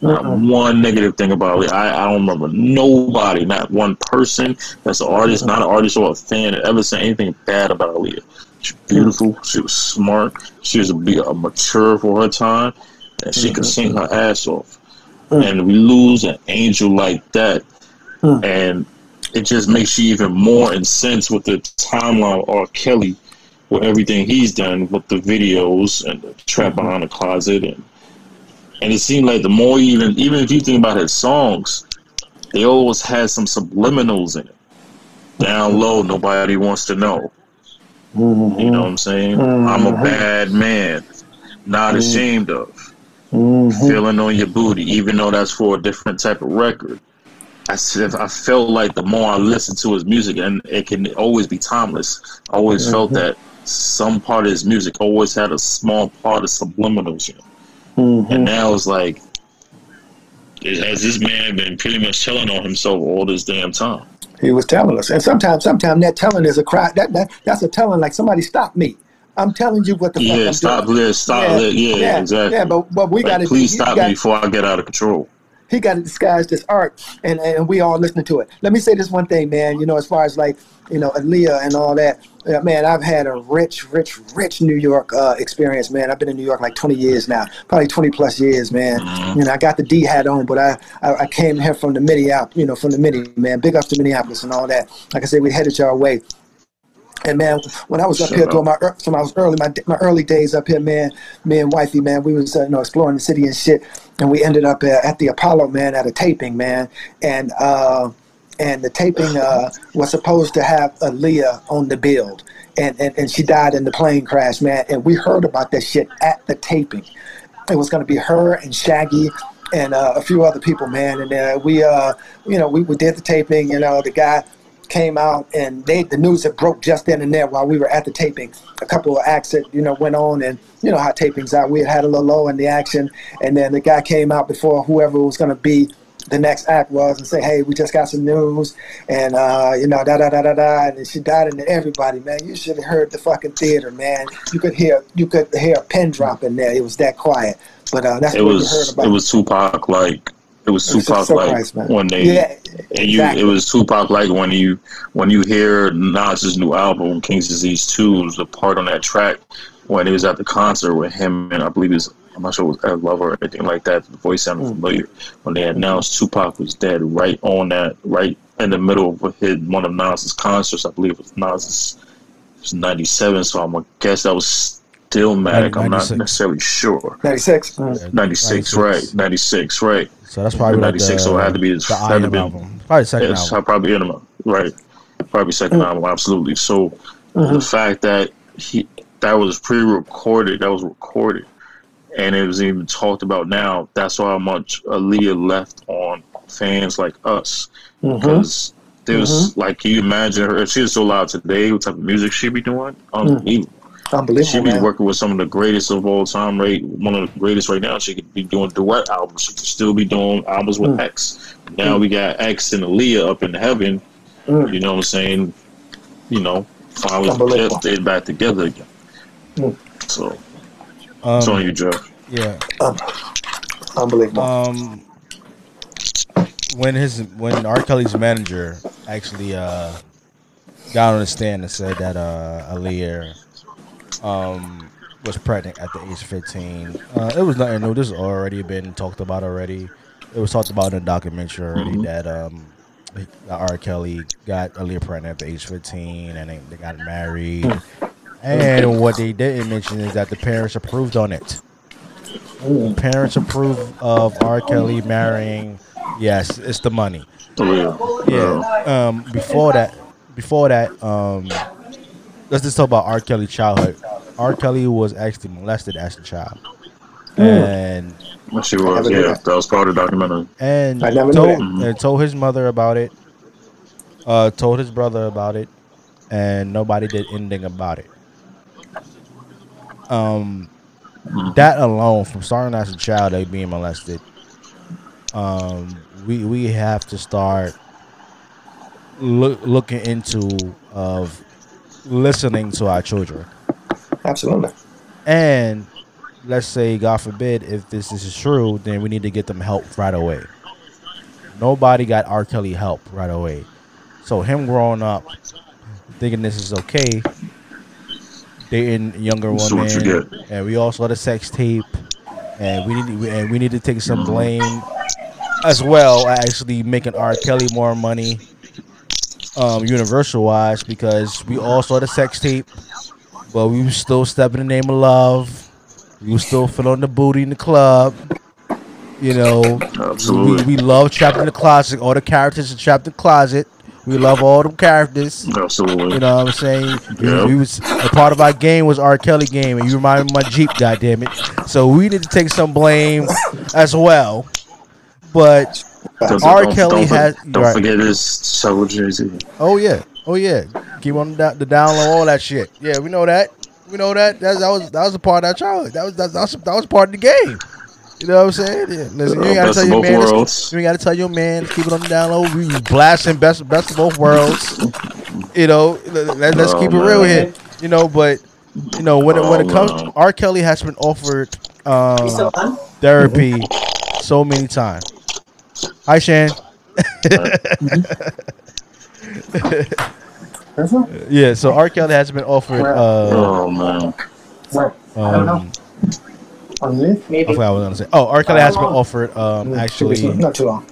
Hmm. Not one negative thing about it. I, I don't remember nobody, not one person that's an artist, not an artist or a fan, ever said anything bad about Aaliyah. She was beautiful. She was smart. She was a, a uh, mature for her time, and she mm-hmm. could sing her ass off. Mm. And we lose an angel like that, mm. and it just makes you even more incensed with the timeline of R. Kelly, with everything he's done with the videos and the trap mm-hmm. behind the closet and and it seemed like the more even even if you think about his songs, they always had some subliminals in it. Down mm-hmm. low, nobody wants to know. You know what I'm saying? I'm a bad man, not ashamed of. Mm-hmm. Feeling on your booty, even though that's for a different type of record. I said I felt like the more I listened to his music, and it can always be timeless. I always mm-hmm. felt that some part of his music always had a small part of subliminals in it. And mm-hmm. now it's like, has this man been pretty much telling on himself all this damn time? He was telling us, and sometimes, sometimes that telling is a cry. That, that that's a telling, like somebody stop me. I'm telling you what the fuck Yeah, I'm stop doing. this, stop Yeah, it. Yeah, yeah, exactly. yeah, but- but we Like, gotta- Please you stop got- me before I get out of control. he got to disguise this art, and and we all listening to it. Let me say this one thing, man. You know, as far as like you know, Aaliyah and all that. Uh, man, I've had a rich, rich, rich New York uh, experience, man. I've been in New York like 20 years now, probably 20 plus years, man. Mm-hmm. You know, I got the D hat on, but I, I, I came here from the Minneapolis, you know, from the Mini, man. Big ups to Minneapolis and all that. Like I said, we headed your way. And man, when I was up Shut here up. doing my so I was early my my early days up here, man, me and wifey, man, we was uh, you know exploring the city and shit, and we ended up uh, at the Apollo, man, at a taping, man, and uh, and the taping uh, was supposed to have Aaliyah on the build, and, and and she died in the plane crash, man, and we heard about that shit at the taping. It was going to be her and Shaggy and uh, a few other people, man, and uh, we uh, you know we, we did the taping, you know, the guy came out and they the news had broke just then and there while we were at the taping. A couple of acts that you know went on and you know how tapings are. We had had a little low in the action, and then the guy came out before whoever was going to be the next act was and say, "Hey, we just got some news, and uh, you know, da da da da da," and then she died, and everybody, man, you should have heard the fucking theater, man. You could hear you could hear a pin drop in there. It was that quiet. But uh, that's It what you heard was about. it was Tupac like it was Tupac like nice, man. when they yeah, and you exactly. it was Tupac like when you when you hear Nas's new album King's Disease Two was the part on that track when he was at the concert with him and I believe it was I'm not sure it was Ed Lover or anything like that. The voice sounded Mm. familiar when they announced Tupac was dead. Right on that, right in the middle of his, one of Nas's concerts. I believe it was Nas's it was '97. So I'm gonna guess that was Stillmatic. I'm not necessarily sure. 96. Mm. 96, right? 96, right? So that's probably like 96, the, so it had to be his- the had to Iron be- album. Probably the second Yes, album. I probably hit him right. Probably second mm. album, absolutely. So mm-hmm. the fact that he that was pre-recorded, that was recorded, and it was even talked about now. That's how much Aaliyah left on fans like us Mm-hmm. because there's mm-hmm. like, can you imagine her if she was still alive today? What type of music she'd be doing? Mm. Unbelievable. She'd be man. working with some of the greatest of all time, right? One of the greatest right now. She could be doing duet albums. She could still be doing albums with X. Now we got X and Aaliyah up in heaven. Mm. You know what I'm saying? You know, finally Unbelievable. get it back together again. Mm. So it's on Um, you, Jeff. yeah. Unbelievable. Um, when his when R. Kelly's manager actually uh got on the stand and said that uh Aaliyah um was pregnant at the age of 15, uh, it was nothing new. This has already been talked about already. It was talked about in the documentary already Mhm. that um R. Kelly got Aaliyah pregnant at the age of 15 and they, they got married. And what they didn't mention is that the parents approved on it parents approve of R. Kelly marrying. Yes, it's the money. Aaliyah. Yeah. Um, before that, before that, um, let's just talk about R. Kelly's childhood. R. Kelly was actually molested as a child, and Uh, she was. Yeah, that. that was part of the documentary. and I never told, that. And told his mother about it. Uh, told his brother about it, and nobody did anything about it. Um, Mhm. that alone, from starting as a child, they being molested, um, we we have to start look, looking into of listening to our children, Absolutely. and let's say, God forbid, if this is true, then we need to get them help right away. Nobody got R. Kelly help right away, so him growing up thinking this is okay, dating younger This is what women, and we all saw the sex tape, and we need and we need to take some blame as well, actually making R. Kelly more money, um, universal wise, because we all saw the sex tape, but we was still stepping in the name of love. We was still feeling the booty in the club. You know, Absolutely. we, we love trapped in the closet. All the characters are trapped in the closet. We love all them characters. Absolutely. You know what I'm saying? Yeah. We, was a part of our game was R. Kelly game, and you remind me of my Jeep, goddammit. So we need to take some blame as well. But R. Kelly don't, has- Don't right. forget his so Jay Z. oh yeah, oh yeah, keep on the, the down low, all that shit. Yeah, we know that. We know that. That's, that was that was a part of our childhood. That was that, that was that was part of the game. You know what I'm saying? Yeah. Listen, you ain't gotta Best tell your man. worlds. You ain't gotta tell your man. Keep it on the down low. We was blasting best best of both worlds. You know, let, us Oh, keep it real man. here. You know, but you know when it, when it Oh, comes, man. R. Kelly has been offered um, therapy so many times. Hi, Shan. *laughs* Yeah, so R. Kelly has been offered. Uh, Oh man. um, On the lift? I forgot what I was gonna say. Oh, R. Kelly has been offered. Um, actually, Not too long.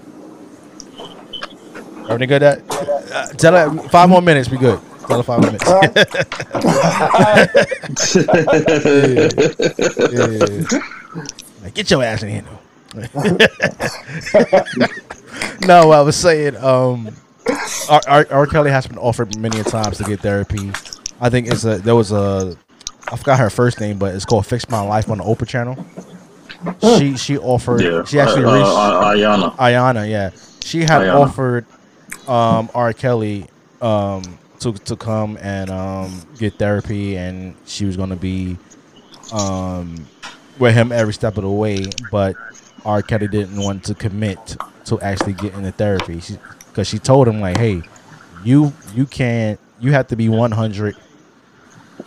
everything good? That uh, tell her five more minutes. We good. Tell her five minutes. All right. *laughs* Yeah, yeah, yeah. Like, get your ass in here, no. *laughs* *laughs* no, I was saying, um, R, R, R. Kelly has been offered many a times to get therapy. I think it's a there was a I forgot her first name, but it's called Fix My Life on the Oprah channel. She she offered Yeah. she actually uh, reached uh, Iyanla. Iyanla, yeah. She had Iyanla. offered um, R. Kelly um, to to come and um, get therapy, and she was gonna be um, with him every step of the way. But R. Kelly didn't want to commit to actually getting the therapy. Because she, told him like, hey, you you can't you have to be one hundred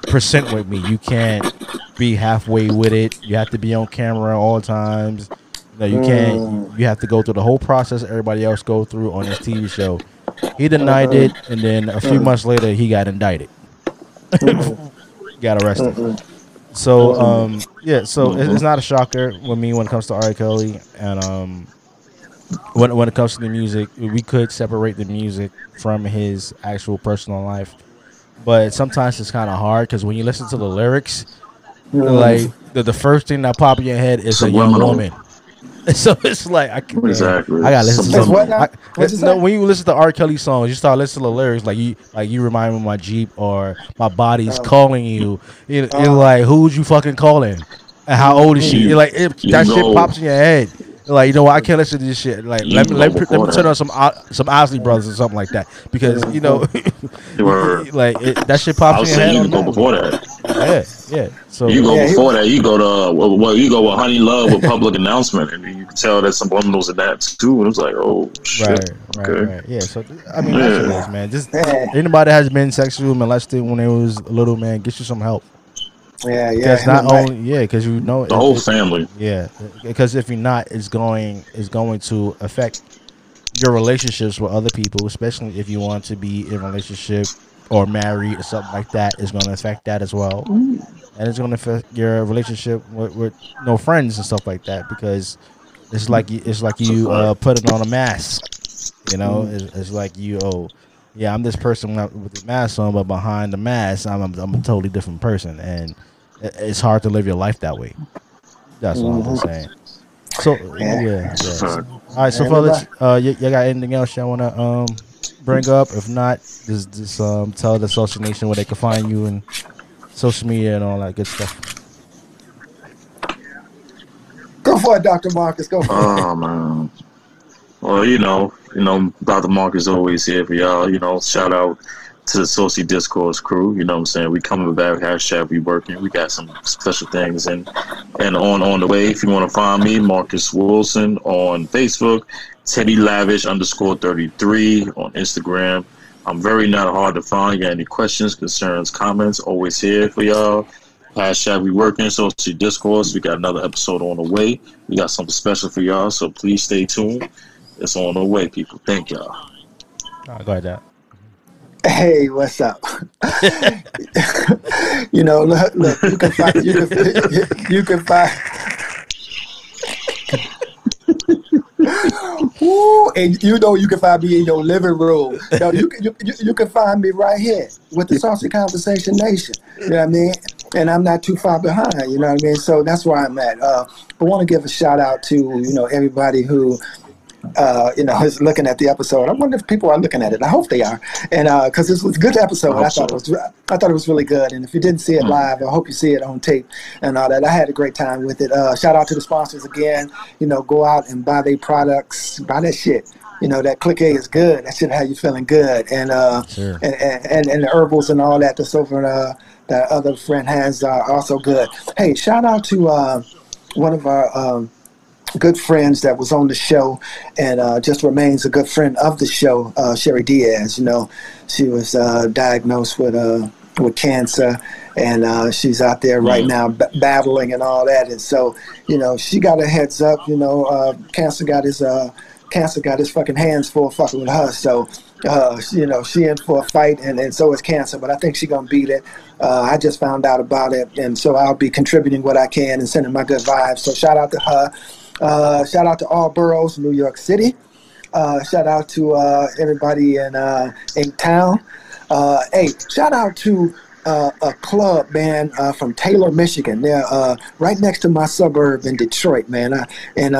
percent with me. You can't be halfway with it. You have to be on camera all times. No, you can't. Mm. You have to go through the whole process everybody else go through on this TV show. He denied it, and then a few months later, he got indicted. *laughs* got arrested. So, um, yeah. So it's not a shocker with me when it comes to R. Kelly, and um, when when it comes to the music, we could separate the music from his actual personal life, but sometimes it's kind of hard because when you listen to the lyrics, like the, the first thing that pop in your head is a young woman. *laughs* So it's like I can, Exactly. I gotta listen to some, what? I- you no, when you listen to R. Kelly songs, you start listening to the lyrics like you like you remind me of my Jeep or my body's Oh. calling you. You're, you're Oh. like, who's you fucking calling? And how old is she? You- You're like it, you that shit pops in your head. You're like you know what? I can't listen to this shit. Like let me let me, let me turn on some O- some Isley Brothers or something like that because you know *laughs* *laughs* like it, that shit I pops was in saying you can go automatically. before that. Yeah, yeah. So You go Yeah, before that. You go to well, well, you go with Honey Love with Public *laughs* Announcement, and you can tell there's subliminals in that too. And it was like, oh shit. Right, right, okay. right. Yeah. So I mean, that's what it Yeah. is, man. Just anybody that has been sexually molested when they was a little, man, get you some help. Yeah, yeah. Because not him and only yeah, because you know The it- whole it- family. Yeah, because if you're not, it's going it's going to affect your relationships with other people, especially if you want to be in a relationship or married or something like that. It's going to affect that as well, and it's going to affect your relationship with, with no friends and stuff like that because it's like you, it's like you uh, putting on a mask. You know, it's, it's like you oh. Yeah, I'm this person with with the mask on, but behind the mask, I'm, I'm, I'm a totally different person, and it- it's hard to live your life that way. That's all I'm saying. So yeah, yeah. Fuck. All right, so Yeah, fellas, uh, y- y'all got anything else y'all wanna um bring up? If not, just just um tell the Saucy Nation where they can find you and social media and all that good stuff. Go for it, Dr. Marcus. Go for it. Oh man. Well, you know, you know, Dr. Marcus always here for y'all. You know, shout out to the Saucy Discourse crew. You know what I'm saying? We coming back, hashtag we working. We got some special things and and on on the way. If you want to find me, Marcus Wilson on Facebook, Teddy Lavish underscore 33 on Instagram. I'm very not hard to find. You got any questions, concerns, comments, always here for y'all. Hashtag we working, Saucy Discourse. We got another episode on the way. We got something special for y'all, so please stay tuned. It's on the way, people. Thank y'all. I got Thad. Hey, what's up? *laughs* you know, look, look, you can find, you can, *laughs* you can find. *laughs* Ooh, and you know you can find me in your living room. No, you can you, you, can find me right here with the Saucy Conversation Nation. You know what I mean? And I'm not too far behind. You know what I mean? So that's where I'm at. Uh, but want to give a shout out to you know everybody who uh, you know, *laughs* is looking at the episode. I wonder if people are looking at it. I hope they are, and because this was a good episode. I I thought so. it was. I thought it was really good. And if you didn't see it Mm. live, I hope you see it on tape and all that. I had a great time with it. Uh, shout out to the sponsors again. You know, go out and buy their products. Buy that shit. You know that Click A is good. That should have you feeling good. And uh, Sure. and, and and the herbals and all that. The over uh, that other friend has are also good. Hey, shout out to uh, one of our. Um, good friends that was on the show and uh, just remains a good friend of the show, uh, Sherry Diaz. You know, she was uh, diagnosed with uh, with cancer, and uh, she's out there right Mm. now b- battling and all that. And so, you know, she got a heads up. You know, uh, cancer got his uh, cancer got his fucking hands full fucking with her. So. Uh, you know, she in for a fight, and, and so is cancer. But I think she gonna beat it. Uh, I just found out about it, and so I'll be contributing what I can and sending my good vibes. So shout out to her. Uh, shout out to all boroughs, New York City. Uh, shout out to uh, everybody in uh, in town. Uh, hey, shout out to uh, a club, man, from Taylor, Michigan. They're right next to my suburb in Detroit, man, uh, and,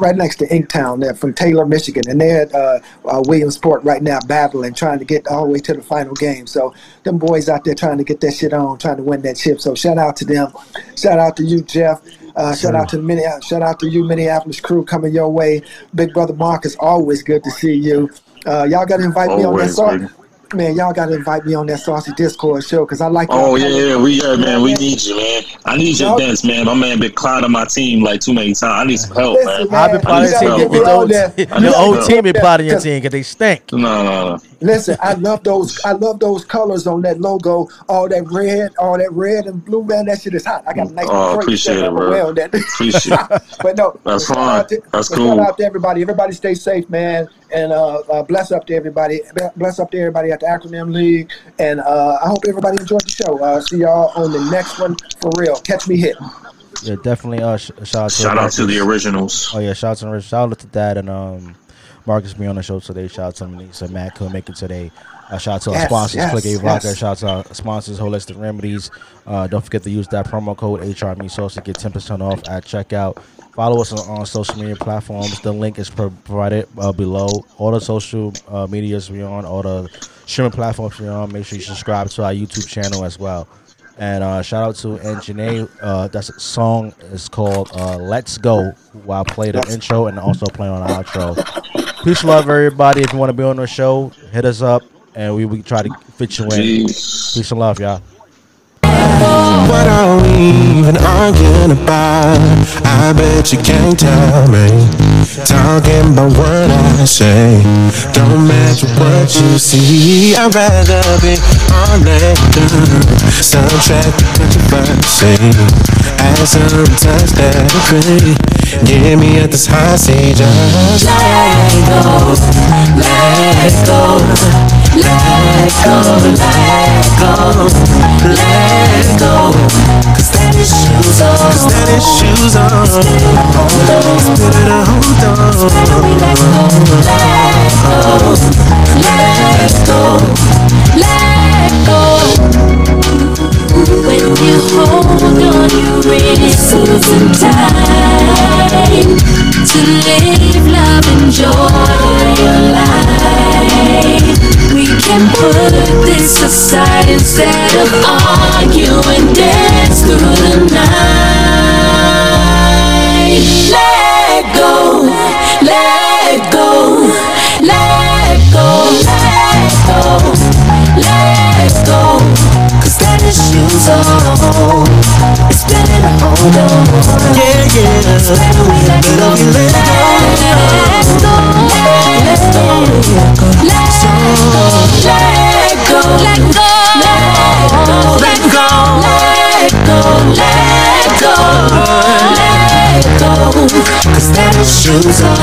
right next to Inktown. They're from Taylor, Michigan, and they're at Williamsport right now, battling, trying to get all the way to the final game. So them boys out there trying to get that shit on, trying to win that chip. So shout out to them. Shout out to you, Jeff. Uh, shout out to many. Shout out to you, Minneapolis crew, coming your way. Big brother Marcus, always good to see you. Uh, y'all got to invite me on that Always, song. Baby. man, y'all gotta invite me on that saucy Discord show because I like. It. Oh yeah, yeah, we yeah, man, we need you, man. I need your dance, man. My man been clowning my team like too many times. I need some help, Listen, man. I've been Man, plotting you your team. get Your on old, there. your old team been plotting your team because they stink. No, no, no. Listen, I love those. I love those colors on that logo. All that red, all that red and blue, man. That shit is hot. I got a nice Oh, appreciate it, bro. around that. Appreciate it. *laughs* *laughs* but no, That's fine. to- That's but cool. Shout out to everybody. Everybody stay safe, man, and uh, uh, bless up to everybody. Bless up to everybody at the Acronym League, and uh, I hope everybody enjoyed the show. Uh, see y'all on the next one for real. Catch me hit. Yeah, definitely. Uh, sh- shout out to Shout out to the originals. Oh yeah, shout out to Rich. Shout out to Thad and um Marcus be on the show today. Shout out to Melissa Matt couldn't make it today. Uh, shout out to our sponsors, yes, Click A Vodka. yes. Shout out to our sponsors, Holistic Remedies. Uh, don't forget to use that promo code HRME Sauce to get 10% off at checkout. Follow us on, on social media platforms. The link is provided uh, below. All the social uh, medias we're on, all the streaming platforms we're on. Make sure you subscribe to our YouTube channel as well. And uh, shout out to Engineer. Uh, that's a song is called uh, "Let's Go." Who I play the intro and also play on the outro. Peace, love, everybody. If you want to be on the show, hit us up, and we we try to fit you in. Peace and love, y'all. What are we even arguing about? I bet you can't tell me. Talking about what I say don't match what you see. I'd rather be on that soundtrack to controversy. As sometimes that agree. Get me at this high stage. Just Let go, let go, let go, let go, let go. Cause that is shoes on. that is shoes on. Hold on, a hold on. let go, let go, let go, you hold on, you risk losing time to live, love, enjoy your life. We can put this aside instead of arguing, dance through the night. Let go, let go, let go, let go, let go. That is shoes on. It's better to hold on. Yeah, yeah. It's better we let go. Let go, let go, let go, let go, let go, let go, let go, let go, let go, let go. Cause that shoes on.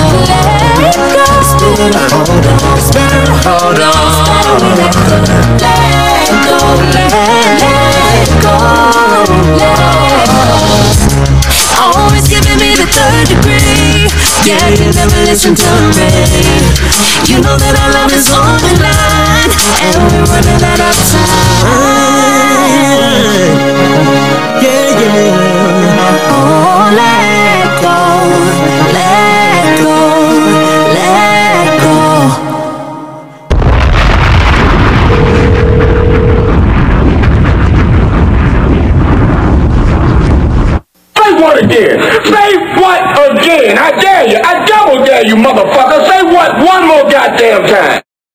Let go. It's better hold on. It's better hold on. It's better let go. Let go, let, let go, let go. Always giving me the third degree. Yeah, you never listen to me. You know that our love is on the line, and we're running out of time. Yeah, yeah. Oh, Say what again? Say what again? I dare you. I double dare you, motherfucker. Say what one more goddamn time.